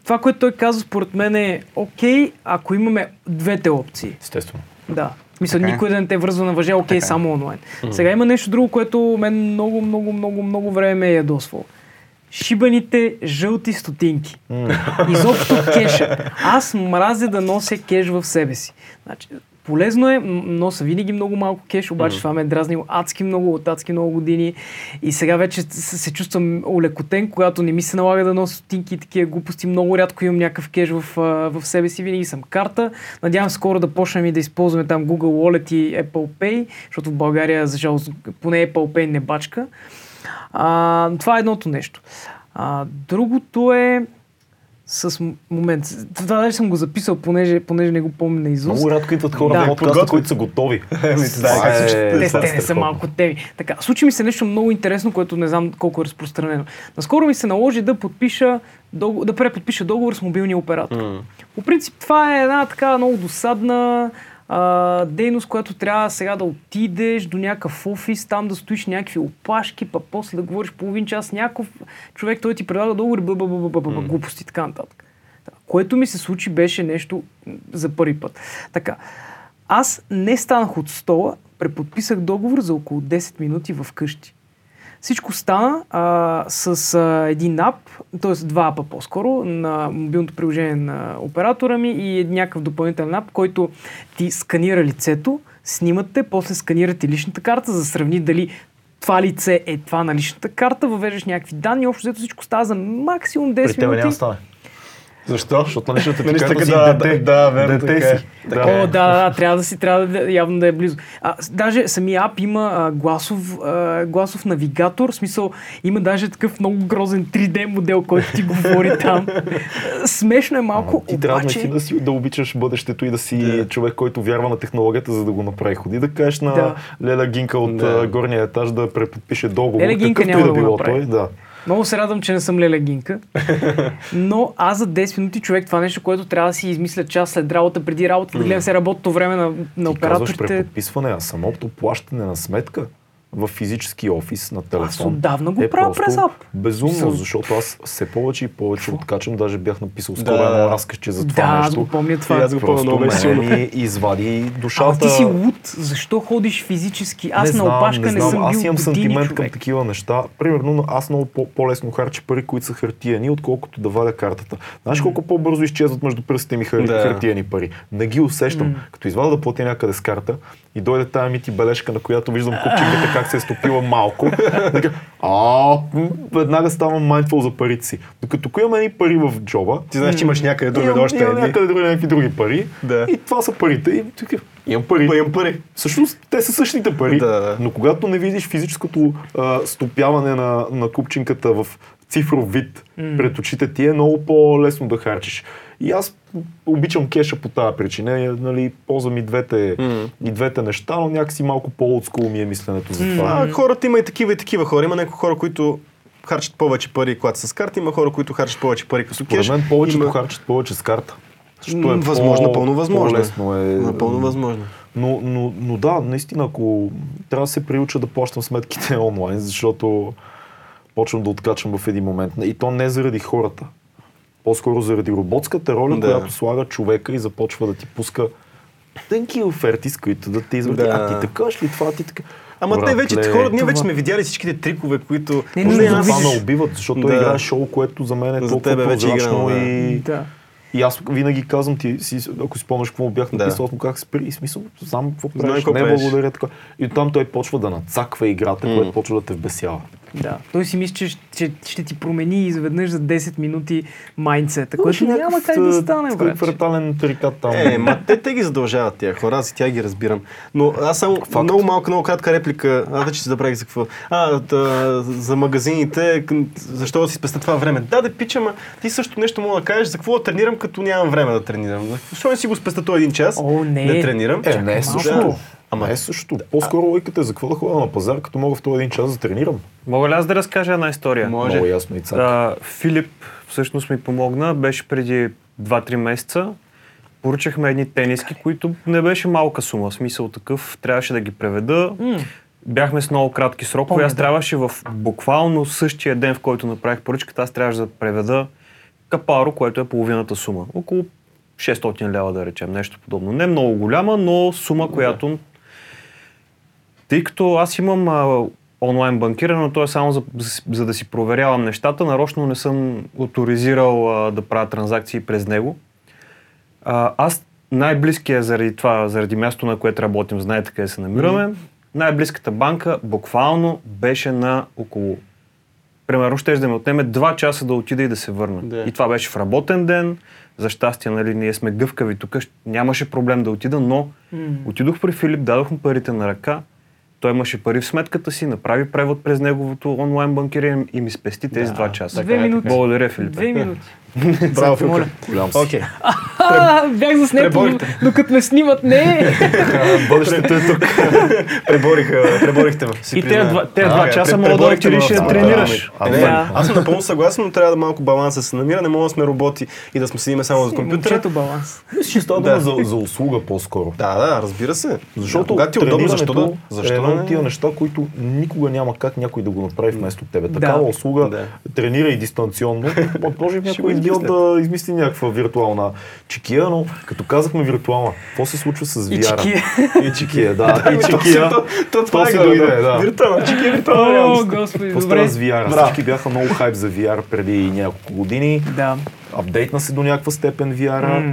това, което той каза, според мен е окей, ако имаме двете опции. Естествено. Да. Мисля, Така е. никой да не те връзва на въже, окей, само онлайн. Сега има нещо друго, което мен много, много, много, много време ме е ядосвало. Шибаните жълти стотинки. Изобщо кеша. Аз мразя да нося кеш в себе си. Значи, полезно е, м- нося винаги много малко кеш, обаче това ме е дразнило адски много от адски много години. И сега вече се, чувствам улекотен, когато не ми се налага да нося стотинки и такива глупости. Много рядко имам някакъв кеш в, в себе си, винаги съм карта. Надявам скоро да почнем и да използваме там Google Wallet и Apple Pay, защото в България, за жалост, поне Apple Pay не бачка. А, това е едното нещо. А, другото е с момент. Това даже съм го записал, понеже, понеже не го помня на изуст. Много рядко идват хора Да. в подкаста, които са готови. Е- чувствате? те, те не са малко теми. Така, случи ми се нещо много интересно, което не знам колко е разпространено. Наскоро ми се наложи да подпиша, договор, да преподпиша договор с мобилния оператор. М. По принцип това е една така много досадна а, дейност, която трябва сега да отидеш до някакъв офис, там да стоиш някакви опашки, па после да говориш половин час някакъв човек, той ти предлага договор, б, глупости и така нататък. Което ми се случи беше нещо за първи път. Така, аз не станах от стола, преподписах договор за около 10 минути в къщи. Всичко стана а, с а, един ап, т.е. два апа по-скоро, на мобилното приложение на оператора ми и някакъв допълнителен ап, който ти сканира лицето, снимате, после сканирате личната карта, за да сравни дали това лице е това на личната карта, въвеждаш някакви данни, общо взето всичко става за максимум 10 При тебе няма минути. Защо? Защото на личната ти Нали така, си да, дете. да, верно, Дете така е. си. Така О, да, да, да, трябва да си, трябва да, явно да е близо. А, даже самия ап има а, гласов, а, гласов навигатор, в смисъл има даже такъв много грозен 3D модел, който ти говори там. А, Смешно е малко, Ти трябва обаче... наистина да, си, да обичаш бъдещето и да си Да. човек, който вярва на технологията, за да го направи. Ходи да кажеш на Да. Леля Гинка от Да. а, горния етаж да преподпише договор. Леля Гинка какъвто няма и да го било направи. той. Да. Много се радвам, че не съм Леля Гинка. Но аз за 10 минути човек, това е нещо, което трябва да си измисля час след работа, преди работа, да гледам се работното време на, на Ти казваш операторите. преподписване, а самото плащане на сметка в физически офис на телефон. Аз отдавна го е правя през ап. Безумно, Мисъл- защото аз все повече и повече откачам. Даже бях написал скоро Да. едно разкazче за това Да, аз нещо. го помня И това. аз го помня Просто много силно. ми извади душата. А ти си луд, защо ходиш физически? Аз не на знам, опашка не, знам. съм Аз бил имам години, сантимент към човек. такива неща. Примерно, аз много по- по-лесно харча пари, които са хартияни, отколкото да валя картата. Знаеш колко по-бързо изчезват между пръстите ми хар... Да. хартияни пари? Не ги усещам. Като извада да платя някъде с карта и дойде тая мити бележка, на която виждам купчинката как се е стопила малко. а, веднага ставам mindful за парите си. Докато ако имам едни пари в джоба, Ти знаеш, че имаш някъде другаде имам, още имам някъде други, някакви други пари. Да. И това са парите. И, имам пари. Па имам пари. Всъщност те са същите пари, Да, да. но когато не видиш физическото а, стопяване на, на купчинката в цифров вид М. пред очите ти е много по-лесно да харчиш. И аз обичам кеша по тази причина. е, Нали, ползвам и двете, М. и двете неща, но някакси малко по-отскул ми е мисленето за това. А, хората има и такива и такива хора. Има някои хора, които харчат повече пари, когато са с карта. Има хора, които харчат повече пари като Според кеш. мен повечето има... харчат повече с карта. Защото М, възможно, по- пълно възможно. По-лесно е. Напълно възможно. Но, но, но да, наистина, ако трябва да се приуча да плащам сметките онлайн, защото почвам да откачам в един момент. И то не заради хората. По-скоро заради роботската роля, Да. която слага човека и започва да ти пуска тънки оферти, с които да те извади. Да. А ти така ли това? Ти така. Ама те вече, Братле, хората, ние това- вече сме видяли всичките трикове, които... Не, Може не, да да това видиш. ме убиват, защото той Да. играе шоу, което за мен е За толкова тебе вече е прозрачно играно, да. и... Да. И аз винаги казвам ти, си, ако си спомняш какво му бях Да. написал, аз му казах спри, и смисъл, знам какво правиш, не благодаря така. И оттам той почва да нацаква играта, М. което почва да те вбесява. Да. Той си мисли, че, че ще ти промени изведнъж за 10 минути майндсета, което няма как да стане, брат. фатален тарикат там. Е, ма те, те ги задължават тия хора, аз и тя ги разбирам. Но аз само Факт. много малка, много кратка реплика. Аз вече си забравих за какво. А, да, за магазините, защо да си спеста това време? Да, да пича, ма ти също нещо мога да кажеш, за какво да тренирам, като нямам време да тренирам. Защо не си го спеста този един час? О, не. Да тренирам. Е, не е малко. също. Ама- не е също. По-скоро лойката е за какво да ходя на пазар, като мога в този един час да тренирам. Мога ли аз да разкажа една история? Може. Много ясно и цак. А, Филип всъщност ми помогна, беше преди 2-3 месеца. Поръчахме едни тениски, които не беше малка сума, в смисъл такъв, трябваше да ги преведа. М. Бяхме с много кратки срокове. Аз да. трябваше в буквално същия ден, в който направих поръчката, аз трябваше да преведа капаро, което е половината сума. Около 600 лева, да речем, нещо подобно. Не много голяма, но сума, която... Тъй като аз имам а, онлайн банкиране, но то е само за, за, за да си проверявам нещата, нарочно не съм авторизирал а, да правя транзакции през него. А, аз най-близкия заради това, заради място, на което работим, знаете къде се намираме, най-близката банка буквално беше на около примерно ще да ме отнеме 2 часа да отида и да се върна. Да. И това беше в работен ден. За щастие, нали, ние сме гъвкави тук, нямаше проблем да отида, но М. отидох при Филип, дадох му парите на ръка, той имаше пари в сметката си, направи превод през неговото онлайн банкиране и ми спести тези Да, 2 часа. Две минути. Благодаря, Филип. Две минути. Браво, моля. Голям си. А, бях заснет, докато ме снимат. Не! Бъдещето е тук. Пребориха, преборихте ме. И те два, те два А, часа мога да отидеш да тренираш. Е. Аз съм напълно съгласен, но трябва да малко баланс да се намира. Не мога да сме роботи и да сме седиме само за компютъра. Момчето баланс. Мисля, че става дума за, за услуга по-скоро. Да, да, разбира се. Защото когато ти е удобно, защо да? Защо е едно от тия неща, които никога няма как някой да го направи вместо тебе. Такава услуга, тренирай дистанционно. Може някой измислят. да измисли някаква виртуална чекия, но като казахме виртуална, какво се случва с И VR? чекия. И чекия, да. И чекия. то- То това То е си дойде, да. да. Виртуална, чеки е виртуална О, реалност. господи, добре. с VR? Всички бяха много хайп за VR преди няколко години. Да. Апдейтна се до някаква степен VR.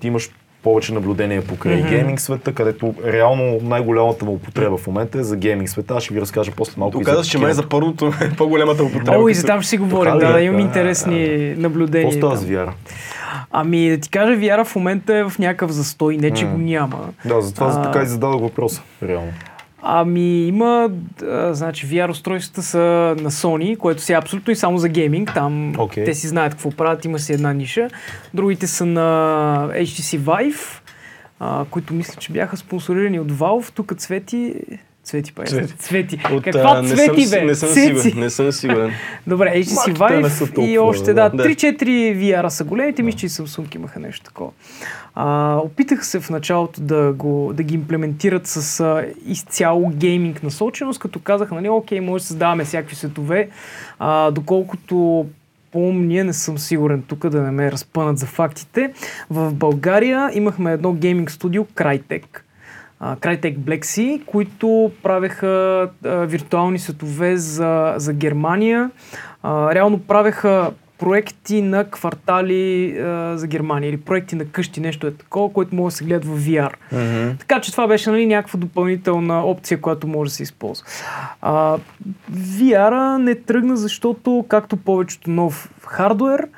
Ти имаш повече наблюдение покрай Мгм. гейминг света, където реално най-голямата му употреба в момента е за гейминг света. Аз ще ви разкажа после малко. и Оказва, че май за първото е по-голямата употреба. О, и за там ще си говорим. Да, е? да, имам Да, интересни наблюдения. Какво става с VR? Ами да ти кажа, VR в момента е в някакъв застой, не че М. го няма. Да, затова А. така и зададох въпроса. Реално. Ами има, а, значи VR устройствата са на Sony, което си е абсолютно и само за гейминг. Там Окей. те си знаят какво правят, има си една ниша. Другите са на HTC Vive, а, които мисля, че бяха спонсорирани от Valve. Тук цвети... Цвети, па, Цвети. цвети. От, Каква а, не съм цвети, си- бе? Не съм Цеци. сигурен. Не съм сигурен. Добре, HTC са Vive и още, да, да. 3-4 VR са големите, мисля, че и Samsung имаха нещо такова. А, опитаха се в началото да, го, да ги имплементират с а, изцяло гейминг насоченост, като казаха, нали, окей, може да създаваме всякакви светове, а, доколкото помня, не съм сигурен тук да не ме разпънат за фактите. В България имахме едно гейминг студио, Crytek. Crytek Black Sea, които правеха а, виртуални светове за, за Германия. А, реално правеха проекти на квартали а, за Германия или проекти на къщи, нещо е такова, което може да се гледа в VR. Така че това беше нали, някаква допълнителна опция, която може да се използва. А, VR не тръгна, защото както повечето нов хардуер,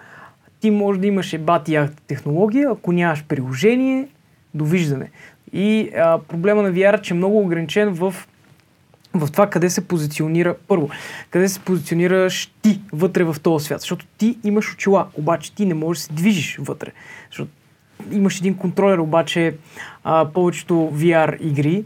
ти може да имаш ебати яхта технология, ако нямаш приложение, довиждане. И а, проблема на VR е, че е много ограничен в в това къде се позиционира, първо, къде се позиционираш ти вътре в този свят. Защото ти имаш очила, обаче ти не можеш да се движиш вътре. Защото имаш един контролер, обаче а, повечето VR игри,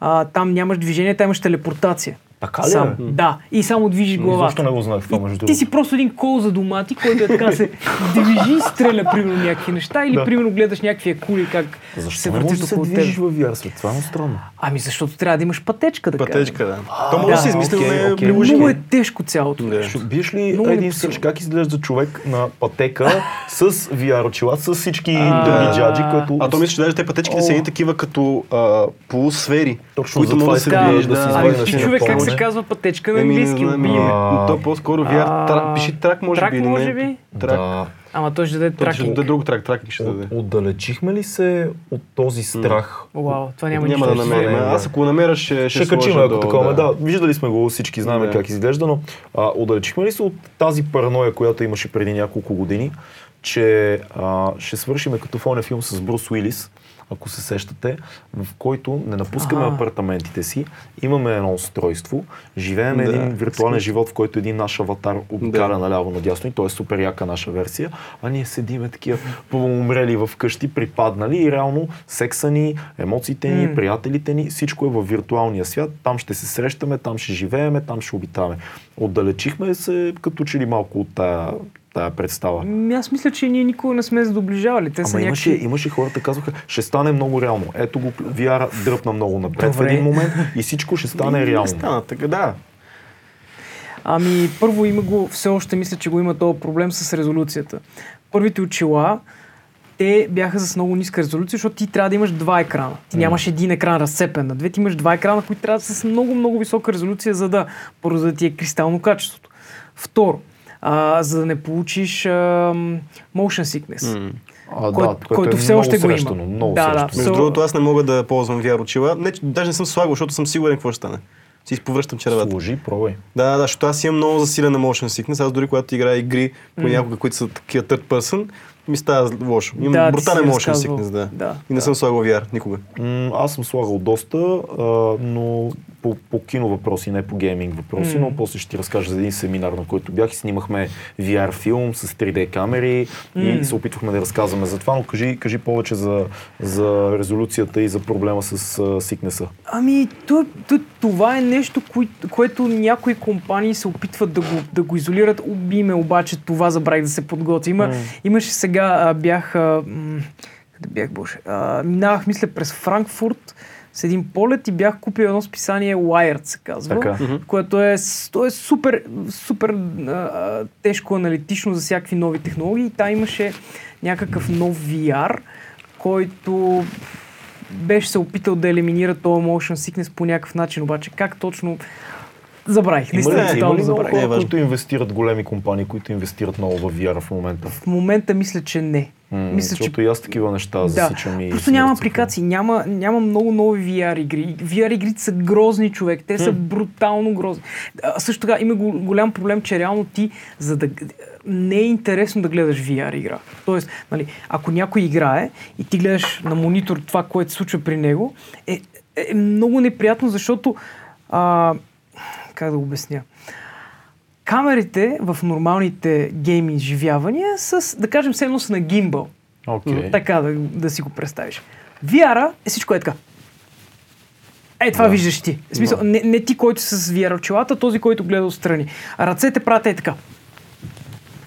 а, там нямаш движение, там имаш телепортация. Така ли е? Сам. Да, и само движиш главата. Защо не го знах това, между ти си просто един кол за домати, който е така се движи и стреля, примерно, някакви неща, или Да. примерно гледаш някакви акули, как Защо се се около движиш теб. в VR свет? Това е странно. Ами защото трябва да имаш пътечка, кажем. Пътечка, да. То може да, да се измисли, но окей, не е окей. приложимо. Много е тежко цялото. Да. биеш ли Много един сърч как изглежда човек на пътека с VR очила, с всички други джаджи, които... А то мисля, че даже те пътечките са едни такива като полусфери, Точно които за това могат да се движиш. си Ами човек как. Се казва пътечка на Еми, не английски? знам, а, то по-скоро VR, А, трак, пиши трак може трак би. или може би? Трак. Да. Ама той ще даде То ще даде друг трак, тракинг ще даде. Отдалечихме ли се от този страх? Вау, това няма, Няма нищо. да намерим. Аз ако го намеря, ще, Ще, ще, качим ако такова. Да. виждали сме го, всички знаем как изглежда, но а, отдалечихме ли се от тази параноя, която имаше преди няколко години, че а, ще свършиме като в оня филм с Брус Уилис, ако се сещате, в който не напускаме Ага. апартаментите си, имаме едно устройство, живеем Да, един виртуален живот, в който един наш аватар обикаля Да. наляво надясно и той е супер яка наша версия, а ние седиме такива полуумрели в къщи, припаднали и реално секса ни, емоциите ни, М. приятелите ни, всичко е в виртуалния свят, там ще се срещаме, там ще живееме, там ще обитаваме. Отдалечихме се като че ли малко от тая, тая представа. Ами, Аз мисля, че ние никога не сме задоближавали. Те са Ама имаше, някакви... имаше хората, казваха, ще стане много реално. Ето го, VR дръпна много напред Добре. в един момент и всичко ще стане Не реално. стана, така да. Ами, първо има го, все още мисля, че го има този проблем с резолюцията. Първите очила, те бяха с много ниска резолюция, защото ти трябва да имаш два екрана. Ти нямаш един екран разцепен на две, ти имаш два екрана, които трябва да са с много, много висока резолюция, за да, първо, за да ти е кристално качеството. Второ, а, за да не получиш а, motion sickness. М. А, Кой- да, който е все още го има. Много Да, да. Между So- другото, аз не мога да ползвам VR очила. Не, даже не съм слагал, защото съм сигурен какво ще стане. Си изповръщам червата. Сложи, пробвай. Да, да, да, защото аз имам много засилена motion sickness. Аз дори когато играя игри понякога, които са такива third person, ми става лошо. Имам Да, брутален motion sickness, да. Да, И не съм слагал VR никога. М, аз съм слагал доста, а, но по, по кино въпроси, не по гейминг въпроси, М. но после ще ти разкажа за един семинар, на който бях и снимахме VR филм с 3D камери и М. се опитвахме да разказваме за това, но кажи, кажи повече за, за резолюцията и за проблема с а, сикнеса. Ами, то, то, това е нещо, кое, което някои компании се опитват да го, да го изолират. Уби ме, обаче това забравих да се подготвя. Има, М. Имаше сега, а, бях, а, м, къде бях, боже, а, минавах, мисля, през Франкфурт с един полет и бях купил едно списание Wired, се казва. Така. Което е, то е супер, супер а, тежко аналитично за всякакви нови технологии. И та имаше някакъв нов VR, който беше се опитал да елиминира този motion sickness по някакъв начин, обаче как точно забравих. Има ли, има тотално ли много хора, Е, които инвестират, големи компании, които инвестират много в VR в момента? В момента мисля, че не. М, Мисля, че защото и аз такива неща засичам и... Просто няма апликации, няма, няма много нови VR игри. VR игрите са грозни човек, те са брутално грозни. А, също така има го- голям проблем, че реално ти, за да... Не е интересно да гледаш VR игра. Тоест, нали, ако някой играе и ти гледаш на монитор това, което се случва при него, е, е много неприятно, защото... А, как да го обясня? Камерите в нормалните гейм изживявания са, да кажем, все на гимбъл. Окей. Така да, да си го представиш. VR е всичко е така. Е, това Да. виждаш ти. В смисъл, не, не ти, който с VR очилата, този, който гледа отстрани. Ръцете правят е така.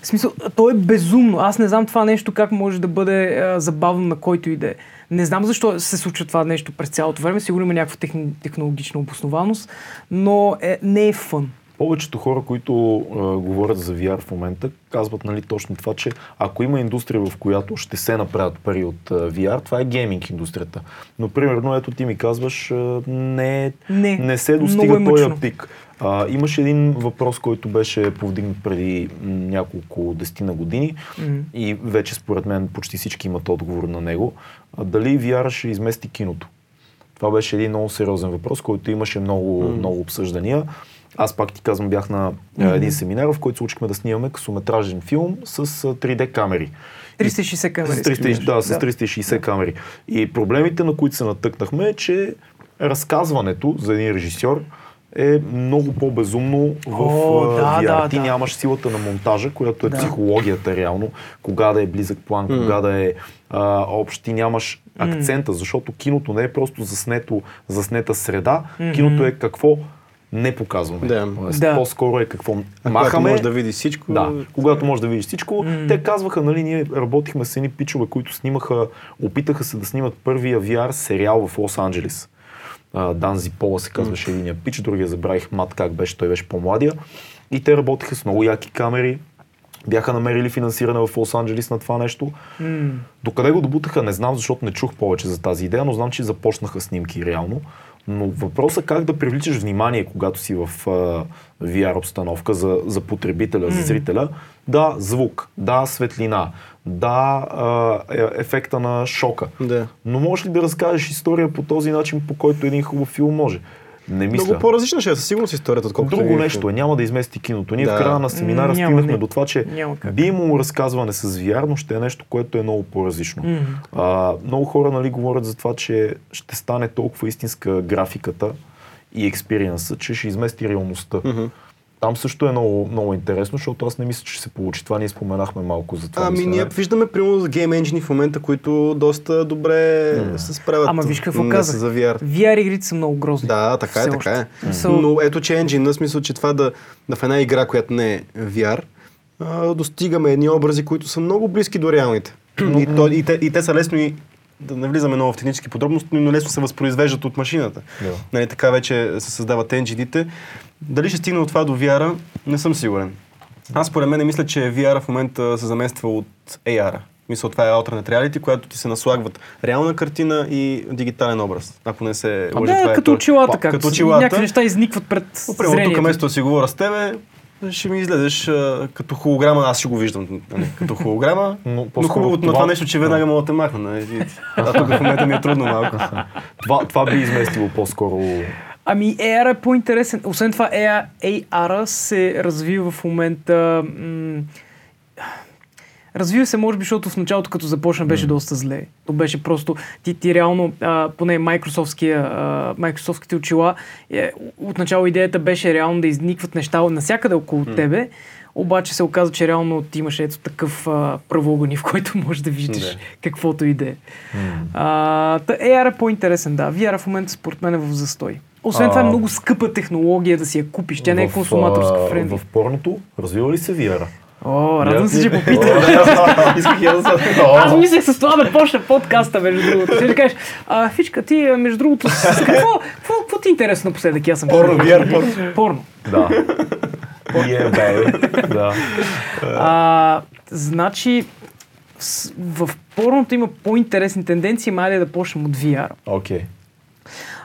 В смисъл, то е безумно. Аз не знам това нещо как може да бъде а, забавно на който и да е. Не знам защо се случва това нещо през цялото време. Сигурно има някаква техни, технологична обоснованост, но е, не е фън. Повечето хора, които а, говорят за VR в момента, казват нали, точно това, че ако има индустрия, в която ще се направят пари от а, VR, това е гейминг индустрията. Но, примерно, ето ти ми казваш, а, не, Не. не се достига е този пик. А, имаше един въпрос, който беше повдигнат преди няколко десетина години М. и вече според мен почти всички имат отговор на него. А, дали VR ще измести киното? Това беше един много сериозен въпрос, който имаше много, mm. много обсъждания. Аз пак ти казвам, бях на а, един семинар, в който се учихме да снимаме късометражен филм с а, 3D камери. 360 камери. С 360, да, с Да. 360 камери. И проблемите, на които се натъкнахме, е, че разказването за един режисьор е много по-безумно в О, да, VR. да, Ти да. нямаш силата на монтажа, която е Да. психологията реално, кога да е близък план, кога да е а, общ. Ти нямаш акцента, защото киното не е просто заснето, заснета среда, киното е какво не показваме. Да. Тоест, Да. По-скоро е какво А когато махаме. можеш да видиш всичко. Да, когато можеш да видиш всичко. Те казваха, нали, ние работихме с едни пичове, които снимаха, опитаха се да снимат първия VR сериал в Лос-Анджелес. Дан Зипола се казваше единия пич, другия забравих Мат как беше, той беше по-младия. И те работеха с много яки камери, бяха намерили финансиране в Лос-Анджелес на това нещо. М. Докъде го добутаха, не знам, защото не чух повече за тази идея, но знам, че започнаха снимки реално. Но въпросът как да привличаш внимание, когато си в а, VR обстановка за, за потребителя, за зрителя, да, звук, да, светлина, да, е- ефекта на шока. Да. Но можеш ли да разкажеш история по този начин, по който един хубав филм може? Не мисля. Много по-различна ще е със сигурност историята, отколкото Друго нещо е, няма да измести киното. Ние Да. в края на семинара Няма, стигнахме не. до това, че би имало разказване с VR, но ще е нещо, което е много по-различно. Мгм. А, много хора нали, говорят за това, че ще стане толкова истинска графиката и експириенса, че ще измести реалността. Мгм. Там също е много, много интересно, защото аз не мисля, че се получи. Това ние споменахме малко за това. Ами ние виждаме, примерно, за гейм енджини в момента, които доста добре се справят. Ама виж какво казах. За VR. VR игрите са много грозни. Да, така е, така е. Смисъл- Но ето, че енджин, в смисъл, че това да, да в една игра, която не е VR, а, достигаме едни образи, които са много близки до реалните. и, то, и, те, и те са лесно и да не влизаме много в технически подробности, но лесно се възпроизвеждат от машината. Да. Нали, така вече се създават енджините. Дали ще стигне от това до VR, не съм сигурен. Аз според мен мисля, че VR в момента се замества от AR. Мисля, това е Alternate Reality, която ти се наслагват реална картина и дигитален образ. Ако не се лъжа, това Да, е като то- очилата, как Като очилата. Някакви неща изникват пред Но, Примерно тук вместо да си говоря с тебе, ще ми излезеш а, като холограма, аз ще го виждам нали, като холограма, Но но, хубавото на това- това нещо, че веднага мога да те махна. Нали? А тук в момента ми е трудно малко. Това, това би изместило по-скоро. Ами AR е по-интересен. Освен това, AR, AR се развива в момента... М- Развива се, може би, защото в началото, като започна, беше доста зле. То беше просто, ти, ти реално, а, поне а, Microsoftските очила, е, отначало идеята беше реално да изникват неща навсякъде около тебе, обаче се оказа, че реално ти имаш ето такъв а, правоъгъни, в който можеш да виждаш Да. каквото и да е. А, AR е по-интересен, да. VR в момента според мен е в застой. Освен това е А, много скъпа технология да си я купиш. Тя не е В, консуматорска а, френди. В порното развива ли се VR? О, радвам се, че попита. Исках я да се... Аз мислех с това да почна подкаста, между другото. Ще кажеш, а, Фичка, ти, между другото, с, какво, какво, какво ти е интересно напоследък? Аз съм Порно. VR, порно. Порно. Да. Yeah, baby. Да. А, значи, в порното има по-интересни тенденции, майде да почнем от VR. Окей.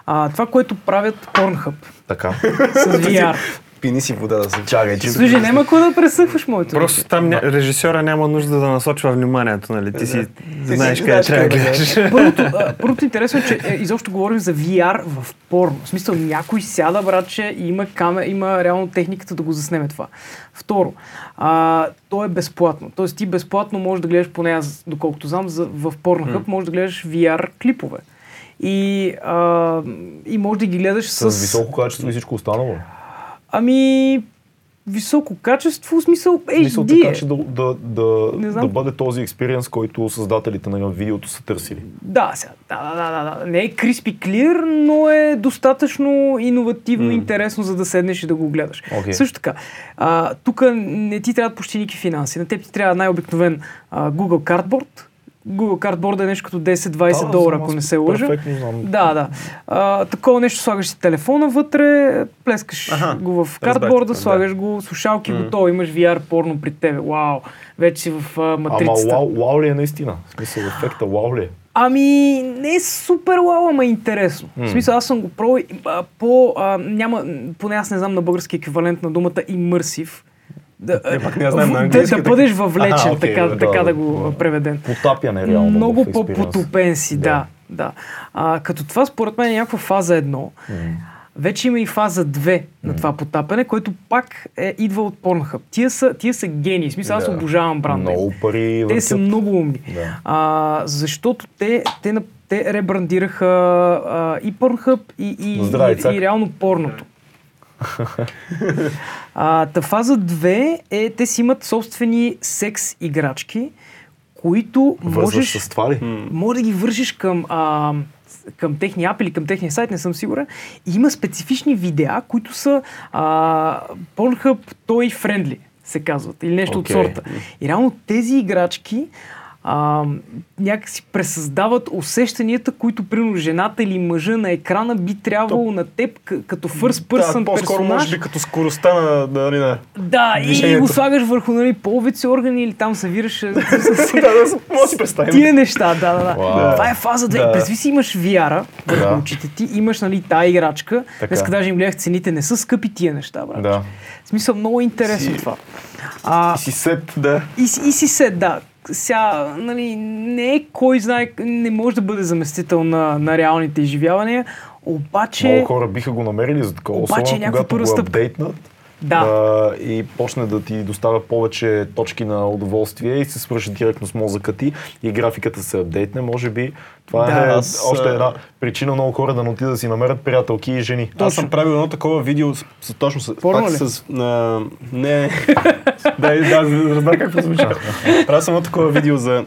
А, това, което правят Pornhub Така. с VR. Пини си вода да се... Чакай, че... Слушай, няма кой да пресъхваш моето. Просто там ня... режисьора няма нужда да насочва вниманието, нали? Ти си Ти знаеш къде трябва да да гледаш. Първото, първото интересно е, че е, изобщо говорим за VR в порно. В смисъл, някой сяда, братче, и има, камера, има реално техниката да го заснеме това. Второ, а, то е безплатно. Тоест ти безплатно можеш да гледаш, поне аз, доколкото знам, за, в Pornhub можеш да гледаш VR клипове. И, а, и можеш да ги гледаш с... С високо качество и всичко останало. Ами, високо качество, в смисъл Мисъл HD така, е. че да, да, да, да бъде този експириенс, който създателите на видеото са търсили. Да, сега, да, да, да, да. Не е crispy clear, но е достатъчно иновативно и интересно, за да седнеш и да го гледаш. Окей. Също така, тук не ти трябват почти никакви финанси. На теб ти трябва най-обикновен а, Google Cardboard. Google Cardboard е нещо като 10-20 Да, долара, ако не се лъжа. Да, да. А, такова нещо слагаш си телефона вътре, плескаш Аха, го в картборда, слагаш го, слушалки готово, имаш VR порно при тебе. Вау, вече си в а, Ама матрицата. вау, вау ли е наистина? В смисъл, ефекта вау ли е? Ами, не е супер вау, ама е интересно. В смисъл, аз съм го пробвал по... А, няма, поне аз не знам на български еквивалент на думата immersive. Да, Е, пак не я знам на да, английски, да така. бъдеш въвлечен, Аха, окей, така, да, така да, да, го да. преведем. Потапяне реално. Много по-потопен си, да. да. А, като това според мен е някаква фаза едно. Вече има и фаза 2 на това потапяне, който пак е, идва от Pornhub. Тия са, тия са гении. Смисъл, аз Да. обожавам бранда. Много пари Те са въртят. много умни. Да. А, защото те, те, те ребрандираха а, и Pornhub и, и, Здравей, и, и реално порното. А, та фаза 2 е, те си имат собствени секс играчки, които можеш, може да ги вържиш към, а, към техния ап или към техния сайт, не съм сигурен. И има специфични видеа, които са а, Pornhub Toy Friendly, се казват, или нещо Окей. от сорта. И реално тези играчки а, някакси пресъздават усещанията, които примерно жената или мъжа на екрана би трябвало на теб к- като first person Да, по-скоро персонаж. може би като скоростта на... Нали, на... Да, и движението. го слагаш върху нали, половици органи или там се вираш с, с, да, да, може си представим. Тия неща, да, да, да. Вау. Това е фаза 2. Да. Представи си имаш VR върху Да. очите ти, имаш нали тая играчка. Така. Днеска даже им гледах цените, не са скъпи тия неща, брат. Да. В смисъл много интересно Си- това. А, И си сет, да. и, и си се, да. Сега, нали, не е кой знае, не може да бъде заместител на, на реалните изживявания, обаче... Много хора биха го намерили за такова, Обаче особено когато го апдейтнат. Да. а, и почне да ти доставя повече точки на удоволствие и се свърши директно с мозъка ти и графиката се апдейтне, може би това Да, е аз, още а, една причина много хора да не отидат да си намерят приятелки и жени. Аз съм правил едно такова видео с, с точно с, Порно пак ли? с... На, не, да, да, разбрах какво звучи. Правил съм едно такова видео за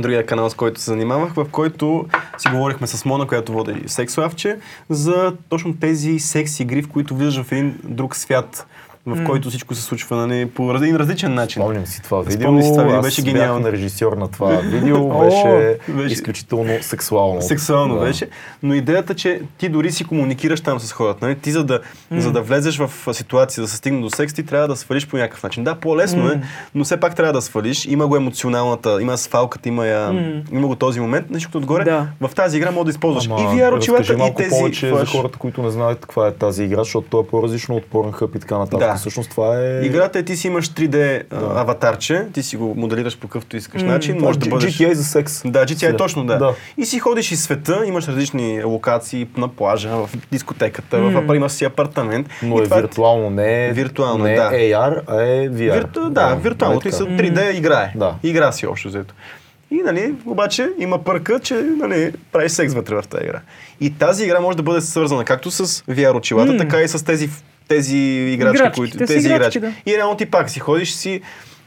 другия канал, с който се занимавах, в който си говорихме с Мона, която води сексуавче, за точно тези секс игри, в които влизаш в един друг свят, в който всичко се случва нали, по един различен начин. Спомням си това видео. Спомни си това видео, беше бях гениално. на режисьор на това видео. Беше, беше- изключително сексуално. Сексуално Да. беше, но идеята, че ти дори си комуникираш там с хората. Нали? Ти за да, за да влезеш в ситуация, да се стигне до секс, ти трябва да свалиш по някакъв начин. Да, по-лесно е, но все пак трябва да свалиш. Има го емоционалната, има свалката, има, я, има го този момент. Нещо отгоре. Да. В тази игра може да използваш Ама, и VR очилата, и тези повече флаш. за хората, които не знаят каква е тази игра, защото то е по-различно от Pornhub и така нататък. Да. Всъщност това е... Играта е ти си имаш 3D а, аватарче, ти си го моделираш по какъвто искаш начин, Това може да е бъдеш... GTA за секс. Да, GTA Сега. точно, да. Да. И си ходиш из света, имаш различни локации на плажа, в дискотеката, в апар, имаш си апартамент. Но и е това виртуално, не е, Виртуално, не е да. AR, а е VR. Вирту... Да, виртуално. Нали Ти са така? 3D играе. Да. Игра си общо взето. И, нали, обаче има пърка, че нали, правиш секс вътре в тази игра. И тази игра може да бъде свързана както с VR очилата, така и с тези, тези играчки, Играчки, които, те тези играчки, играчки. И реално ти пак си ходиш си,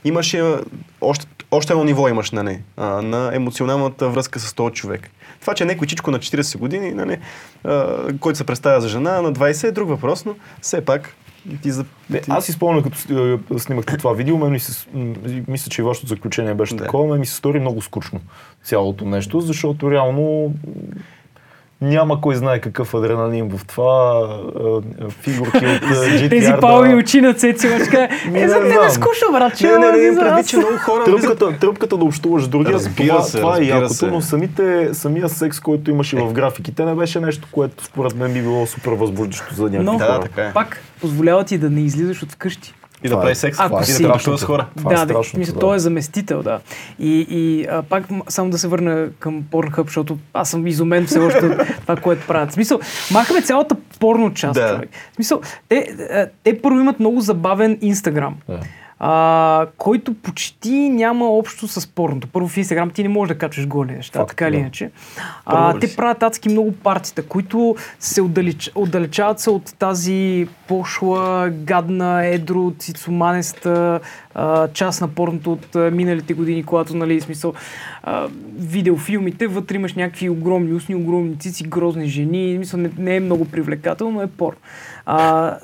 имаш а, още, още едно ниво имаш на не, а, на емоционалната връзка с този човек. Това, че някой чичко на 40 години, нали, а, който се представя за жена, на 20 е друг въпрос, но все пак ти за... Не, ти... аз си спомням, като е, снимахте това видео, мен ми се, мисля, че и вашето заключение беше Да. такова, мен ми се стори много скучно цялото нещо, защото реално няма кой знае какъв адреналин в това, фигурки от GTR. Тези да- палми очи на Цеци, е, за не тебе е знам. скучно, брат, че Не, не, не, нас. че много хора Тръпката, тръпката да общуваш другия, Разбира това, се, това е якото, се. но самите, самия секс, който имаше в графиките, не беше нещо, което според мен би било супер възбуждащо за някакви Но, Да, хора. така е. пак, позволява ти да не излизаш от вкъщи. И да е- прави секс, Ако и да с хора. Това е да, да, страшното, мисля, да. той е заместител, да. И, и а, пак само да се върна към Pornhub, защото аз съм изумен все още от това, което правят. В смисъл, махаме цялата порно част, Да. човек. В смисъл, те, а, те първо имат много забавен Инстаграм. Да. А, който почти няма общо с порното. Първо в Инстаграм ти не можеш да качваш голи неща, Факт, така или да. иначе. А, те правят адски много партита, които се отдалеч... отдалечават се от тази пошла, гадна, едро, цицоманеста а, част на порното от а, миналите години, когато, нали, смисъл, а, видеофилмите, вътре имаш някакви огромни устни, огромни цици, грозни жени, мисъл, не, не е много привлекателно, но е порно. А,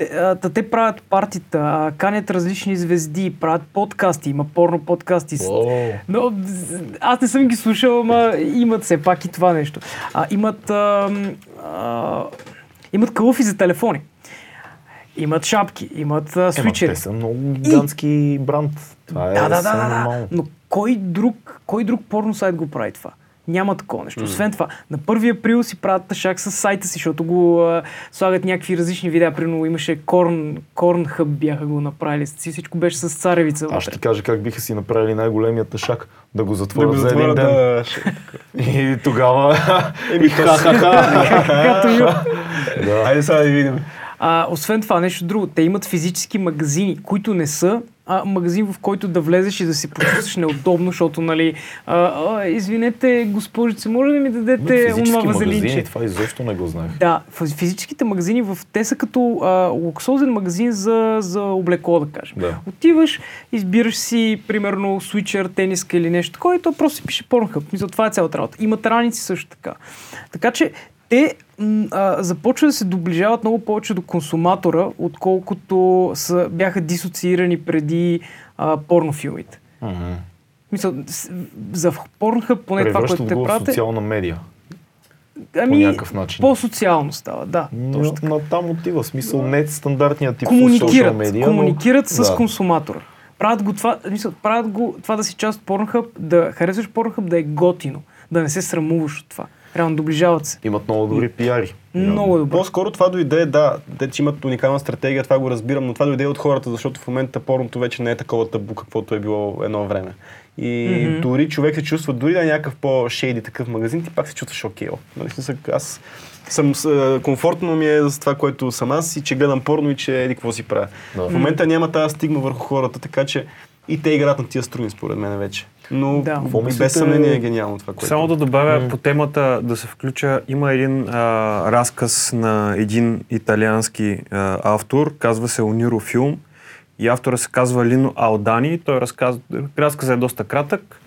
те, а, те правят партита, канят различни звезди, правят подкасти, има порно подкасти. О, но аз не съм ги слушал, ама имат все пак и това нещо. А, имат, а, а, имат кълъфи за телефони. Имат шапки, имат а, свичери. те са много гигантски бранд. Това е Да, да, да, да, да. нормално. Но кой друг, кой друг порно сайт го прави това? Няма такова нещо. Освен това, на 1 април си правят тъшак с сайта си, защото го а, слагат някакви различни видеа. Примерно имаше Корн, Корнхъб бяха го направили. Си всичко беше с царевица. Аз ще ти кажа как биха си направили най-големия тъшак. Да го затворят го за един ден. да, И тогава... Ха-ха-ха. И- да. Айде сега да видим. А, освен това, нещо друго. Те имат физически магазини, които не са а, магазин, в който да влезеш и да се почувстваш неудобно, защото, нали, а, а, извинете, госпожице, може да ми дадете онова магазини, вазелинче? това изобщо не го знаех. Да, фи- физическите магазини, в, те са като а, луксозен магазин за, за облекло, да кажем. Да. Отиваш, избираш си, примерно, свичер, тениска или нещо такова и то просто си пише Pornhub. Мисля, това е цялата работа. Имат раници също така. Така че те а, започват да се доближават много повече до консуматора, отколкото са, бяха дисоциирани преди а, порнофилмите. Мисля, с- за Pornhub, поне това, което Превръщат те правят, е- социална медия. ами, по някакъв начин. по-социално става, да. Точно Но, така. на там отива. Смисъл не е стандартният тип комуникират, медия, комуникират но, с да. консуматора. Правят го това, мисля, правят го това да си част от Pornhub, да харесваш Pornhub, да е готино, да не се срамуваш от това. Реално доближават се. Имат много добри пиари. Много добре. По-скоро това дойде, да, те че имат уникална стратегия, това го разбирам, но това дойде от хората, защото в момента порното вече не е такова табу, каквото е било едно време. И Мгм. дори човек се чувства, дори да е някакъв по-шейди такъв магазин, ти пак се чувстваш окей. Нали, в смисъл, аз съм а, комфортно ми е за това, което съм аз и че гледам порно и че еди какво си правя. Да. В момента няма тази стигма върху хората, така че и те играят на тия струни, според мен вече. Но Да. Какво без мислите- съмнение е гениално това, което. Само да добавя по темата да се включа, има един а, разказ на един италиански а, автор, казва се Ониро Филм и автора се казва Лино Алдани. Той разказва, разказът е доста кратък.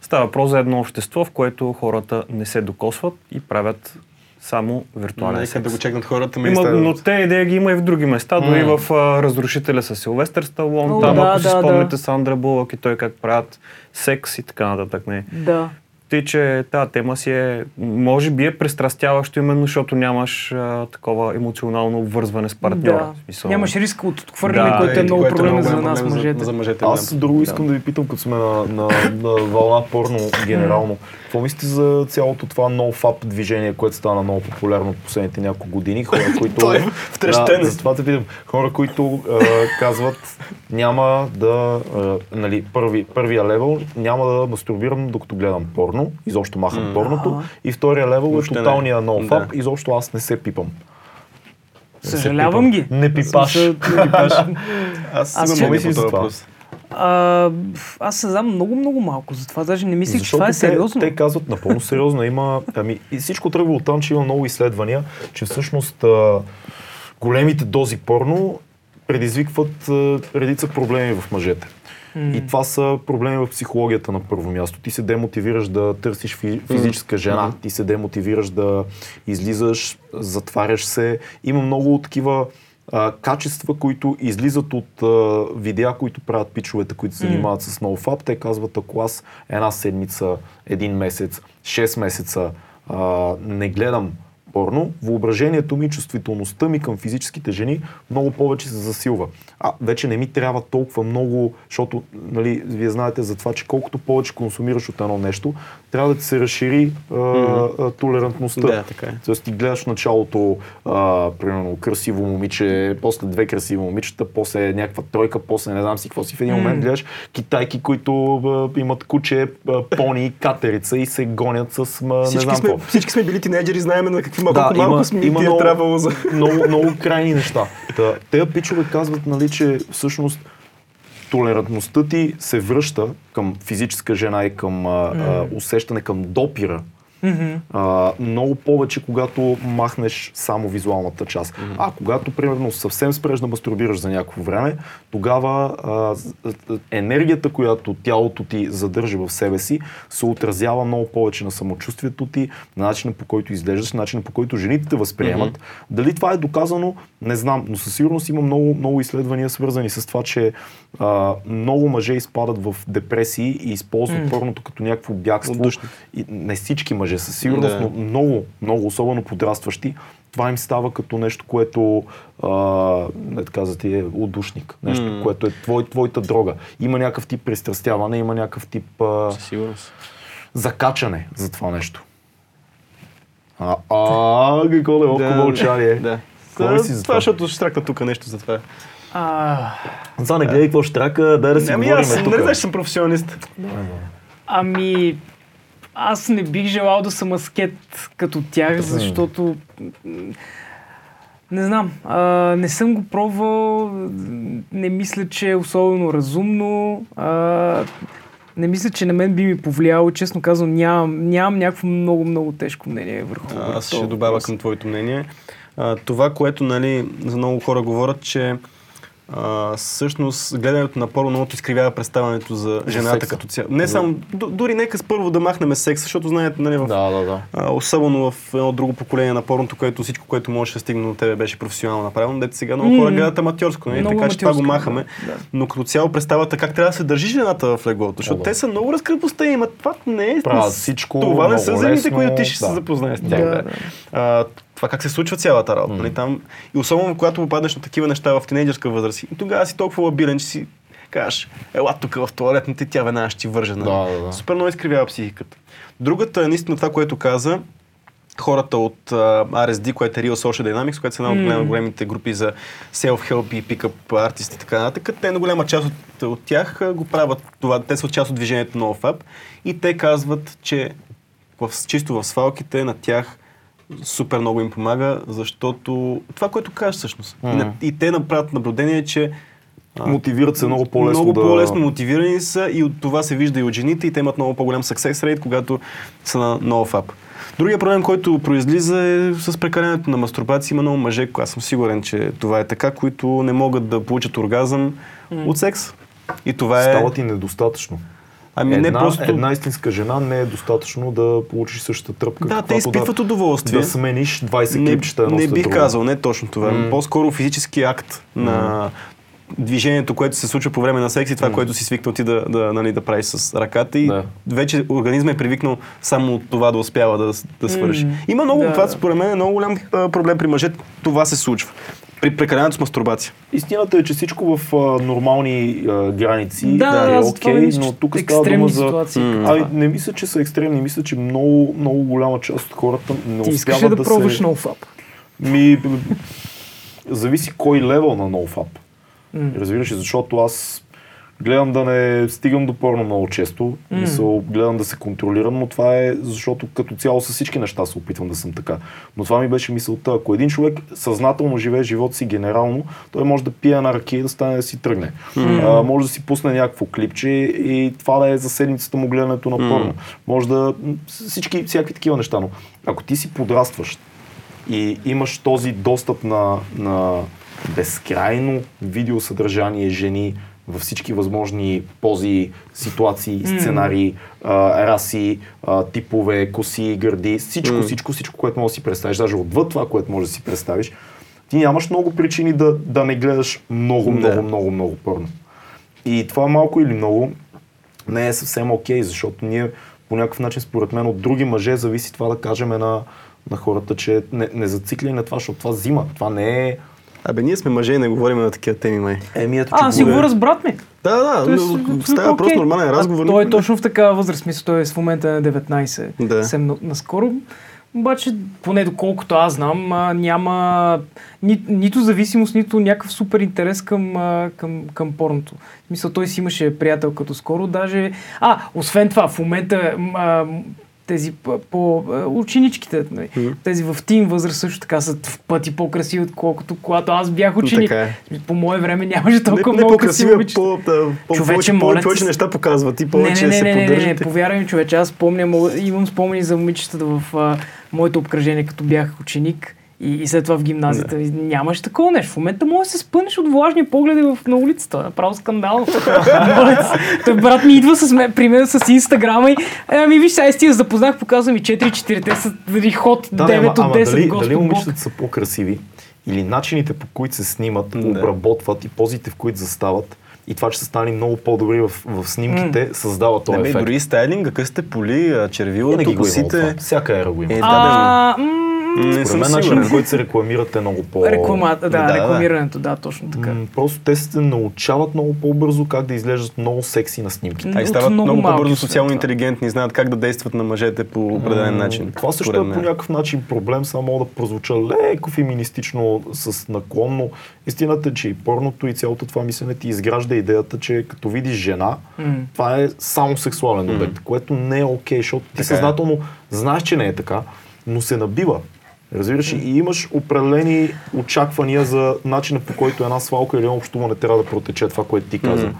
Става въпрос за едно общество, в което хората не се докосват и правят само виртуален Нека секс. да го чекнат хората. ме Има, но те идея ги има и в други места, дори в а, Разрушителя с Силвестър Сталон, там да, ако си да, спомняте да. Сандра Булък и той как правят секс и така нататък. Не. Да. Тъй, че тази тема си е, може би е престрастяващо именно, защото нямаш а, такова емоционално обвързване с партньора. Да. Смисъл, Нямаш риск от отхвърляне, Да, което е и много което проблем много за нас, мъжете. За мъжете Аз друго искам да ви питам, като сме на, на, на, на вълна порно генерално. Какво мислите за цялото това NoFap движение, което стана много популярно от последните няколко години? Хора, които... Той е втрещен. Да, затова те питам. Хора, които а, казват няма да... А, нали, първи, първия левел няма да мастурбирам докато гледам порно. Изобщо махам порното. И втория левел Въобще е не. тоталния NoFap. Да. Изобщо аз не се пипам. Не Съжалявам ги. Не пипаш. Не пипаш. Аз Аз имам ще- мисли този това. въпрос. А, аз се знам много, много малко, затова даже не мислих, че това е те, сериозно. те казват напълно сериозно. Има, ами, и всичко тръгва от там, че има много изследвания, че всъщност а, големите дози порно предизвикват а, редица проблеми в мъжете. И това са проблеми в психологията на първо място. Ти се демотивираш да търсиш фи- физическа жена, ти се демотивираш да излизаш, затваряш се. Има много такива а, качества, които излизат от а, видеа, които правят пичовете, които се занимават с NoFap. Те казват, ако аз една седмица, един месец, 6 месеца а, не гледам порно, въображението ми, чувствителността ми към физическите жени много повече се засилва. А вече не ми трябва толкова много, защото нали, вие знаете за това, че колкото повече консумираш от едно нещо, трябва да се разшири а, а, толерантността. Да, така е. Тоест ти гледаш началото, а, примерно, красиво момиче, после две красиви момичета, после някаква тройка, после не знам си какво си. В един момент гледаш китайки, които а, имат куче, а, пони катерица и се гонят с а, не Всички знам сме, какво. всички сме били тинейджери, знаем на какви малко, малко сме има ти е много, трябвало за... много, много крайни неща. Та, те пичове казват, нали, че всъщност толерантността ти се връща към физическа жена и към а, а, усещане към допира. А, много повече, когато махнеш само визуалната част. А когато, примерно, съвсем спреш да мастурбираш за някакво време, тогава а, енергията, която тялото ти задържа в себе си, се отразява много повече на самочувствието ти, на начина по който изглеждаш, на начина по който жените те възприемат. Дали това е доказано, не знам, но със сигурност има много, много изследвания, свързани с това, че а, много мъже изпадат в депресии и използват порното като някакво бягство. Отдушник. И не всички мъже със сигурност, Да. но много, много, особено подрастващи, това им става като нещо, което а, не така за ти е удушник. Нещо, М. което е твой, твоята дрога. Има някакъв тип пристрастяване, има някакъв тип а, сигурност. закачане за това нещо. А, а какво да е мълчание. Да. Това, това? защото ще тук нещо за това. А, За не гледай какво ще трака, дай да си Ами говорим аз не знаеш, че съм професионалист. ами, аз не бих желал да съм аскет като тях, защото не знам, а, не съм го пробвал, не мисля, че е особено разумно, а, не мисля, че на мен би ми повлияло, честно казвам, нямам, нямам някакво много, много тежко мнение върху върху Аз ще добавя към твоето мнение. А, това, което нали, за много хора говорят, че а, всъщност гледането на порно много изкривява представянето за жената секса. като цяло. Не само, д- дори нека с първо да махнем секса, защото знаете, нали, в, Да, да, да. а, особено в едно друго поколение на порното, което всичко, което можеше да стигне до тебе беше професионално направено, дете сега много хора гледат аматьорско, нали? Така че това го махаме. да, да. Но като цяло представата как трябва да се държи жената в леглото, защото да. те са много разкрепостени, ма това не е... Правят всичко Това не са земите, които ти ще да. се запознаеш с тях. Да, Да, да. А, това как се случва цялата работа. Нали, там, и особено когато попаднеш на такива неща в тинейджърска възраст, и тогава си толкова лабилен, че си кажеш, ела тук в туалетната и тя веднага ще ти върже. Нали? Да, да, да. Супер много изкривява психиката. Другата е наистина това, което каза, хората от а, RSD, което е Real Social Dynamics, което са една от голям- големите групи за self-help и pick-up артисти и така нататък. Те на голяма част от, от тях го правят това. Те са част от движението на OFAP и те казват, че в, чисто в свалките на тях супер много им помага, защото това, което кажеш всъщност. И, на, и те направят наблюдение, че Мотивират се много по-лесно много да... по-лесно мотивирани са и от това се вижда и от жените и те имат много по-голям success rate, когато са на NoFap. Другия проблем, който произлиза е с прекалянето на мастурбация. Има много мъже, аз съм сигурен, че това е така, които не могат да получат оргазъм от секс. И това е... Става ти недостатъчно. Ами една, не просто... една истинска жена не е достатъчно да получиш същата тръпка. Да, те изпитват удоволствие. Да смениш 20 не, клипчета едно не бих друго. казал, не точно това. М. По-скоро физически акт на движението, което се случва по време на секс и това, което си свикнал ти да, да, нали, да правиш с ръката и Да. вече организма е привикнал само от това да успява да, да свърши. М, Има много, да. това според мен е много голям проблем при мъжете, това се случва. При прекаленото с мастурбация. Истината е, че всичко в а, нормални а, граници Да, е да, не окей, мисля, но тук става дума за... ситуации. М. Ами, не мисля, че са екстремни, мисля, че много, много голяма част от хората не Ти успяват да, да, пробваш се... NoFap? Ми, зависи кой левел на NoFap. М. Разбираш ли, защото аз гледам да не стигам до порно много често, М. мисъл, гледам да се контролирам, но това е защото като цяло с всички неща се опитвам да съм така. Но това ми беше мисълта. Ако един човек съзнателно живее живота си генерално, той може да пие една ръка и да стане да си тръгне. А, може да си пусне някакво клипче и това да е за седмицата му гледането на порно. Може да... Всички, всякакви такива неща. Но ако ти си подрастващ и имаш този достъп на, на безкрайно видеосъдържание жени във всички възможни пози, ситуации, сценарии, а, раси, типове, коси, гърди, всичко, М. всичко, всичко, което можеш да си представиш, даже отвъд това, което можеш да си представиш, ти нямаш много причини да, да не гледаш много, много, Да. много, много порно. И това малко или много не е съвсем окей, защото ние по някакъв начин, според мен, от други мъже зависи това да кажем на, на хората, че не, не зацикли на това, защото това взима. Това не е... Абе, ние сме мъже и не говорим на такива теми, май. Еми, ето, А, си говоря- говоря с брат ми. Да, да, е но абсолютно става просто окей. нормален разговор. А той е но- точно в такава възраст, мисля, той е в момента на 19, Да. съвсем на- наскоро. Обаче, поне доколкото аз знам, а, няма ни, нито зависимост, нито някакъв супер интерес към, а, към, към порното. В смисъл, той си имаше приятел като скоро, даже... А, освен това, в момента а, тези по, ученичките, Мгм. тези в тим възраст също така са в пъти по-красиви, отколкото когато аз бях ученик. Така е. По мое време нямаше толкова не, не много красиви момичета. по, да, по, Човече, повече, повече, се. неща показват и Не, повече не, не, се не, не, не, не, поддържате. повярвай ми, човече, аз спомням, имам спомени за момичетата в а, моето обкръжение, като бях ученик и, и след това в гимназията. И Нямаше такова нещо. В момента може да се спънеш от влажни погледи в, на улицата. Направо скандал. Той брат ми идва с мен, при мен с инстаграма и ами виж, сега стига запознах, показва ми 4-4, те са нали, ход Да, 9 ама, от ама 10, дали, Господ дали момичетата са по-красиви или начините по които се снимат, Да. обработват и позите в които застават и това, че са станали много по-добри в, в снимките, създава този Не, бе, ефект. дори стайлинга, късте поли, червилото, има косите. Всяка ера го има. Е, да, А, м, Не Според съм мен начинът, по който се рекламират е много по... Реклама, да, Да, рекламирането, да, точно така. М, Просто те се научават много по-бързо как да изглеждат много секси на снимките. И От стават много много, по-бързо социално интелигентни, знаят как да действат на мъжете по определен М, начин. Това също е по някакъв начин проблем, само мога да прозвуча леко феминистично с наклонно. Истината е, че и порното и цялото това мислене ти изгражда идеята, че като видиш жена, М. това е само сексуален обект, което не е окей, защото ти Така е. съзнателно знаеш, че не е така, но се набива. Разбираш, и имаш определени очаквания за начина по който една свалка или едно общуване трябва да протече това, което ти каза. Мгм.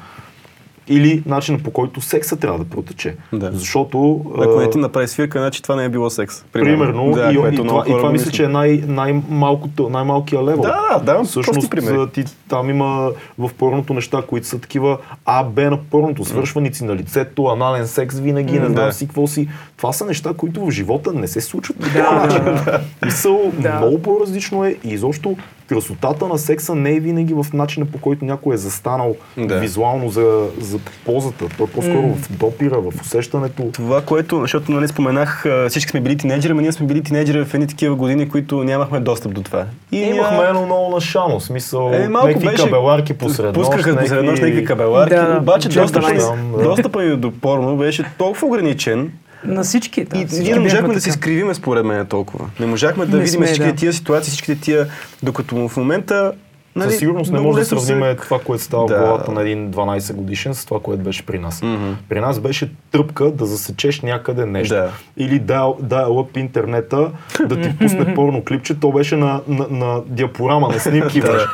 Или начина по който секса трябва да протече. Да. Защото Ако не ти направи свирка, значи това не е било секс. Примерно, Да, и, и, което това, и това мисля, че е най- най-малкото, най-малкия левел. Да, да, Всъщност, ти, там има в порното неща, които са такива А, Б на порното, свършваници на лицето, анален секс винаги, не М, знам да. си какво си. Това са неща, които в живота не се случват. Да, да. Мисъл, Да. много по-различно е и изобщо красотата на секса не е винаги в начина по който някой е застанал Да. визуално за, за позата. Той е по-скоро М. в допира, в усещането. Това, което, защото нали, споменах, всички сме били тинейджери, но ние сме били тинейджери в едни такива години, които нямахме достъп до това. И Имахме ня- едно много нашано, смисъл, Е, малко някакви беше- кабеларки посред Пускаха посред нощ някакви кабеларки, Да, да, обаче Dance. Да. достъпа и до порно беше толкова ограничен На всички. Да, и всички ние не можахме да се изкривиме според мен толкова. Не можахме да Не видим сме, всичките да. тия ситуации, всичките тия, докато в момента Нали, Със сигурност не може да лесно се- сравним това, което става Да. в главата на един 12 годишен с това, което беше при нас. Мгм. При нас беше тръпка да засечеш някъде нещо. Да. Или да, да лъп интернета, да ти пусне порно клипче, то беше на, на, на диапорама, на снимки. беше.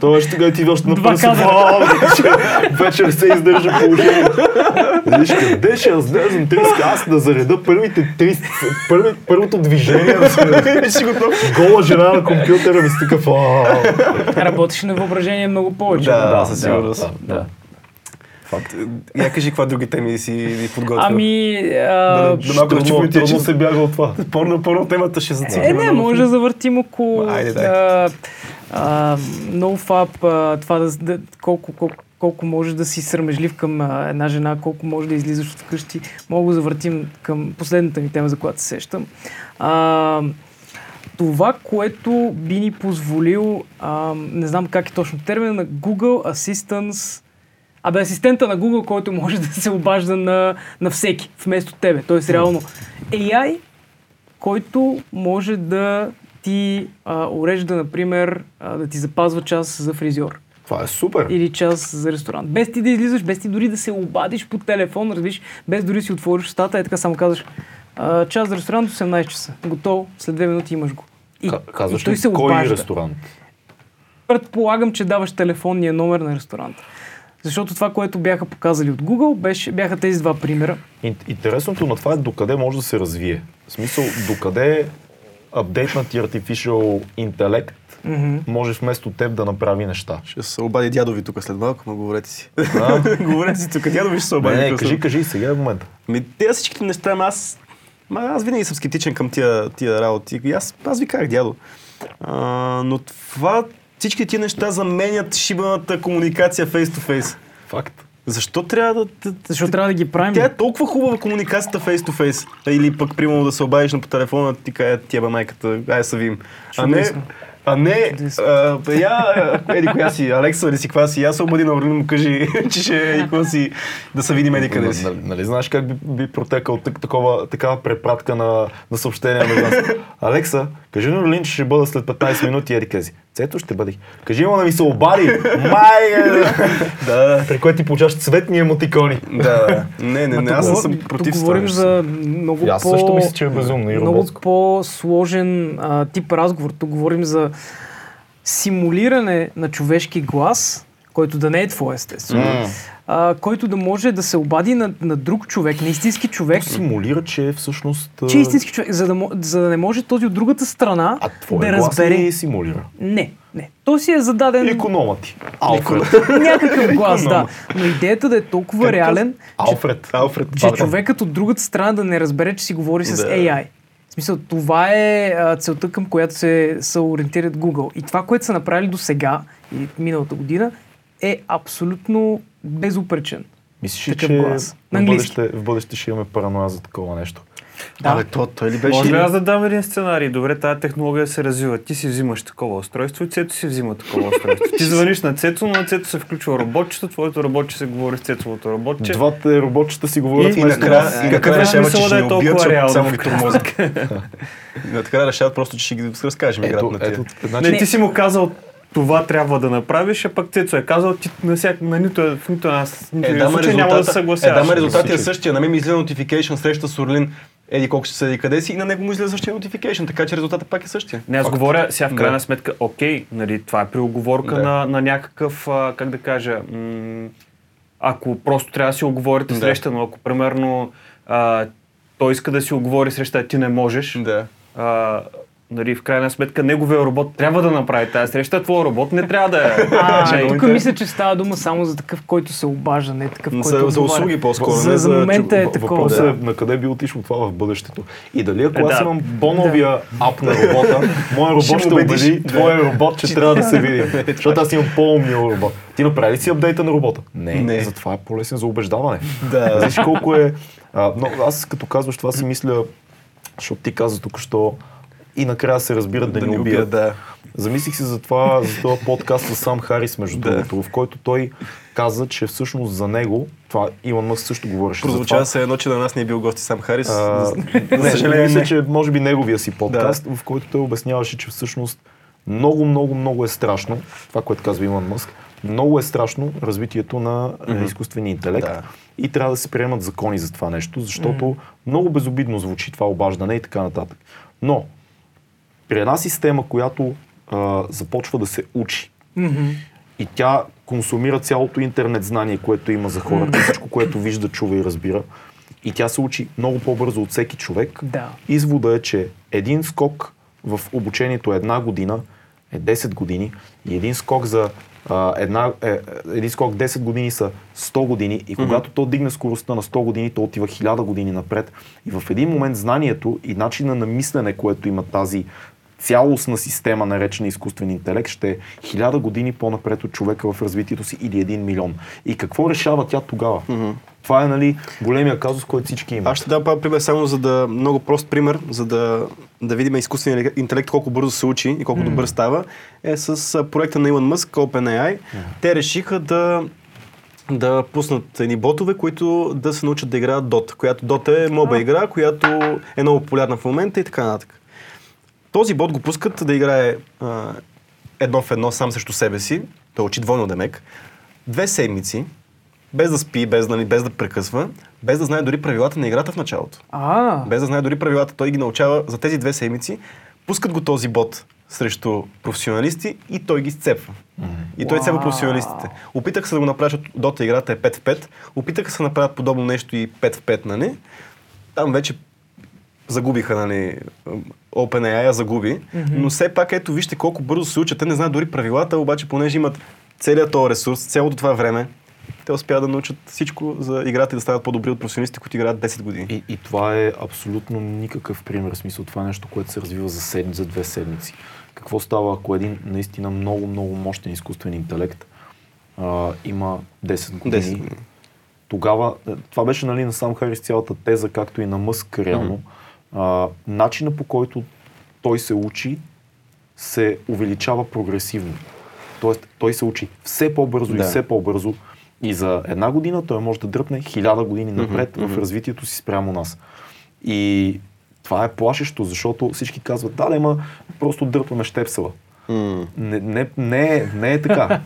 То беше тогава ти още на Два пърси, кадъра. «Вау, вече, вече не се издържа положението. Виж къде ще разглеждам 30, аз да зареда първите 30, първи, първото движение, гола жена на компютъра ми си такъв, «Вау». Работеше на въображение много повече. Да, със сигурност. да, да. Факт. Я кажи каква други теми си ви подготвил. Ами, а, Да, да, малко да че се бяга от това. Порно, порно темата ще зацикли. Е, не, може да завъртим около Айде, дай. а, а, NoFap, а, това да, да колко, колко, колко може да си срамежлив към а, една жена, колко може да излизаш от вкъщи. Мога да завъртим към последната ми тема, за която се сещам. А, това, което би ни позволил, а, не знам как е точно термин, на Google Assistance, Абе, асистента на Google, който може да се обажда на, на всеки, вместо тебе. Тоест, реално AI, който може да ти а, урежда, например, а, да ти запазва час за фризьор Това е супер. или час за ресторант. Без ти да излизаш, без ти дори да се обадиш по телефон, разбираш, без дори си отвориш устата, е така само казваш а, час за ресторант 18 часа. Готово, след две минути имаш го. И, Ка- Казваш и той ли се кой обажда. ресторант? Предполагам, че даваш телефонния номер на ресторанта. Защото това, което бяха показали от Google, беше, бяха тези два примера. Ин- Интересното на това е докъде може да се развие. В смисъл, докъде апдейтнат и artificial интелект може вместо теб да направи неща. Ще се обади дядови тук след малко, ма говорете си. Да? говорете си тук, дядови ще се обади. Не, не, кажи, кажи, сега е момента. Ми, те всичките неща, аз, ма, аз винаги съм скептичен към тия, тия работи. И аз, аз ви казах, дядо. А, но това, всички тия неща заменят шибаната комуникация face-to-face. Факт. Защо трябва да... Защо трябва да ги правим? Тя е толкова хубава комуникацията face-to-face. Или пък, примерно, да се обадиш на по телефона, ти кажа, ти ба майката, ай са вим. А не, Чудесно. А не, Чудесно. а, я, еди коя си, Алекса или си каква си, я се обади на Орлин, му кажи, че ще еди коя си, да се видим еди къде си. Нали, нали знаеш как би, би протекал так, такова, такава препратка на, на нас? Алекса, кажи на Орлин, че ще бъда след 15 минути еди къде си. Цето ще бъде. Кажи му да ми се обади. Май! Да, При което ти получаваш цветни емотикони. да, да. Не, не, не, тук аз говор- съм тук против това говорим за много И аз по... също мисля, че е безумно и много по-сложен а, тип разговор. Тук говорим за симулиране на човешки глас, който да не е твой естествено, М. а, който да може да се обади на, на друг човек, на истински човек, Симулира, че е всъщност... че е истински човек, за да, за да не може този от другата страна А твоя да глас разбере. ли симулира? Не, не. То си е зададен Иконома ти. Алфред. някакъв глас, да. Но идеята да е толкова реален, че Алфред. Алфред, че Павел. човекът от другата страна да не разбере, че си говори с Да. AI. В смисъл, това е а, целта, към която се, се ориентират Google. И това, което са направили до сега, и миналата година, е абсолютно безупречен. Мислиш ли, че глас. На в бъдеще, в бъдеще ще имаме параноя за такова нещо? Да. Абе, то, той ли беше? Може ли аз да дам един сценарий? Добре, тази технология се развива. Ти си взимаш такова устройство и Цето си взима такова устройство. Ти звъниш на Цето, но на Цето се включва роботчето, твоето роботче се говори с Цецовото роботче. Двата роботчета си говорят И- И накрая, и е решава, че смисъла ще да е ни толкова убият, реално, само крайна тормозят. И накрая решават просто, че ще ги разкажем играта на тия. ето, Не, значи, ти си му казал това трябва да направиш, а пък Цецо е казал, ти на, всяк, на нито, в нито една Е, един да, случай няма да се резултата, е, съгласяваш. да, ма резултатът е същия. На мен ми излезе notification среща с Орлин, еди колко ще седи къде си и на него му излезе същия notification, така че резултатът пак е същия. Не, аз Факт. говоря сега в крайна Да. сметка, окей, нали, това е при оговорка Да. на, на някакъв, а, как да кажа, м- ако просто трябва да си оговорите Да. среща, но ако примерно а, той иска да си оговори среща, а ти не можеш, Да. а, нали, в крайна сметка неговия робот трябва да направи тази среща, твой робот не трябва да е. А, Че- тук мисля, че става дума само за такъв, който се обажда, не такъв, който За, за услуги по-скоро. За- за момента е такова, Въпросът да. е на къде би отишло това в бъдещето. И дали ако Е, аз да. имам по-новия ап на робота, моят Ще робот ще убеди Да. твоя робот, че трябва да се видим. Защото аз имам по-умния робот. Ти направи ли си апдейта на робота? Не, Не. затова е по-лесен за убеждаване. Да. Виж колко е... А, но аз като казваш това си мисля, защото ти каза тук, що и накрая се разбират да, Да ни убият. да. Замислих се за това, за този подкаст с Сам Харис, между Да. другото, в който той каза, че всъщност за него, това Илон Мъск също говореше за това, Прозвучава се едно, че на нас не е бил гости сам Харис. а, не, съжаление, мисля, че може би неговия си подкаст, в който той обясняваше, че всъщност много, много, много е страшно, това, което казва Илон Мъск, много е страшно развитието на mm изкуствения интелект Да. и трябва да се приемат закони за това нещо, защото много безобидно звучи това обаждане и така нататък. Но при една система, която а, започва да се учи Мгм. и тя консумира цялото интернет знание, което има за хората, всичко, което вижда, чува и разбира, и тя се учи много по-бързо от всеки човек, Да. извода е, че един скок в обучението една година е 10 години и един скок за а, една, е, един скок 10 години са 100 години и когато то дигне скоростта на 100 години, то отива 1000 години напред. И в един момент знанието и начина на мислене, което има тази цялостна система, наречена изкуствен интелект, ще е хиляда години по-напред от човека в развитието си или един милион. И какво решава тя тогава? Това е нали, големия казус, който всички имат. Аз ще дам пример само за да, много прост пример, за да, да видим изкуствения интелект колко бързо се учи и колко добър става, е с проекта на Илон Мъск, OpenAI. Те решиха да да пуснат едни ботове, които да се научат да играят Dota, която Dota е моба игра, която е много популярна в момента и така нататък. Този бот го пускат да играе а, едно в едно сам срещу себе си, той учи двойно демек, две седмици, без да спи, без, нали, без да прекъсва, без да знае дори правилата на играта в началото. А, Без да знае дори правилата, той ги научава за тези две седмици. Пускат го този бот срещу професионалисти и той ги сцепва. И той цепва Уау. професионалистите. Опитаха се да го направят, защото Дота играта е 5 в 5. Опитаха се да направят подобно нещо и 5 в 5, нали? Там вече загубиха, нали, OpenAI я загуби, но все пак ето вижте колко бързо се учат. Те не знаят дори правилата, обаче понеже имат целият този ресурс, цялото това време, те успяват да научат всичко за играта и да станат по-добри от професионалистите, които играят 10 години. И, и това е абсолютно никакъв пример. В смисъл, това е нещо, което се развива за, седми, за две седмици. Какво става, ако един наистина много, много мощен изкуствен интелект а, има 10 години? 10 години. Тогава, е, това беше нали, на сам Харис цялата теза, както и на Мъск реално. А, начина по който той се учи се увеличава прогресивно. Тоест, той се учи все по-бързо и Да. все по-бързо. И за една година той може да дръпне хиляда години напред Мгм, в развитието си спрямо нас. И това е плашещо, защото всички казват, да, да, ма просто дърпаме щепсела. М. Не, не, не, е, не е така.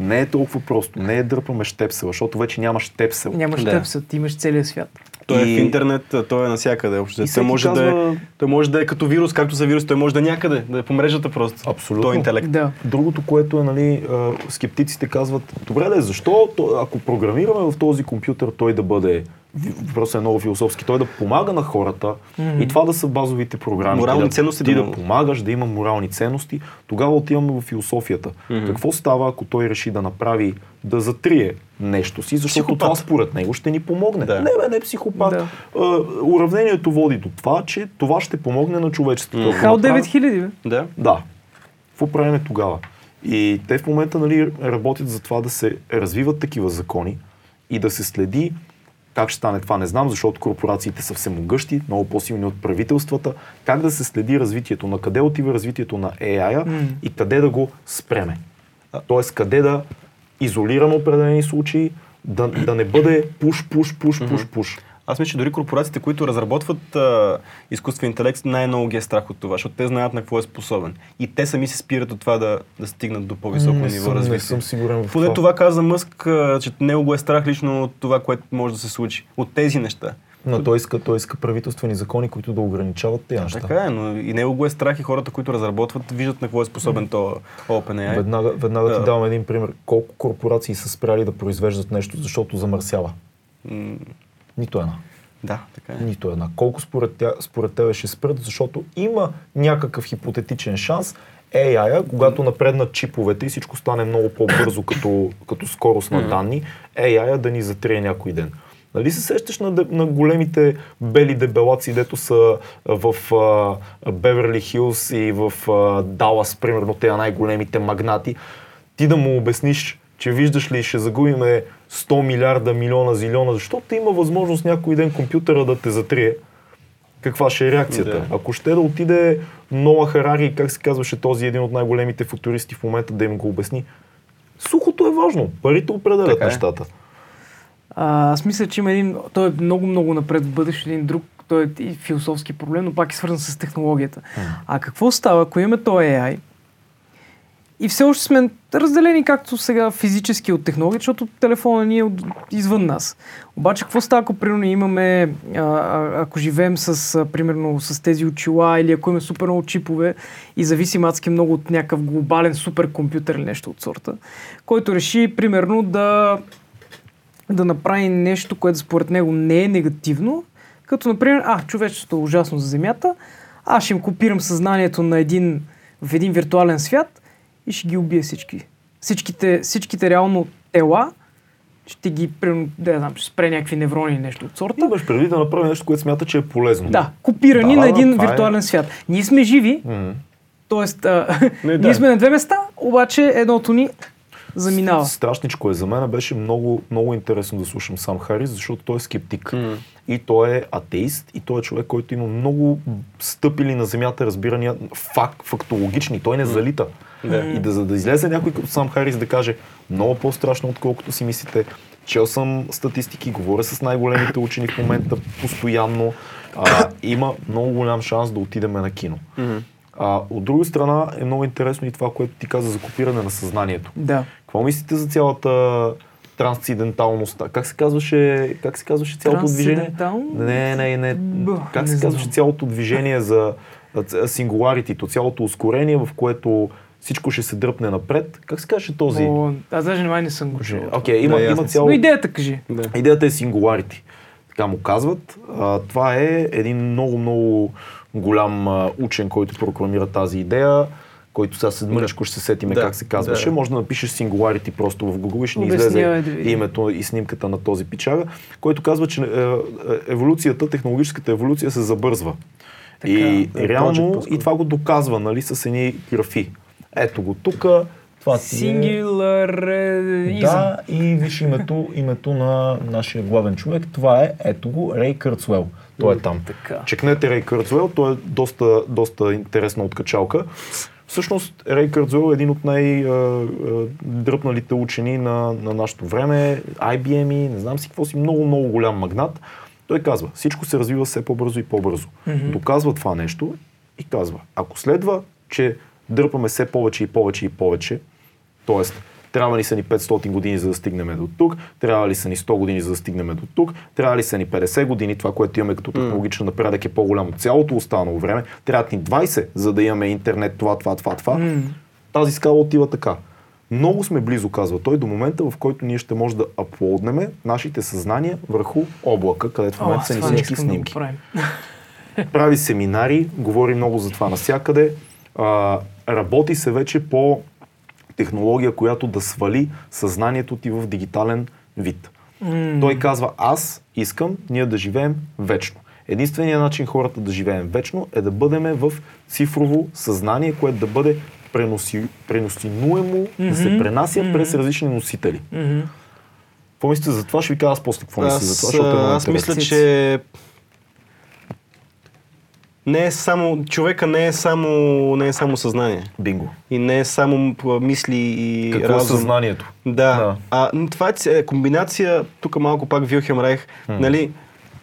Не е толкова просто. Не е дърпаме щепсела, защото вече няма щепсел. нямаш Да. тъпсът, ти имаш целия свят. Той е И- в интернет, той е навсякъде. Общо. Той може, да казва- е, той може да е като вирус, както за вирус, той може да е някъде, да е по мрежата просто. Абсолютно. Той е интелект. Да. Другото, което е, нали, скептиците казват, добре да е, защо, ако програмираме в този компютър, той да бъде, въпросът е много философски, той да помага на хората и това да са базовите програми. Морални да, ценности Ти да да помагаш, да има морални ценности, тогава отиваме в философията. Какво става, ако той реши да направи, да затрие нещо си, защото Психопат. това според него ще ни помогне. Да. Не, бе, не психопат. Да. А, уравнението води до това, че това ще помогне на човечеството. Ако Хал направи- 9000, бе. Да. да. Какво правиме тогава? И те в момента нали, работят за това да се развиват такива закони и да се следи как ще стане това, не знам, защото корпорациите са всемогъщи, много по-силни от правителствата. Как да се следи развитието, на къде отива развитието на AI М. и къде да го спреме. Тоест, къде да изолираме определени случаи, да, да не бъде пуш, пуш, пуш, пуш, пуш. Аз мисля, че дори корпорациите, които разработват а, изкуствен интелект, най-много ги е страх от това, защото те знаят на какво е способен. И те сами се спират от това да, да стигнат до по-високо Не ниво съм, не развитие. съм сигурен в Поне това. това каза Мъск, а, че него го е страх лично от това, което може да се случи. От тези неща. Но той иска, той иска правителствени закони, които да ограничават тези неща. Така е, но и него го е страх и хората, които разработват, виждат на какво е способен то OpenAI. Веднага, веднага Да. ти давам един пример. Колко корпорации са спряли да произвеждат нещо, защото замърсява? М, Нито една. Да, така е. Нито една. Колко според, тя, според тебе ще спрат, защото има някакъв хипотетичен шанс AI, когато напреднат чиповете и всичко стане много по-бързо като, като скорост на данни, AI да ни затрие някой ден. Нали се сещаш на, на големите бели дебелаци, дето са в а, Беверли Хилс и в а, Далас, примерно, те най-големите магнати, ти да му обясниш, че виждаш ли, ще загубиме 100 милиарда, милиона, зилиона, защото има възможност някой ден компютъра да те затрие. Каква ще е реакцията? Да. Ако ще да отиде Ноа Харари, как се казваше този един от най-големите футуристи в момента, да им го обясни, сухото е важно. Парите определят Така е. нещата. А, аз мисля, че има един, той е много, много напред в бъдеще, един друг, той е и философски проблем, но пак е свързан с технологията. А какво става, ако имаме то AI и все още сме разделени както сега физически от технологията, защото телефона ни е от, извън нас. Обаче какво става, ако примерно имаме, а, ако живеем с, а, примерно, с тези очила или ако имаме супер много чипове и зависим адски много от някакъв глобален суперкомпютър или нещо от сорта, който реши, примерно, да да направи нещо, което според него не е негативно, като например, а, човечеството е ужасно за Земята, аз ще им копирам съзнанието на един, в един виртуален свят и ще ги убия всички. всичките, всичките реално тела, ще ги, да знам, ще спре някакви неврони нещо от сорта. Имаш преди да направи нещо, което смята, че е полезно. Да, копирани Да, на да, един е- виртуален свят. Ние сме живи, М. т.е. Ние сме на две места, обаче едното ни заминава. Страшничко е за мен. Беше много, много интересно да слушам сам Харис, защото той е скептик. И той е атеист, и той е човек, който има много стъпили на земята разбирания, факт, фактологични. Той не залита. И да, за да излезе някой като сам Харис да каже много по-страшно, отколкото си мислите. Чел съм статистики, говоря с най-големите учени в момента постоянно. А, има много голям шанс да отидеме на кино. А, от друга страна е много интересно и това, което ти каза за копиране на съзнанието. Да. Какво мислите за цялата трансценденталност? Как се казваше, как се казваше цялото движение? Не, не, не. Б, Как не се казваше знам. цялото движение за сингуларитито, цялото ускорение, в което всичко ще се дръпне напред? Как се казваше този? О, аз даже май не съм го чул. Окей, има, Да, има цяло... Но идеята кажи. Да. Идеята е сингуларити. Така му казват. А, това е един много, много голям а, учен, който прокламира тази идея, който сега след мъничко ще се сетиме Да. как се казваше. Да. Може да напишеш Singularity просто в Google и ще ни излезе да името и снимката на този пичага, който казва, че е, е, еволюцията, технологическата еволюция се забързва. Така, и да, реално Project и това го доказва, нали, с едни графи. Ето го тук. Това ти е- Singular... да, и виж името, името на нашия главен човек. Това е, ето го, Рей Кърцуел. Той е там. Така. Чекнете Рей Кърцуел, той е доста, доста интересна откачалка. Всъщност Рей Кърцуел е един от най-дръпналите учени на, на нашето време. IBM и не знам си какво си, много, много голям магнат. Той казва, всичко се развива все по-бързо и по-бързо. Доказва това нещо и казва, ако следва, че дърпаме все повече и повече и повече, Тоест, трябва ли са ни 500 години, за да стигнем до тук, трябва ли са ни 100 години, за да стигнем до тук, трябва ли са ни 50 години, това, което имаме като технологичен напредък е по-голямо от цялото останало време, трябва ни 20, за да имаме интернет, това, това, това, това. Тази скала отива така. Много сме близо, казва той, до момента, в който ние ще може да аплоднеме нашите съзнания върху облака, където в О, момента са ни всички да снимки правим. прави семинари, говори много за това навсякъде. А, работи се вече по технология, която да свали съзнанието ти в дигитален вид. Той казва, аз искам ние да живеем вечно. Единственият начин хората да живеем вечно е да бъдем в цифрово съзнание, което да бъде преноси, преносимуемо, да се пренася през различни носители. Какво мислите за това? Ще ви кажа аз после какво мисля за това, защото е аз мисля, че не е само, човека не е само, не е само съзнание. Бинго. И не е само м, мисли и Какво е разум. съзнанието? Да. Да. А, м, това е е комбинация, тук малко пак Вилхем Райх, нали,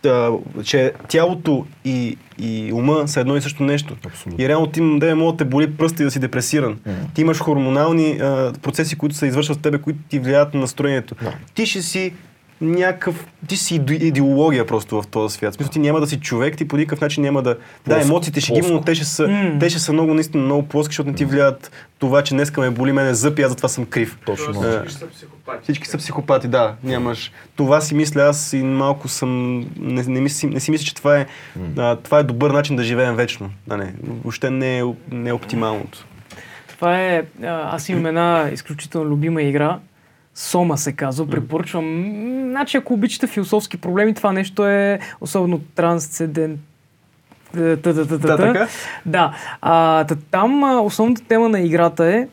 да, че тялото и, и ума са едно и също нещо. Абсолютно. И реално ти м, да може да те боли пръста и да си депресиран. Ти имаш хормонални а, процеси, които се извършват в тебе, които ти влияят на настроението. Ти ще си някакъв, ти си иде- идеология просто в този свят. Смисъл, ти няма да си човек, ти по никакъв начин няма да... Да, Плоско, емоциите ще ги има, но те ще са, те ще са много, наистина, много плоски, защото не ти влияят това, че днеска ме боли мене зъб и аз затова съм крив. Точно. Е, Всички са психопати, да. Нямаш. Това си мисля, аз и малко съм. Не, не, мисли, не си мисля, че това е, а, това е добър начин да живеем вечно. Да, не. Въобще не е, не е оптималното. Това е... а, Аз имам една изключително любима игра. Сома се казва. Препоръчвам. Значи, ако обичате философски проблеми, това нещо е особено трансцендент. Да? Да. А, там основната тема на играта е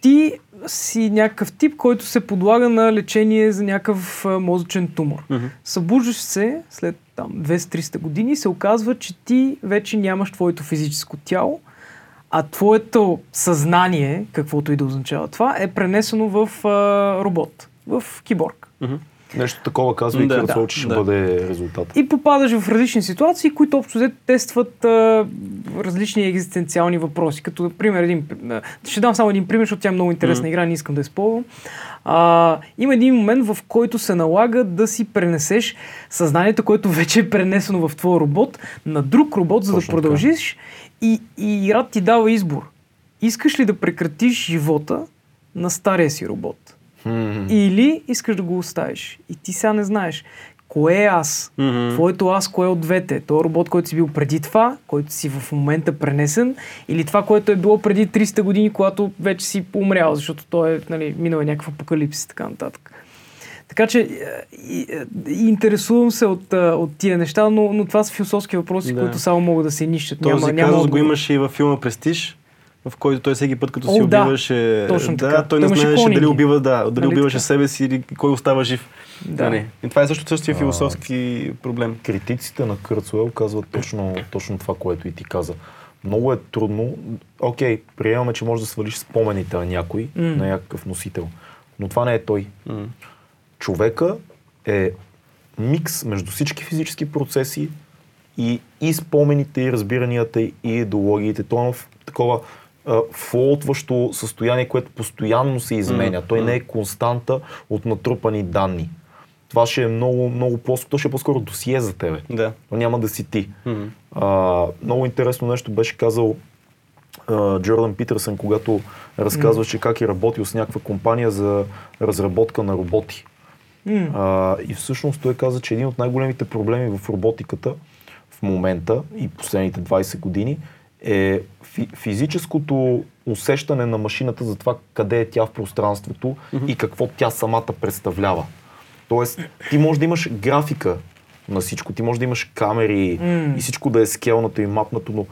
ти си някакъв тип, който се подлага на лечение за някакъв мозъчен тумор. Събуждаш се след там 200-300 години и се оказва, че ти вече нямаш твоето физическо тяло, а твоето съзнание, каквото и да означава това, е пренесено в а, робот, в киборг. Нещо такова казва и Да, Кърцол, да, ще да. бъде резултат. И попадаш в различни ситуации, които общо взето тестват а, различни екзистенциални въпроси. Като, например, един, а, ще дам само един пример, защото тя е много интересна игра, не искам да я спълвам. А, има един момент, в който се налага да си пренесеш съзнанието, което вече е пренесено в твой робот, на друг робот, за Точно да продължиш. И, и играта ти дава избор. Искаш ли да прекратиш живота на стария си робот? Или искаш да го оставиш. И ти сега не знаеш кое е аз? Мгм. Твоето аз, кое е от двете? Той робот, който си бил преди това, който си в момента пренесен, или това, което е било преди 300 години, когато вече си умрял, защото той е нали, минал е някакъв апокалипсис и така нататък. Така че е, и, е, и интересувам се от, е, от тия неща, но, но това са философски въпроси, Да. които само могат да се нищат. Този Няма, няма казус го отговор. имаше и във филма Престиж, в който той всеки път, като О, си да. убиваше... Точно да, така. той не знаеше дали убива, да, дали Нали убиваше така? себе си или кой остава жив. Да. Нали? И това е също същия А. философски проблем. Критиците на Кърцуел казват точно, точно това, което и ти каза. Много е трудно. Окей, приемаме, че може да свалиш спомените на някой, М. на някакъв носител. Но това не е той. М. Човека е микс между всички физически процеси и, и спомените, и разбиранията, и идеологиите. Той е в такова флотващо състояние, което постоянно се изменя. Той не е константа от натрупани данни. Това ще е много, много по-скоро, то ще е по-скоро досие за тебе. Да. Но няма да си ти. М. А, много интересно нещо беше казал а, Джордан Питърсън, когато разказваше как е работил с някаква компания за разработка на роботи. М. А, и всъщност той каза, че един от най-големите проблеми в роботиката в момента и последните 20 години е фи- физическото усещане на машината за това къде е тя в пространството и какво тя самата представлява. Тоест, ти можеш да имаш графика на всичко, ти можеш да имаш камери М. и всичко да е скелнато и мапнато, но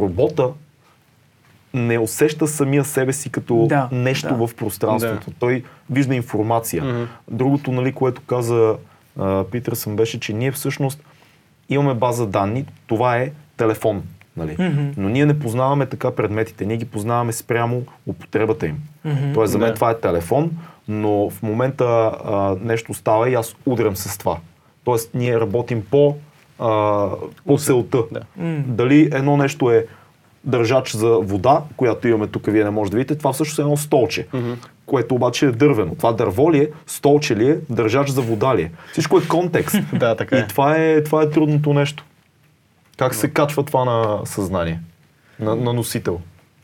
робота не усеща самия себе си като Да, нещо да. в пространството. Той вижда информация. Мгм. Другото, нали, което каза а, Питърсън, беше, че ние всъщност имаме база данни, това е телефон. Нали? Мгм. Но ние не познаваме така предметите, ние ги познаваме спрямо употребата им. Мгм. Тоест за мен Да. това е телефон, но в момента а, нещо става и аз удрям с това. Тоест ние работим по, а, по целта. Да. М. Дали едно нещо е държач за вода, която имаме тук, вие не можете да видите, това всъщност е едно столче, което обаче е дървено. Това дърво ли е, столче ли е, държач за вода ли е. Всичко е контекст. Да, така е. И това е, това е трудното нещо. Как се качва това на съзнание, на, на носител.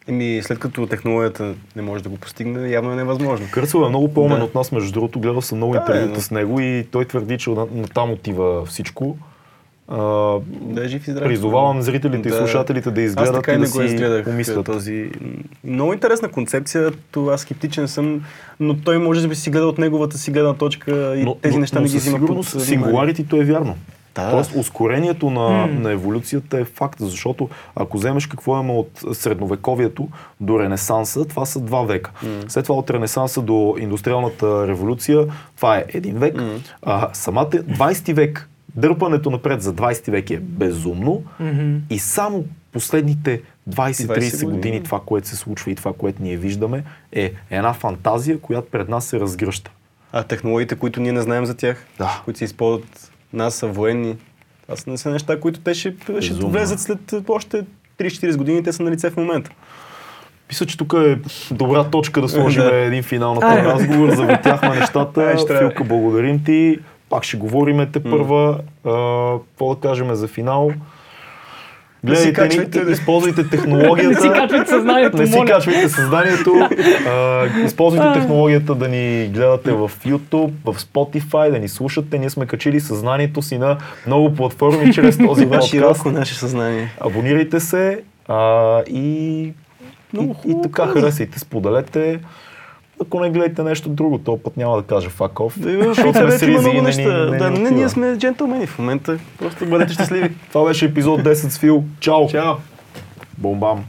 Еми, след като технологията не може да го постигне, явно е невъзможно. Кърцел е много по-умен Да. от нас, между другото. Гледал съм много Да, интервюта е, с него и той твърди, че на, на там отива всичко. А, Да е жив и здрав. призовавам зрителите и слушателите да Аз изгледат така и и да не го изгледах помислят. този... Много интересна концепция, това скептичен съм, но той може би си гледа от неговата си гледна точка и тези неща не ги взима сигурност под сингуларитито е вярно. Да. Тоест ускорението на, М. на еволюцията е факт, защото ако вземеш какво има от средновековието до Ренесанса, това са два века. След това от Ренесанса до индустриалната революция, това е един век. А, самата 20 век, дърпането напред за 20 век е безумно Мгм. и само последните 20-30 години. години това, което се случва и това, което ние виждаме, е една фантазия, която пред нас се разгръща. А технологиите, които ние не знаем за тях, Да. които се използват нас, са военни, това са не са неща, които те ще, ще влезат след е, още 3-40 години, те са на лице в момента. Мисля, че тук е добра точка да сложим Да. един финал на този разговор. Завъртяхме нещата. Филка, благодарим ти. Пак ще говорим те първа. Какво да кажем за финал? Гледайте ни, използвайте Не си технологията. качвайте съзнанието, Не си качвайте съзнанието. А, използвайте технологията да ни гледате в YouTube, в Spotify, да ни слушате. Ние сме качили съзнанието си на много платформи чрез този подкаст. широко наше съзнание. Абонирайте се а, и, и, и така харесайте, споделете. Ако не гледайте нещо друго, този път няма да кажа fuck off. Защото сме сризи и много не неща. не ни Да, не, ние сме джентълмени в момента. Просто бъдете щастливи. Това беше епизод 10 с Фил. Чао! Чао! Бомбам!